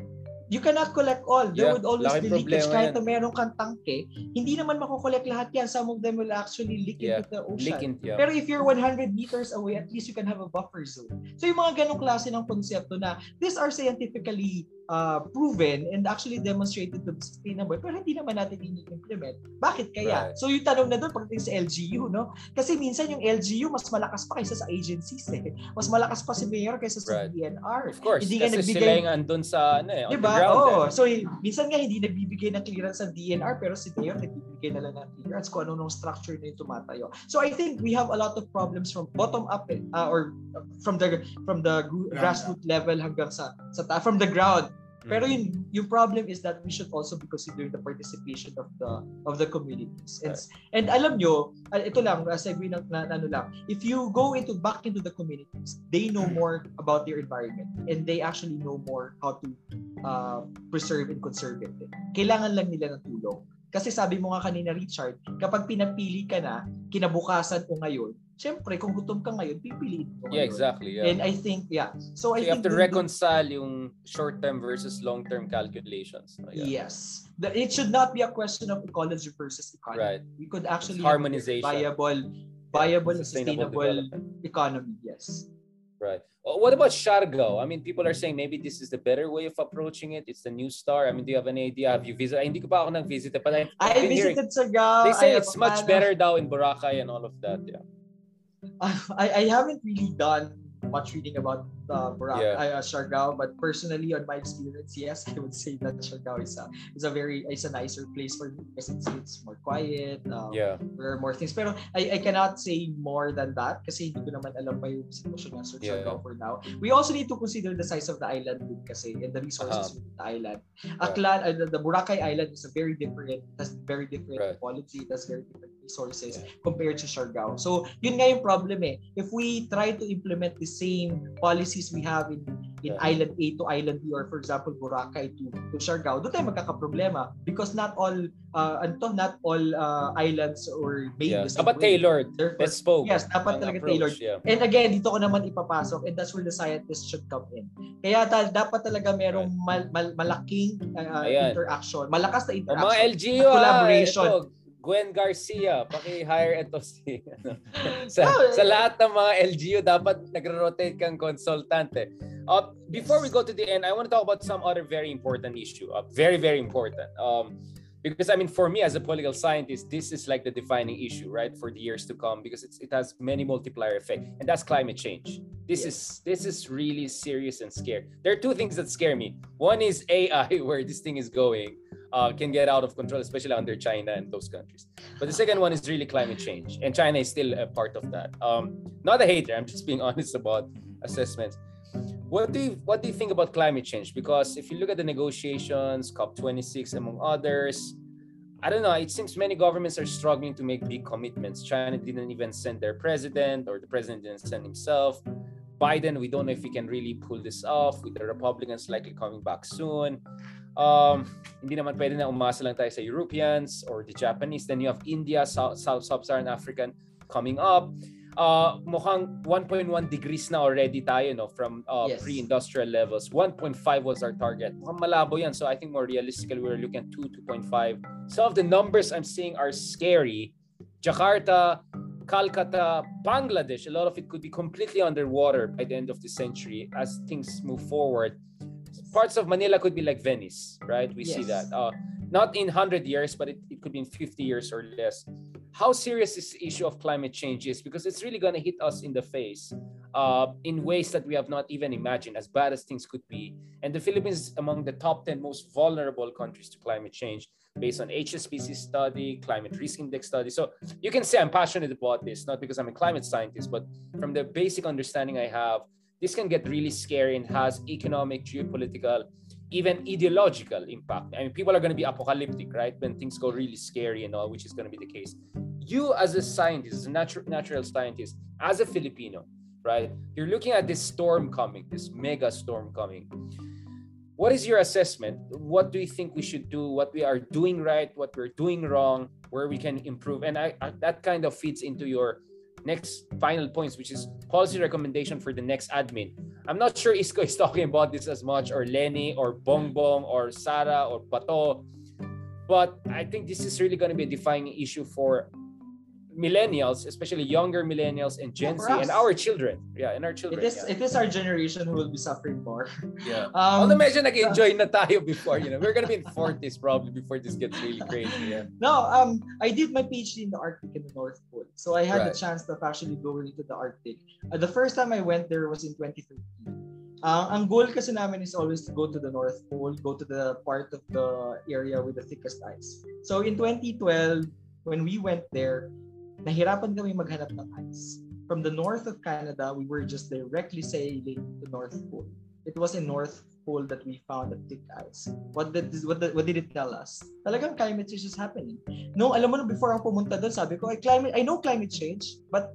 You cannot collect all. There yeah, would always be leakage. Kahit na meron kang tangke, hindi naman makukollect lahat yan. Some of them will actually leak yeah, into the ocean. In, yeah. Pero if you're 100 meters away, at least you can have a buffer zone. So yung mga ganong klase ng konsepto na these are scientifically uh, proven and actually demonstrated to be sustainable pero hindi naman natin ini-implement. Bakit kaya? Right. So yung tanong na doon pagdating sa LGU, no? Kasi minsan yung LGU mas malakas pa kaysa sa agencies eh. Mas malakas pa si mayor kaysa sa right. DNR. Of course, hindi kasi nagbigay... sila yung andun sa ano eh, diba? ground. Oh, eh. So minsan nga hindi nagbibigay ng clearance sa DNR pero si mayor nagbibigay na lang ng clearance kung ano nung structure na yung tumatayo. So I think we have a lot of problems from bottom up eh, uh, or from the from the grassroots level hanggang sa sa from the ground pero mm. yung yung problem is that we should also be considering the participation of the of the communities. And and alam nyo, ah, ito lang uh, segue ng na, ano lang. If you go into back into the communities, they know mm. more about their environment and they actually know more how to uh, preserve and conserve it. Kailangan lang nila ng tulong. Kasi sabi mo nga kanina Richard, kapag pinapili ka na, kinabukasan o ngayon, Siyempre, kung gutom ka ngayon, pipiliin mo. Yeah, exactly. Yeah. And I think, yeah. So, so I you think have to reconcile do, yung short-term versus long-term calculations. No? Yeah. Yes. The, it should not be a question of ecology versus economy. Right. We could actually it's harmonization. viable, viable, yeah, sustainable, sustainable economy. Yes. Right. What about Siargao? I mean, people are saying maybe this is the better way of approaching it. It's the new star. I mean, do you have any idea? Have you visited? Hindi ko pa ako nag-visit. But I've I visited Siargao. They say I it's much better daw in Boracay and all of that. Yeah. <laughs> I, I haven't really done much reading about uh, Burak, yeah. uh, Siargao, but personally, on my experience, yes, I would say that Siargao is a is a very is a nicer place for me because it's, it's more quiet. Um, yeah, there are more things. Pero I, I cannot say more than that kasi hindi ko naman alam pa yung sitwasyon ng Siargao yeah. for now. We also need to consider the size of the island din kasi and the resources uh-huh. within the island. Aklan, uh, the, the Boracay Island is a very different, has very different right. quality, it has very different resources yeah. compared to Siargao. So, yun nga yung problem eh. If we try to implement the same policies we have in in yeah. island A to island B or for example Boracay to to Siargao, doon tayo magkakaproblema because not all uh, ano not all uh, islands or made yeah. Dapat way. tailored, bespoke. Yes, dapat talaga approach, tailored. Yeah. And again, dito ko naman ipapasok and that's where the scientists should come in. Kaya ta- dapat talaga merong mal- mal- malaking uh, interaction, malakas na interaction, mga LGU, collaboration. Ah, ito Gwen Garcia, paki-hire ito si ano. <laughs> sa, oh, sa lahat ng mga LGU dapat nagro-rotate kang consultant eh. Uh, before we go to the end, I want to talk about some other very important issue. Uh, very very important. Um, because I mean for me as a political scientist, this is like the defining issue, right, for the years to come because it's, it has many multiplier effect and that's climate change. This yes. is this is really serious and scary. There are two things that scare me. One is AI <laughs> where this thing is going uh, can get out of control, especially under China and those countries. But the second one is really climate change, and China is still a part of that. Um, not a hater. I'm just being <laughs> honest about assessments. What do you what do you think about climate change? Because if you look at the negotiations, COP26 among others, I don't know. It seems many governments are struggling to make big commitments. China didn't even send their president, or the president didn't send himself. Biden, we don't know if he can really pull this off with the Republicans likely coming back soon. Um, hindi naman pwede na umasa lang tayo sa Europeans or the Japanese. Then you have India, South, South Sub-Saharan African coming up. Uh, mukhang 1.1 degrees na already tayo no from uh, yes. pre-industrial levels. 1.5 was our target. Mukhang malabo yan. So I think more realistically, we're looking at 2, 2.5. Some of the numbers I'm seeing are scary. Jakarta, Calcutta, Bangladesh, a lot of it could be completely underwater by the end of the century as things move forward parts of Manila could be like Venice, right? We yes. see that. Uh, not in 100 years, but it, it could be in 50 years or less. How serious this issue of climate change is because it's really going to hit us in the face uh, in ways that we have not even imagined, as bad as things could be. And the Philippines is among the top 10 most vulnerable countries to climate change based on HSBC study, climate risk index study. So you can say I'm passionate about this, not because I'm a climate scientist, but from the basic understanding I have this can get really scary and has economic, geopolitical, even ideological impact. I mean, people are going to be apocalyptic, right? When things go really scary and all, which is going to be the case. You, as a scientist, as a natural natural scientist, as a Filipino, right? You're looking at this storm coming, this mega storm coming. What is your assessment? What do you think we should do? What we are doing right? What we're doing wrong? Where we can improve? And I, I that kind of fits into your next final points, which is policy recommendation for the next admin. I'm not sure Isko is <laughs> talking about this as much, or Lenny, or Bongbong, or Sara, or Bato. But I think this is really going to be a defining issue for millennials, especially younger millennials and Gen yeah, Z and our children. Yeah, and our children. It is yeah. it is our generation who will be suffering more. Yeah. <laughs> Um, Although medyo nag-enjoy <laughs> na tayo before, you know. We're gonna be in 40s probably before this gets really crazy. Yeah. No, um I did my PhD in the Arctic in the North Pole. So I had right. the chance of actually going into the Arctic. Uh, the first time I went there was in 2013. Uh, ang goal kasi namin is always to go to the North Pole, go to the part of the area with the thickest ice. So in 2012, when we went there, nahirapan kami maghanap ng ice. From the north of Canada, we were just directly sailing to North Pole. It was in North Pole that we found the thick ice. What did what, what did it tell us? Talagang climate change is happening. No, alam mo before ako pumunta doon, sabi ko, I climate I know climate change, but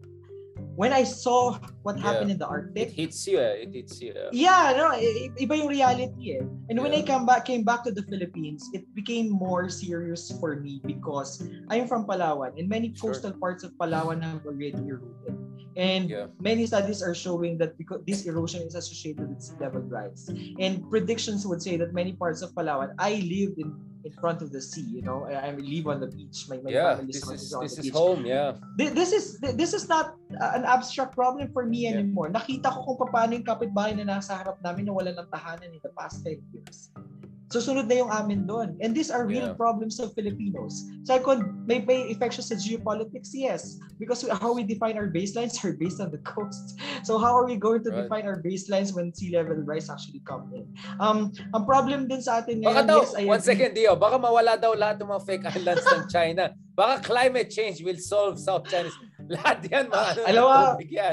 when I saw what happened yeah. in the Arctic, it hits you. Eh? It hits you. Eh? Yeah, no, iba yung reality eh. And yeah. when I come back, came back to the Philippines, it became more serious for me because I'm from Palawan, and many coastal sure. parts of Palawan have already eroded. And yeah. many studies are showing that because this erosion is associated with sea level rise. And predictions would say that many parts of Palawan, I lived in in front of the sea. You know, I, I live on the beach. My, my yeah, family this is, this is home. Yeah. This, is this is not an abstract problem for me yeah. anymore. Nakita ko kung paano yung kapitbahay na nasa harap namin na wala ng tahanan in the past 10 years. Susunod na yung amin doon. And these are real yeah. problems of Filipinos. Second, may, may effect sa geopolitics? Yes. Because how we define our baselines are based on the coast. So how are we going to right. define our baselines when sea level rise actually come in? Um, ang problem din sa atin ngayon, baka daw, yes, I one agree. second, Dio, baka mawala daw lahat ng mga fake islands ng China. Baka climate change will solve South China <laughs> lahat yan, mga ano, Alam mo,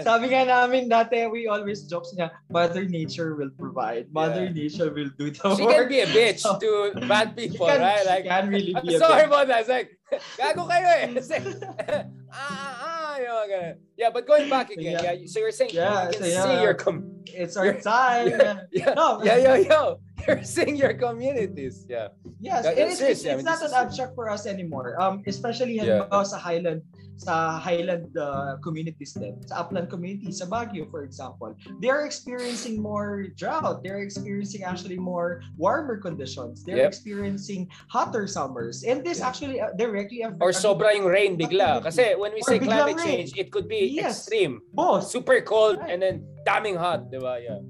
sabi nga namin dati, we always jokes niya, Mother Nature will provide. Mother yeah. Nature will do the she work. She can be a bitch so, to bad people, can, right? Like, can really be I'm <laughs> sorry about that. It's like, gago kayo eh. It's like, <laughs> ah, ah, ah, yung ganun. Yeah, but going back again, yeah. yeah so you're saying yeah, you can so yeah, see your com- It's our time. Yeah, yeah, no. yeah, yo, yo. You're seeing your communities. Yeah. Yes, that, it's, it's, it's, it's not an abstract for us anymore. Um, especially yeah. sa Highland sa highland uh, communities din, sa upland communities, sa Baguio for example, they are experiencing more drought. They're experiencing actually more warmer conditions. They're yep. experiencing hotter summers. And this actually uh, directly affects... Or sobra yung rain bigla. Kasi when we say climate change, it could be yes. extreme. Both. Super cold right. and then damning hot, di ba? Yeah.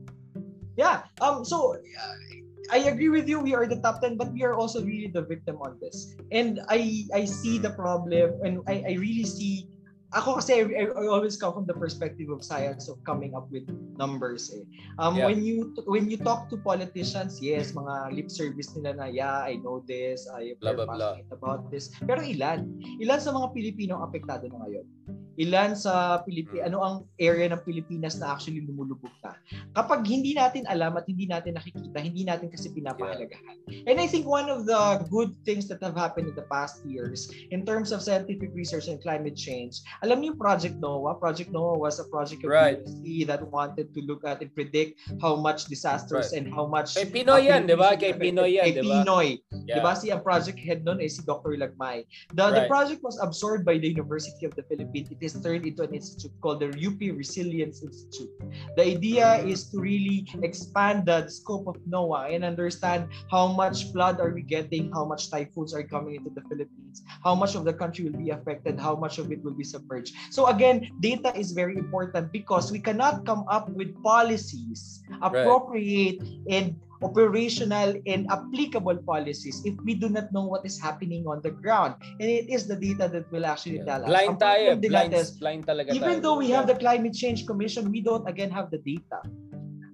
Yeah. Um. So, uh, I agree with you. We are the top 10, but we are also really the victim on this. And I I see the problem and I, I really see ako kasi I, I always come from the perspective of science of coming up with numbers eh. Um yeah. when you when you talk to politicians, yes, mga lip service nila na yeah, I know this, I blah, blah, blah. about this. Pero ilan? Ilan sa mga Pilipino apektado na ngayon? Ilan sa Pilipi ano ang area ng Pilipinas na actually lumulubog na. Kapag hindi natin alam at hindi natin nakikita, hindi natin kasi pinapahalagahan. And I think one of the good things that have happened in the past years in terms of scientific research and climate change, alam niyo Project NOAA? Project NOAA was a project of right. USC that wanted to look at and predict how much disasters right. and how much Kay Pinoy yan, di ba? Kay Pinoy yan, di ba? Pinoy. Yeah. Di ba? Si ang project head nun eh si Dr. Lagmay. The, right. the project was absorbed by the University of the Philippines. It is turned into an institute called the UP Resilience Institute. The idea is to really expand the scope of NOAA and understand how much flood are we getting, how much typhoons are coming into the Philippines, how much of the country will be affected, how much of it will be submerged. So again, data is very important because we cannot come up with policies, appropriate right. and operational and applicable policies if we do not know what is happening on the ground. And it is the data that will actually yeah. tell us. Blind tayo. Blind, blind talaga Even tayo. though we have the Climate Change Commission, we don't again have the data.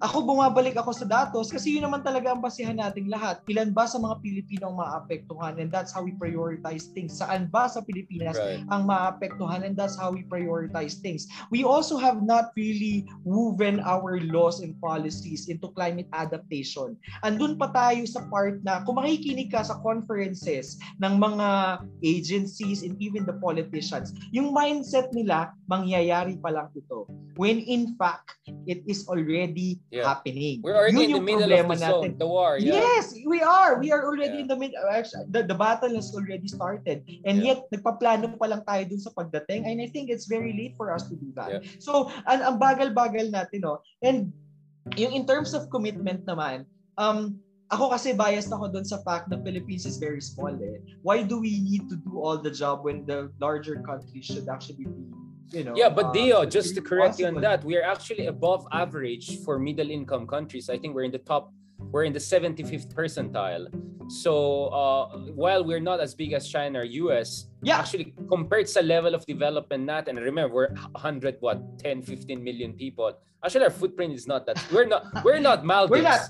Ako bumabalik ako sa datos kasi yun naman talaga ang basihan nating lahat. Ilan ba sa mga Pilipino ang maapektuhan and that's how we prioritize things. Saan ba sa Pilipinas right. ang maapektuhan and that's how we prioritize things. We also have not really woven our laws and policies into climate adaptation. Andun pa tayo sa part na kung makikinig ka sa conferences ng mga agencies and even the politicians, yung mindset nila mangyayari pa lang ito. When in fact, it is already yeah. happening. We're already Yun in the middle of the zone, the war. Yeah. Yes, we are. We are already yeah. in the middle. Actually, the, the battle has already started. And yeah. yet, nagpaplano pa lang tayo dun sa pagdating. And I think it's very late for us to do that. Yeah. So, ang, ang bagal-bagal natin, no? And yung in terms of commitment naman, um, ako kasi biased ako doon sa fact na Philippines is very small eh. Why do we need to do all the job when the larger countries should actually be you know. Yeah, but uh, Dio, just to correct you on that, we are actually above average for middle income countries. I think we're in the top we're in the 75th percentile. So uh, while we're not as big as China or US, yeah. actually compared to the level of development natin, and remember we're 100 what 10 15 million people. Actually our footprint is not that. We're not we're not Maldives. we're not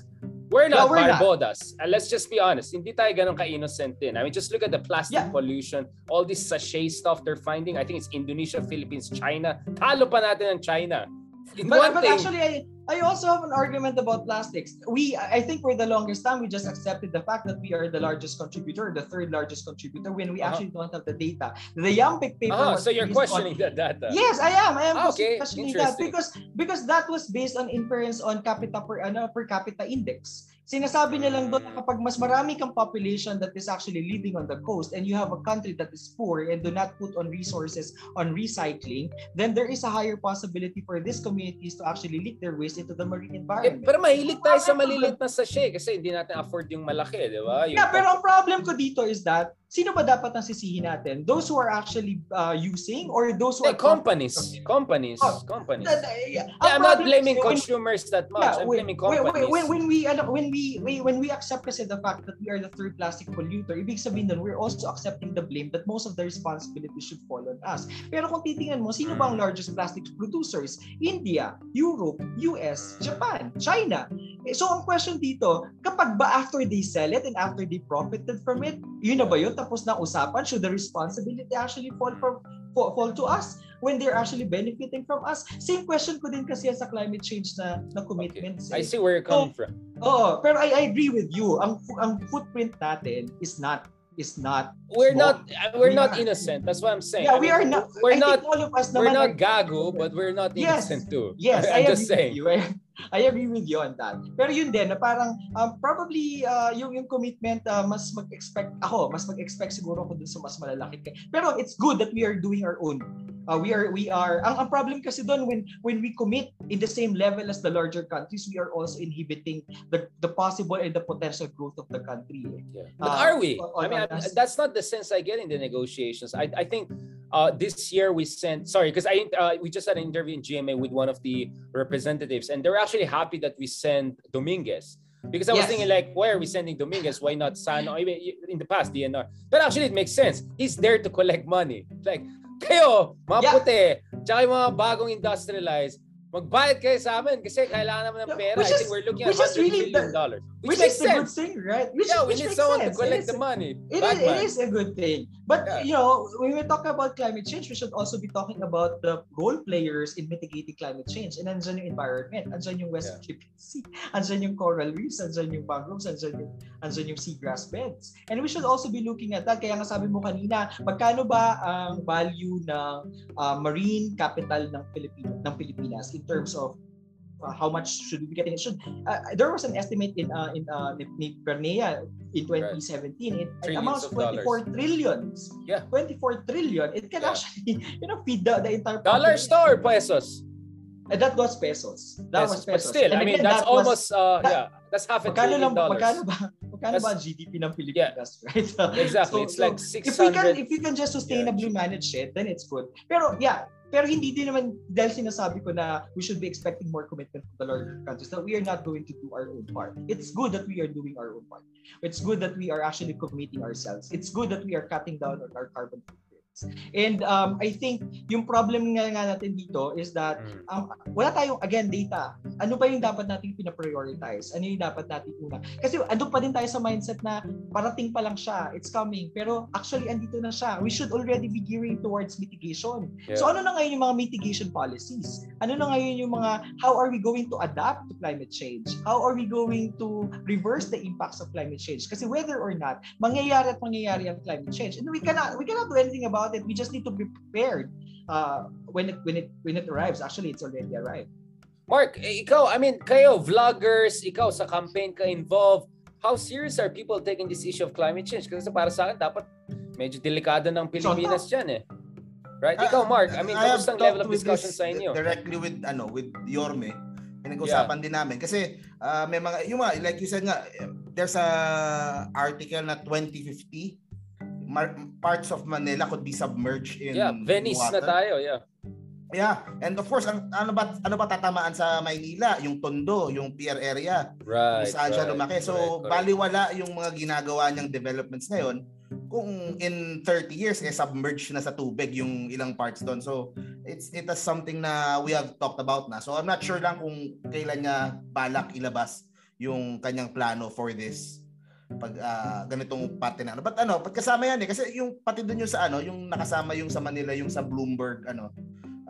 we're not no, we're Barbodas. Not. And let's just be honest, hindi tayo ganun ka-innocent din. I mean, just look at the plastic yeah. pollution, all this sachet stuff they're finding. I think it's Indonesia, Philippines, China. Talo pa natin ang China. In but, but thing, actually, I, I also have an argument about plastics. We, I think for the longest time, we just accepted the fact that we are the largest contributor, the third largest contributor, when we uh-huh. actually don't have the data. The Yampik paper. Oh, so you're questioning on, that data? Yes, I am. I am ah, okay. questioning that because because that was based on inference on capita per ano, per capita index. Sinasabi niya lang doon kapag mas marami kang population that is actually living on the coast and you have a country that is poor and do not put on resources on recycling, then there is a higher possibility for these communities to actually leak their waste into the marine eh, environment. Eh, pero mahilig tayo sa maliliit na sachet kasi hindi natin afford yung malaki, di ba? yeah, pero ang problem ko dito is that sino ba dapat ang sisihin natin? Those who are actually uh, using or those who are companies, companies, oh, companies. That, uh, yeah, yeah I'm not blaming when, consumers that much. Yeah, I'm when, blaming companies. When, when, when we ano, when we, we when we accept kasi the fact that we are the third plastic polluter, ibig sabihin nun, we're also accepting the blame that most of the responsibility should fall on us. Pero kung titingnan mo, sino ba ang hmm. largest plastic producers? India, Europe, US, Japan, China. Eh, so ang question dito, kapag ba after they sell it and after they profited from it, yun na ba yun? Tapos na usapan, should the responsibility actually fall from fall, fall to us when they're actually benefiting from us? Same question ko din kasi sa climate change na, na commitments. Okay. I see where you're coming so, from. Oo, pero I, I agree with you. Ang ang footprint natin is not is not we're not uh, we're we not are, innocent that's what i'm saying yeah I we are not we're I not all of us we're not gago but we're not innocent yes, too yes <laughs> i'm I just saying you. I agree with you on that. Pero yun din, na parang um, probably uh, yung, yung commitment, uh, mas mag-expect, ako, mas mag-expect siguro ako dun sa mas malalaki. Pero it's good that we are doing our own. Uh, we are, we are, ang, ang problem kasi doon, when, when we commit in the same level as the larger countries, we are also inhibiting the, the possible and the potential growth of the country. Yeah. But uh, are we? I mean, that's not the sense I get in the negotiations. I, I think uh, this year we sent, sorry, because I uh, we just had an interview in GMA with one of the representatives, and they're actually happy that we sent Dominguez. Because I was yes. thinking like, why are we sending Dominguez? Why not Sano? Even in the past, DNR. But actually, it makes sense. He's there to collect money. Like, kayo, mga yeah. puti, tsaka yung mga bagong industrialized, magbayad kayo sa amin kasi kailangan naman ng pera. Which I think we're looking at $100 really billion. Dollars, which, which makes is sense. a good thing, right? Which, yeah, we need someone sense. to collect the money. It is, it is a good thing. But, yeah. you know, when we talk about climate change, we should also be talking about the role players in mitigating climate change. And andyan yung environment, andyan yung West yeah. Sea, andyan yung coral reefs, andyan yung mangroves, andyan yung, andyan yung seagrass beds. And we should also be looking at that. Kaya nga sabi mo kanina, magkano ba ang value ng uh, marine capital ng Pilipinas, ng Pilipinas in terms of uh, how much should we be getting? It should uh, there was an estimate in uh, in uh, ni Bernea in 2017. It, it amounts to 24 dollars. trillions. Yeah, 24 trillion. It can yeah. actually <laughs> you know feed the, the entire dollar store pesos. And that was pesos. That pesos. was pesos. But still, and I mean, that's that almost, was, uh, that, yeah, that's half a trillion lang, dollars. Magkano ba, magkano ba ang GDP ng Pilipinas, yeah. <laughs> right? exactly. So, it's so like 600. If we can, if we can just sustainably yeah. manage it, then it's good. Pero yeah, pero hindi din naman dahil sinasabi ko na we should be expecting more commitment from the larger countries that we are not going to do our own part. It's good that we are doing our own part. It's good that we are actually committing ourselves. It's good that we are cutting down on our carbon footprint. And um, I think yung problem nga, nga natin dito is that mm. um, wala tayong, again, data. Ano ba yung dapat nating pinaprioritize? Ano yung dapat nating una? Kasi ando pa din tayo sa mindset na parating pa lang siya, it's coming. Pero actually, andito na siya. We should already be gearing towards mitigation. Yeah. So ano na ngayon yung mga mitigation policies? Ano na ngayon yung mga, how are we going to adapt to climate change? How are we going to reverse the impacts of climate change? Kasi whether or not, mangyayari at mangyayari ang climate change. And we cannot, we cannot do anything about about it. We just need to be prepared uh, when it when it when it arrives. Actually, it's already arrived. Mark, eh, ikaw, I mean, kayo, vloggers, ikaw sa campaign ka involved. How serious are people taking this issue of climate change? Kasi para sa akin, dapat medyo delikado ng Pilipinas so, yan eh. Right? Uh, ikaw, Mark, I mean, I kamusta ang level of discussion sa inyo? Directly with, ano, with Yorme. Pinag-usapan yeah. din namin. Kasi uh, may mga, yung mga, like you said nga, there's a article na 2050 parts of Manila could be submerged in Yeah, Venice water. na tayo, yeah. Yeah, and of course, ang, ano ba ano ba tatamaan sa Maynila? Yung Tondo, yung pier area. Right. Kung saan right, siya lumaki. So, right, baliwala yung mga ginagawa niyang developments ngayon kung in 30 years eh submerged na sa tubig yung ilang parts doon. So, it's it is something na we have talked about na. So, I'm not sure lang kung kailan niya balak ilabas yung kanyang plano for this pag uh, ganitong parte na. But ano, pag kasama yan eh kasi yung pati doon yung sa ano, yung nakasama yung sa Manila, yung sa Bloomberg ano,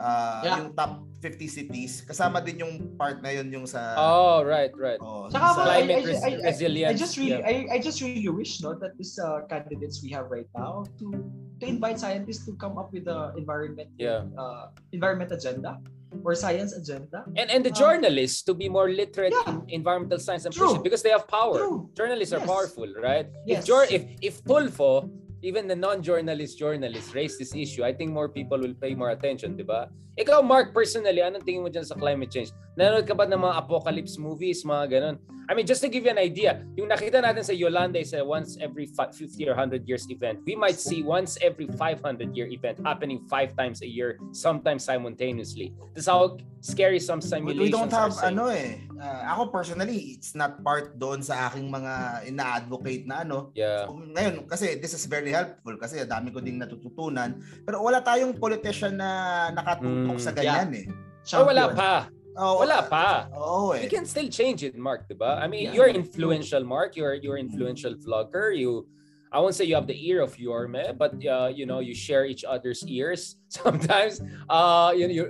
uh, yeah. yung top 50 cities, kasama din yung part na yun yung sa Oh, right, right. Oh, Saka sa climate I, I, I, resilience. I, just really yeah. I, I just really wish no that these uh, candidates we have right now to to invite scientists to come up with the environment yeah. uh, environment agenda or science agenda. And and the um, journalists to be more literate yeah. in environmental science and True. because they have power. True. Journalists are yes. powerful, right? Yes. If if if Tulfo even the non-journalist journalists raise this issue, I think more people will pay more attention, di ba? Ikaw, Mark, personally, anong tingin mo dyan sa climate change? Nanonood ka ba ng mga apocalypse movies, mga ganun? I mean, just to give you an idea, yung nakita natin sa Yolanda is a once every 50 or 100 years event. We might see once every 500 year event happening five times a year, sometimes simultaneously. That's how scary some simulations We don't have, ano eh, uh, ako personally, it's not part doon sa aking mga ina-advocate na ano. Yeah. So, ngayon, kasi this is very helpful kasi dami ko ding natututunan. Pero wala tayong politician na nakatutok mm, sa ganyan yeah. eh. Champion. Oh, wala pa. Oh, Wala pa. Oh, eh. You can still change it, Mark, diba? I mean, yeah. you're influential, Mark. You're you're influential vlogger. You I won't say you have the ear of Yorme, but uh, you know, you share each other's ears <laughs> sometimes. Uh, you, you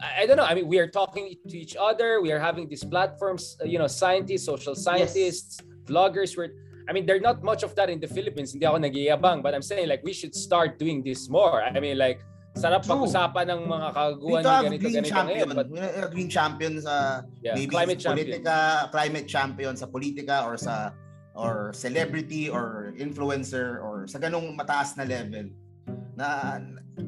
I don't know. I mean, we are talking to each other. We are having these platforms, uh, you know, scientists, social scientists, yes. vloggers. We're, I mean, there's not much of that in the Philippines. Hindi ako nagiyabang, but I'm saying like we should start doing this more. I mean, like Sarap pag-usapan ng mga kagaguhan ni ganito green ganito champion. ngayon. But, green champion sa yeah, maybe climate sa politika, champion. climate champion sa politika or sa or celebrity or influencer or sa ganong mataas na level na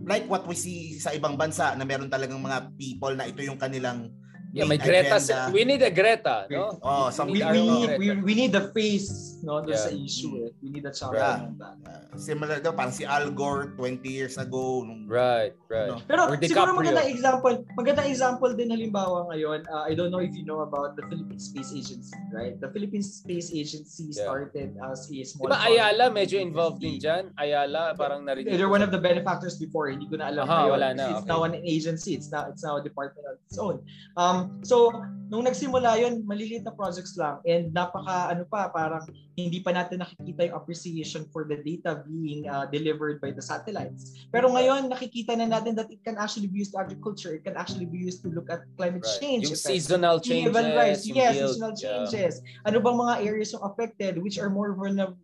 like what we see sa ibang bansa na meron talagang mga people na ito yung kanilang Yeah, may Greta. Agenda. We need a Greta, no? Oh, some we, we, need, we, we need the face, no, doon yeah. sa issue. Eh. We need a champion yeah. Uh, similar daw, parang si Al Gore 20 years ago. Nung, right, right. No? Pero Or siguro magandang example, magandang example din halimbawa ngayon, uh, I don't know if you know about the Philippine Space Agency, right? The Philippine Space Agency yeah. started as a small... Diba Ayala medyo involved din dyan? Ayala, parang narinig. They're one of the benefactors before. Hindi ko na alam Aha, ngayon. Wala na. It's okay. now an agency. It's now, it's now a department of its own. Um, so, nung nagsimula yon maliliit na projects lang and napaka ano pa parang hindi pa natin nakikita yung appreciation for the data being uh, delivered by the satellites. Pero ngayon nakikita na natin that it can actually be used to agriculture, it can actually be used to look at climate right. change. Yung effects. seasonal changes. Even rise. Yes, yield. seasonal changes. Yeah. Ano bang mga areas yung affected which are more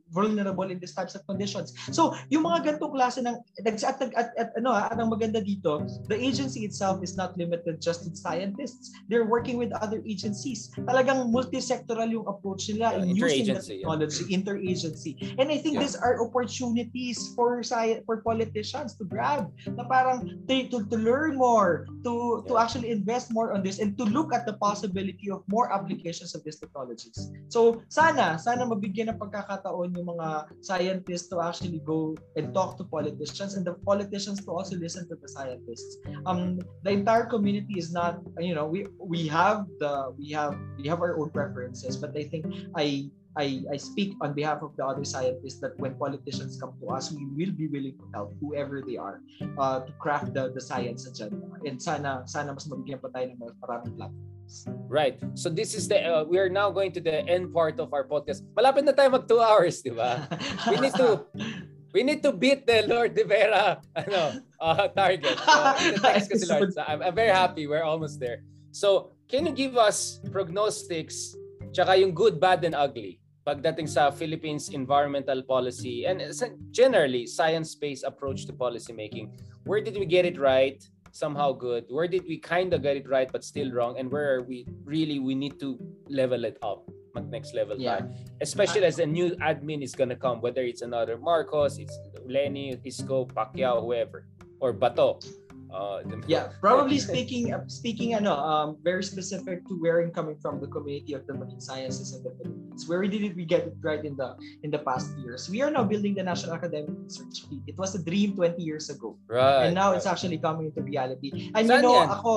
vulnerable in these types of conditions. So, yung mga ganitong klase ng at, at, at, at ano at ang maganda dito, the agency itself is not limited just to scientists. They're working with other agencies. Talagang multi-sectoral yung approach nila yeah, in using the technology, yeah. interagency. And I think yeah. these are opportunities for for politicians to grab na parang to, to, to learn more, to yeah. to actually invest more on this and to look at the possibility of more applications of these technologies. So, sana, sana mabigyan ng pagkakataon yung mga scientists to actually go and talk to politicians and the politicians to also listen to the scientists. Um, the entire community is not, you know, we we have the we have we have our own preferences, but I think I I, I speak on behalf of the other scientists that when politicians come to us, we will be willing to help whoever they are uh, to craft the, the science agenda. And sana, sana mas mabigyan pa tayo ng maraming platforms. Right. So this is the, uh, we are now going to the end part of our podcast. Malapit na tayo mag two hours, di ba? We need to, we need to beat the Lord de Vera ano, uh, target. So, the text kasi <laughs> Lord. So I'm, I'm very happy. We're almost there. So, can you give us prognostics tsaka yung good, bad, and ugly pagdating sa Philippines environmental policy and generally science-based approach to policy making. Where did we get it right? Somehow good. Where did we kind of get it right but still wrong? And where are we really we need to level it up, mag next level yeah. Especially as a new admin is gonna come, whether it's another Marcos, it's Lenny, Isco, Pacquiao, whoever, or Bato. Uh, yeah, <laughs> probably speaking speaking ano, um, very specific to where I'm coming from the community of the marine sciences in the Philippines. Where did we get it right in the in the past years? We are now building the National Academic Research Fleet. It was a dream 20 years ago. Right. And now right. it's actually coming into reality. And Saan you know, yan? ako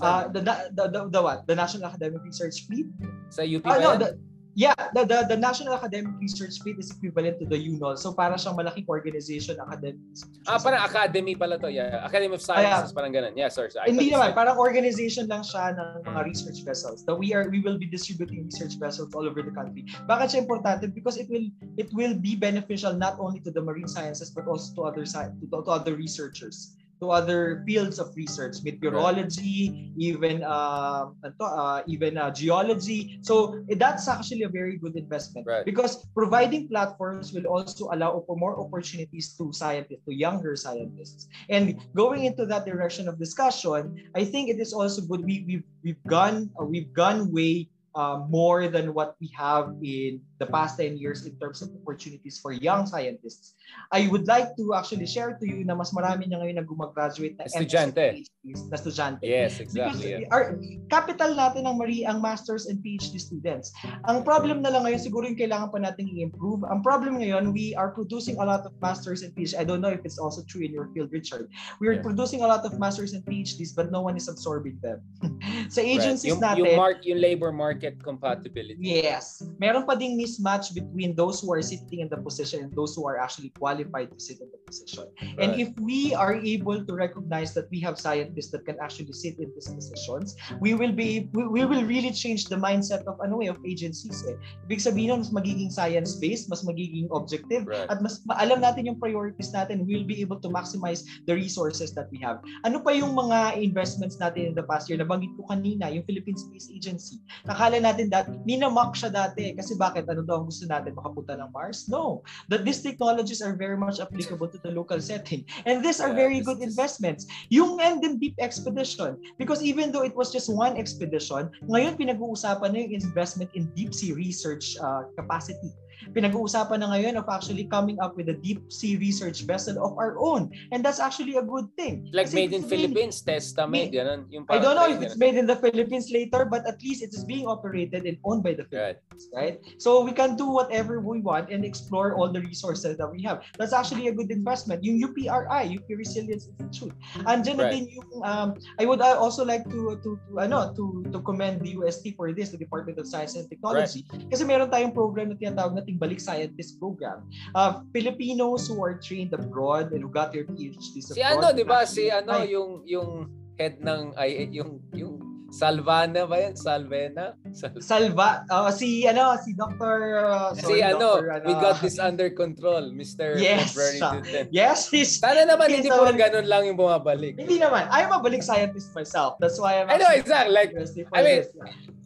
uh, the, the, the, the, what? The National Academic Research Fleet? Sa UP uh, no, the, Yeah, the, the, the National Academic Research Fleet is equivalent to the UNOL. So para siyang malaking organization, academic. Ah, parang academy pala to. Yeah. Academy of Sciences, ah, yeah. parang ganun. Yeah, sorry. sorry. Hindi naman, parang organization lang siya ng mga hmm. research vessels. That we are we will be distributing research vessels all over the country. Bakit siya importante? Because it will it will be beneficial not only to the marine sciences but also to other to, to other researchers to other fields of research, meteorology, right. even uh, uh, even uh, geology. So eh, that's actually a very good investment right. because providing platforms will also allow for more opportunities to scientists, to younger scientists. And going into that direction of discussion, I think it is also good. We we've we've gone uh, we've gone way uh, more than what we have in the past 10 years in terms of opportunities for young scientists. I would like to actually share to you na mas marami na ngayon na gumagraduate na estudyante. na estudyante. Yes, exactly. Because our capital natin ng Marie ang masters and PhD students. Ang problem na lang ngayon siguro yung kailangan pa nating i-improve. Ang problem ngayon, we are producing a lot of masters and PhD. I don't know if it's also true in your field, Richard. We are yeah. producing a lot of masters and PhDs but no one is absorbing them. <laughs> Sa agencies right. yung, natin, yung, mark, yung labor market compatibility. Yes. Meron pa ding mismatch between those who are sitting in the position and those who are actually qualified to sit in the position. Right. And if we are able to recognize that we have scientists that can actually sit in these positions, we will be we, we will really change the mindset of ano way of agencies. Eh. Ibig sabihin nun, mas magiging science-based, mas magiging objective, right. at mas alam natin yung priorities natin, we will be able to maximize the resources that we have. Ano pa yung mga investments natin in the past year? Nabanggit ko kanina, yung Philippine Space Agency. Nakala natin dati, minamak siya dati. Kasi bakit? Ano daw gusto natin? Makapunta ng Mars? No. That these technologies are very much applicable to the local setting. And these are very good investments. Yung Endem Deep Expedition, because even though it was just one expedition, ngayon pinag-uusapan na yung investment in deep sea research uh, capacity pinag-uusapan na ngayon of actually coming up with a deep sea research vessel of our own. And that's actually a good thing. Like Kasi made in Philippines, testament, ganun. Yung I don't know if it's made in the Philippines later, but at least it is being operated and owned by the Philippines, right? right? So we can do whatever we want and explore all the resources that we have. That's actually a good investment. Yung UPRI, UP Resilience Institute. Andiyan right. na din yung, um, I would also like to, to, to, ano, to, to commend the UST for this, the Department of Science and Technology. Right. Kasi meron tayong program na tinatawag na ating Balik Scientist Program. Uh, Filipinos who are trained abroad and who got their PhDs abroad. Si ano, di ba? Si ano, yung, yung head ng, ay, yung, yung Salvana ba yan? Salvena? Sal- Salva. Uh, si ano, si Dr. Uh, sorry, si ano, Dr. ano, we got this under control, Mr. Yes. <laughs> Yes, he's Sana naman hindi po ganun lang yung bumabalik. Hindi naman. I'm a balik scientist myself. That's why I'm I know exactly. Like I mean, this.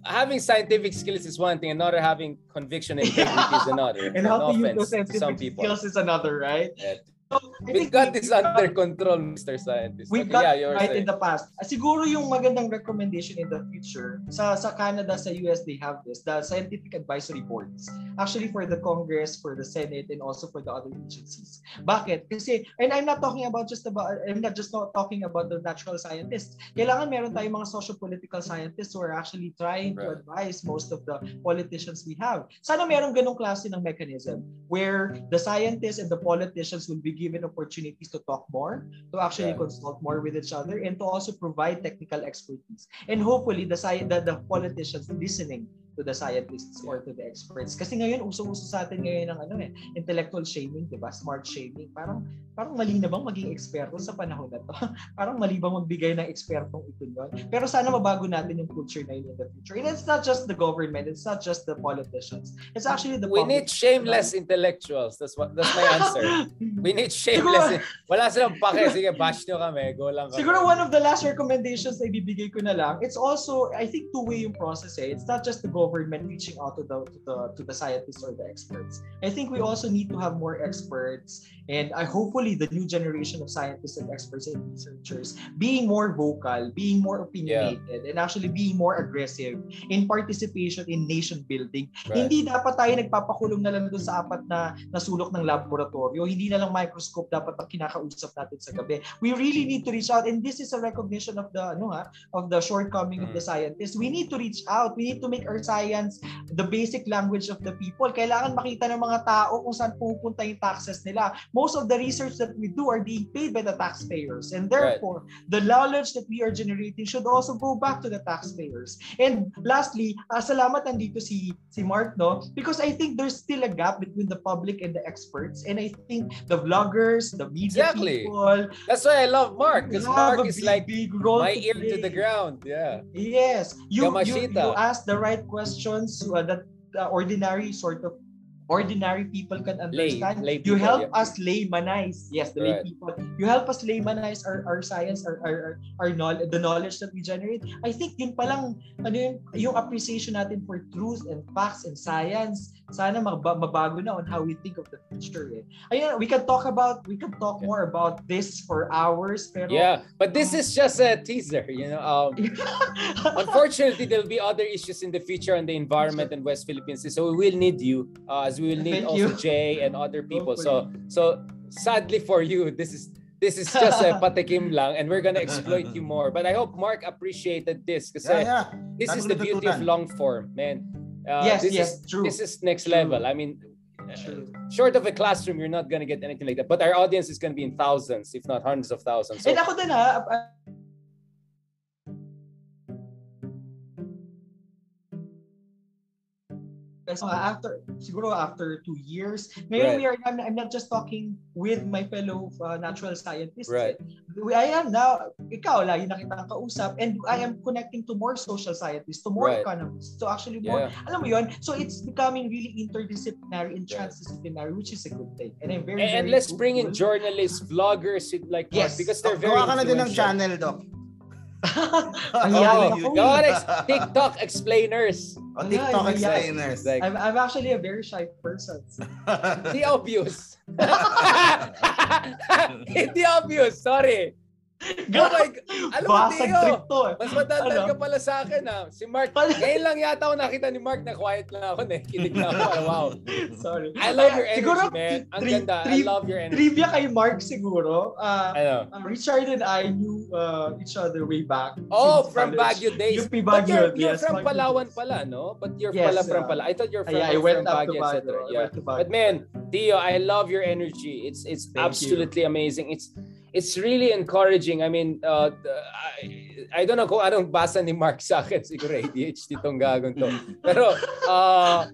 Having scientific skills is one thing, another having conviction and integrity is another. <laughs> and how no to use those scientific skills is another, right? Yeah. So, we got this under control, Mr. Scientist. We okay, got yeah, right saying. in the past. Ah, siguro yung magandang recommendation in the future, sa sa Canada, sa US, they have this, the scientific advisory boards. Actually, for the Congress, for the Senate, and also for the other agencies. Bakit? Kasi, and I'm not talking about just about, I'm not just not talking about the natural scientists. Kailangan meron tayong mga socio-political scientists who are actually trying right. to advise most of the politicians we have. Sana meron ganong klase ng mechanism where the scientists and the politicians will be given opportunities to talk more, to actually yeah. consult more with each other, and to also provide technical expertise. And hopefully, the, the, the politicians listening to the scientists or to the experts. Kasi ngayon, uso-uso sa atin ngayon ng ano eh, intellectual shaming, di ba? Smart shaming. Parang, parang mali na bang maging eksperto sa panahon na to? <laughs> parang mali bang magbigay ng ekspertong ito yun? Pero sana mabago natin yung culture na yun in the future. And it's not just the government, it's not just the politicians. It's actually the We need shameless intellectuals. That's what that's my <laughs> answer. We need shameless. Wala silang pake. Sige, bash nyo kami. Go lang kami. Siguro one of the last recommendations na ibibigay ko na lang, it's also, I think, two-way yung process eh. It's not just the government government reaching out to the to the to the scientists or the experts. I think we also need to have more experts and I hopefully the new generation of scientists and experts and researchers being more vocal, being more opinionated, yeah. and actually being more aggressive in participation in nation building. Right. Hindi dapat tayo nagpapakulong na lang doon sa apat na nasulok ng laboratorio. Hindi na lang microscope dapat ang kinakausap natin sa gabi. We really need to reach out and this is a recognition of the ano ha, of the shortcoming mm. of the scientists. We need to reach out. We need to make our science the basic language of the people. Kailangan makita ng mga tao kung saan pupunta yung taxes nila. Most of the research that we do are being paid by the taxpayers. And therefore, right. the knowledge that we are generating should also go back to the taxpayers. And lastly, uh, salamat nandito si, si Mark, no? Because I think there's still a gap between the public and the experts. And I think the vloggers, the media exactly. people. That's why I love Mark. Because Mark is big, like big my ear to the ground. Yeah. Yes. You, you, you ask the right question questions uh, that uh, ordinary sort of ordinary people can understand. Lay, lay people, you help yeah. us laymanize. Yes, the right. lay people. You help us laymanize our, our science, our, our, our knowledge, the knowledge that we generate. I think yun palang, ano yun, yung appreciation natin for truth and facts and science sana mabago na on how we think of the future. Eh. Ayun, we can talk about, we can talk more about this for hours. Pero, yeah, but this is just a teaser, you know. Um, <laughs> unfortunately, there'll be other issues in the future on the environment in West Philippines. So we will need you, uh, as we will need Thank also you. Jay and other people. Hopefully. So, so sadly for you, this is this is just a <laughs> patikim lang and we're gonna exploit you more. But I hope Mark appreciated this because yeah, yeah. this is the beauty of long form, man. Uh, yes, this yes, is, true. This is next true. level. I mean, uh, short of a classroom, you're not gonna get anything like that. But our audience is gonna be in thousands, if not hundreds of thousands. So, and ako din ha, So after, siguro after two years, ngayon right. we are, I'm, I'm not just talking with my fellow uh, natural scientists. Right. We, I am now, ikaw, lagi na kitang kausap, and I am connecting to more social scientists, to more right. economists, to actually more, yeah. alam mo yon so it's becoming really interdisciplinary and transdisciplinary, which is a good thing. And I'm very, And, very and let's bring in journalists, vloggers, like yes. because they're very Gawa ka na din ng channel, Doc. <laughs> oh, you got TikTok explainers. On oh, TikTok yeah, explainers. Like, I'm, I'm actually a very shy person. <laughs> the obvious. <laughs> Hindi obvious, sorry. Oh my God. Alam mo, Tio, eh. mas matandal ano? ka pala sa akin ha. Ah. Si Mark, ngayon lang yata ako nakita ni Mark na quiet lang ako. Nakikinig na ako. Wow. <laughs> Sorry. I love your energy, siguro, man. Ang tri- ganda. Tri- I love your energy. Trivia kay Mark siguro. Uh, ano? Uh, Richard and I knew uh, each other way back. Oh, from college. Baguio days. UP Baguio. But you're, you're yes, from Baguio. Palawan pala, no? But you're yes, pala from uh, Palawan. I thought you're from, yeah, I went from Baguio, Baguio, etc. Yeah. But man, Tio, I love your energy. It's it's Thank absolutely you. amazing. It's it's really encouraging. I mean, uh, I, I don't know kung anong basa ni Mark sa akin. <laughs> Siguro ADHD tong gagon to. Pero, uh,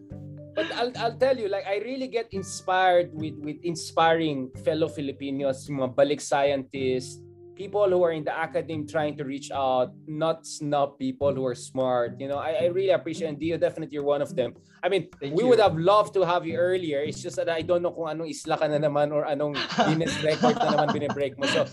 but I'll, I'll tell you, like, I really get inspired with, with inspiring fellow Filipinos, mga balik scientists, people who are in the academy trying to reach out, not snub people who are smart. You know, I, I really appreciate and Dio, definitely you're one of them. I mean, Thank we you. would have loved to have you earlier. It's just that I don't know kung anong isla ka na naman or anong Guinness <laughs> record na naman binibreak mo. So,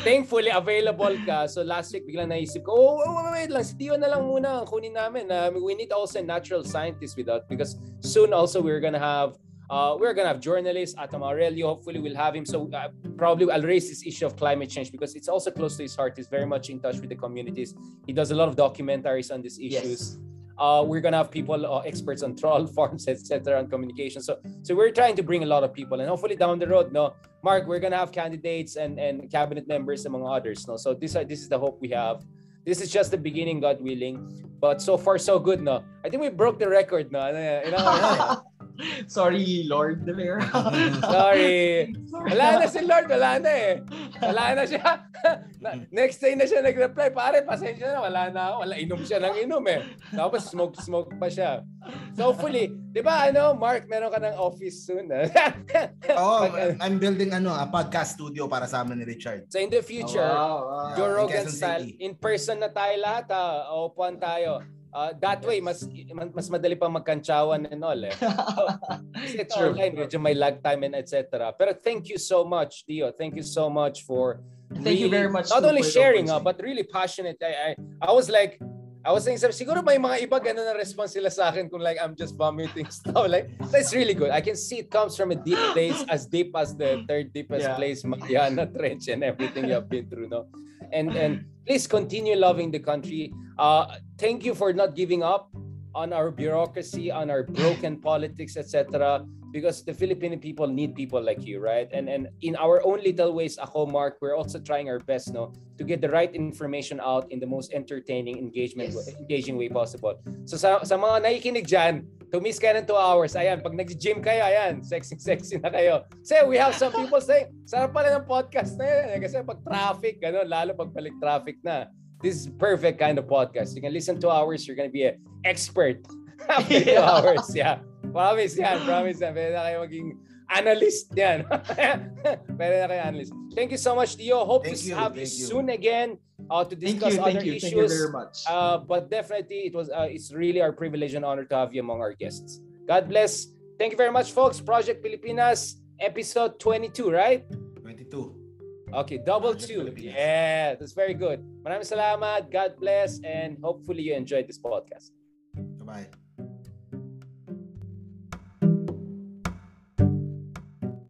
thankfully available ka. So last week biglang naisip ko, oh, oh wait lang, si Dio na lang muna ang kunin namin. Uh, we need also natural scientists with that because soon also we're gonna have uh, we're gonna have journalists, Atom Aurelio. Hopefully, we'll have him. So uh, probably I'll raise this issue of climate change because it's also close to his heart. He's very much in touch with the communities. He does a lot of documentaries on these issues. Yes. Uh, we're gonna have people, uh, experts on troll <laughs> farms, etc., on communication. So, so we're trying to bring a lot of people, and hopefully down the road, no, Mark, we're gonna have candidates and and cabinet members among others. No, so this this is the hope we have. This is just the beginning, God willing. But so far, so good, no. I think we broke the record, no. <laughs> <laughs> Sorry, Lord De Vera. <laughs> Sorry. Wala na si Lord, wala na eh. Wala na siya. <laughs> Next day na siya nag-reply, pare, pasensya na, wala na ako. Wala, inom siya ng inom eh. Tapos smoke-smoke pa siya. So hopefully, di ba ano, Mark, meron ka ng office soon. Ah. oh, I'm building ano, a podcast studio para sa amin ni Richard. So in the future, oh, wow, wow. Joe Rogan style, in person na tayo lahat ha. Ah. Upuan tayo. Uh, that way, mas mas madali pa magkantsawan and all eh. So, <laughs> kasi it's True. online, medyo may lag time and etc. Pero thank you so much, Dio. Thank you so much for Thank really, you very much. Not only sharing, uh, but really passionate. I, I, I was like, I was saying, siguro may mga iba ganun na response sila sa akin kung like I'm just vomiting <laughs> stuff. Like, that's really good. I can see it comes from a deep place, as deep as the third deepest yeah. place, Mariana Trench and everything you have been through, no? And and please continue loving the country. Uh, thank you for not giving up on our bureaucracy, on our broken <laughs> politics, etc. Because the Filipino people need people like you, right? And and in our own little ways, ako, Mark, we're also trying our best, no, to get the right information out in the most entertaining, engagement, yes. engaging way possible. So sa, sa mga nakikinig dyan, Tumis kayo ng 2 hours. Ayan, pag nag-gym kayo, ayan, sexy-sexy <laughs> na kayo. So, we have some people saying, sarap pala ng podcast na yun. Eh. Kasi pag traffic, gano'n, lalo pag balik traffic na. This is perfect kind of podcast. You can listen 2 hours, you're gonna be an expert <laughs> after 2 hours. Yeah. Promise yan, promise yan. Pwede na kayo maging analyst yan. <laughs> Pwede na kayo analyst. Thank you so much, Dio. Hope thank to you, have you, you soon again uh, to discuss thank you, other thank you, issues. Thank you very much. Uh, but definitely, it was uh, it's really our privilege and honor to have you among our guests. God bless. Thank you very much, folks. Project Pilipinas, episode 22, right? 22. Okay, double two. Yeah, that's very good. Maraming salamat. God bless. And hopefully you enjoyed this podcast. Bye-bye.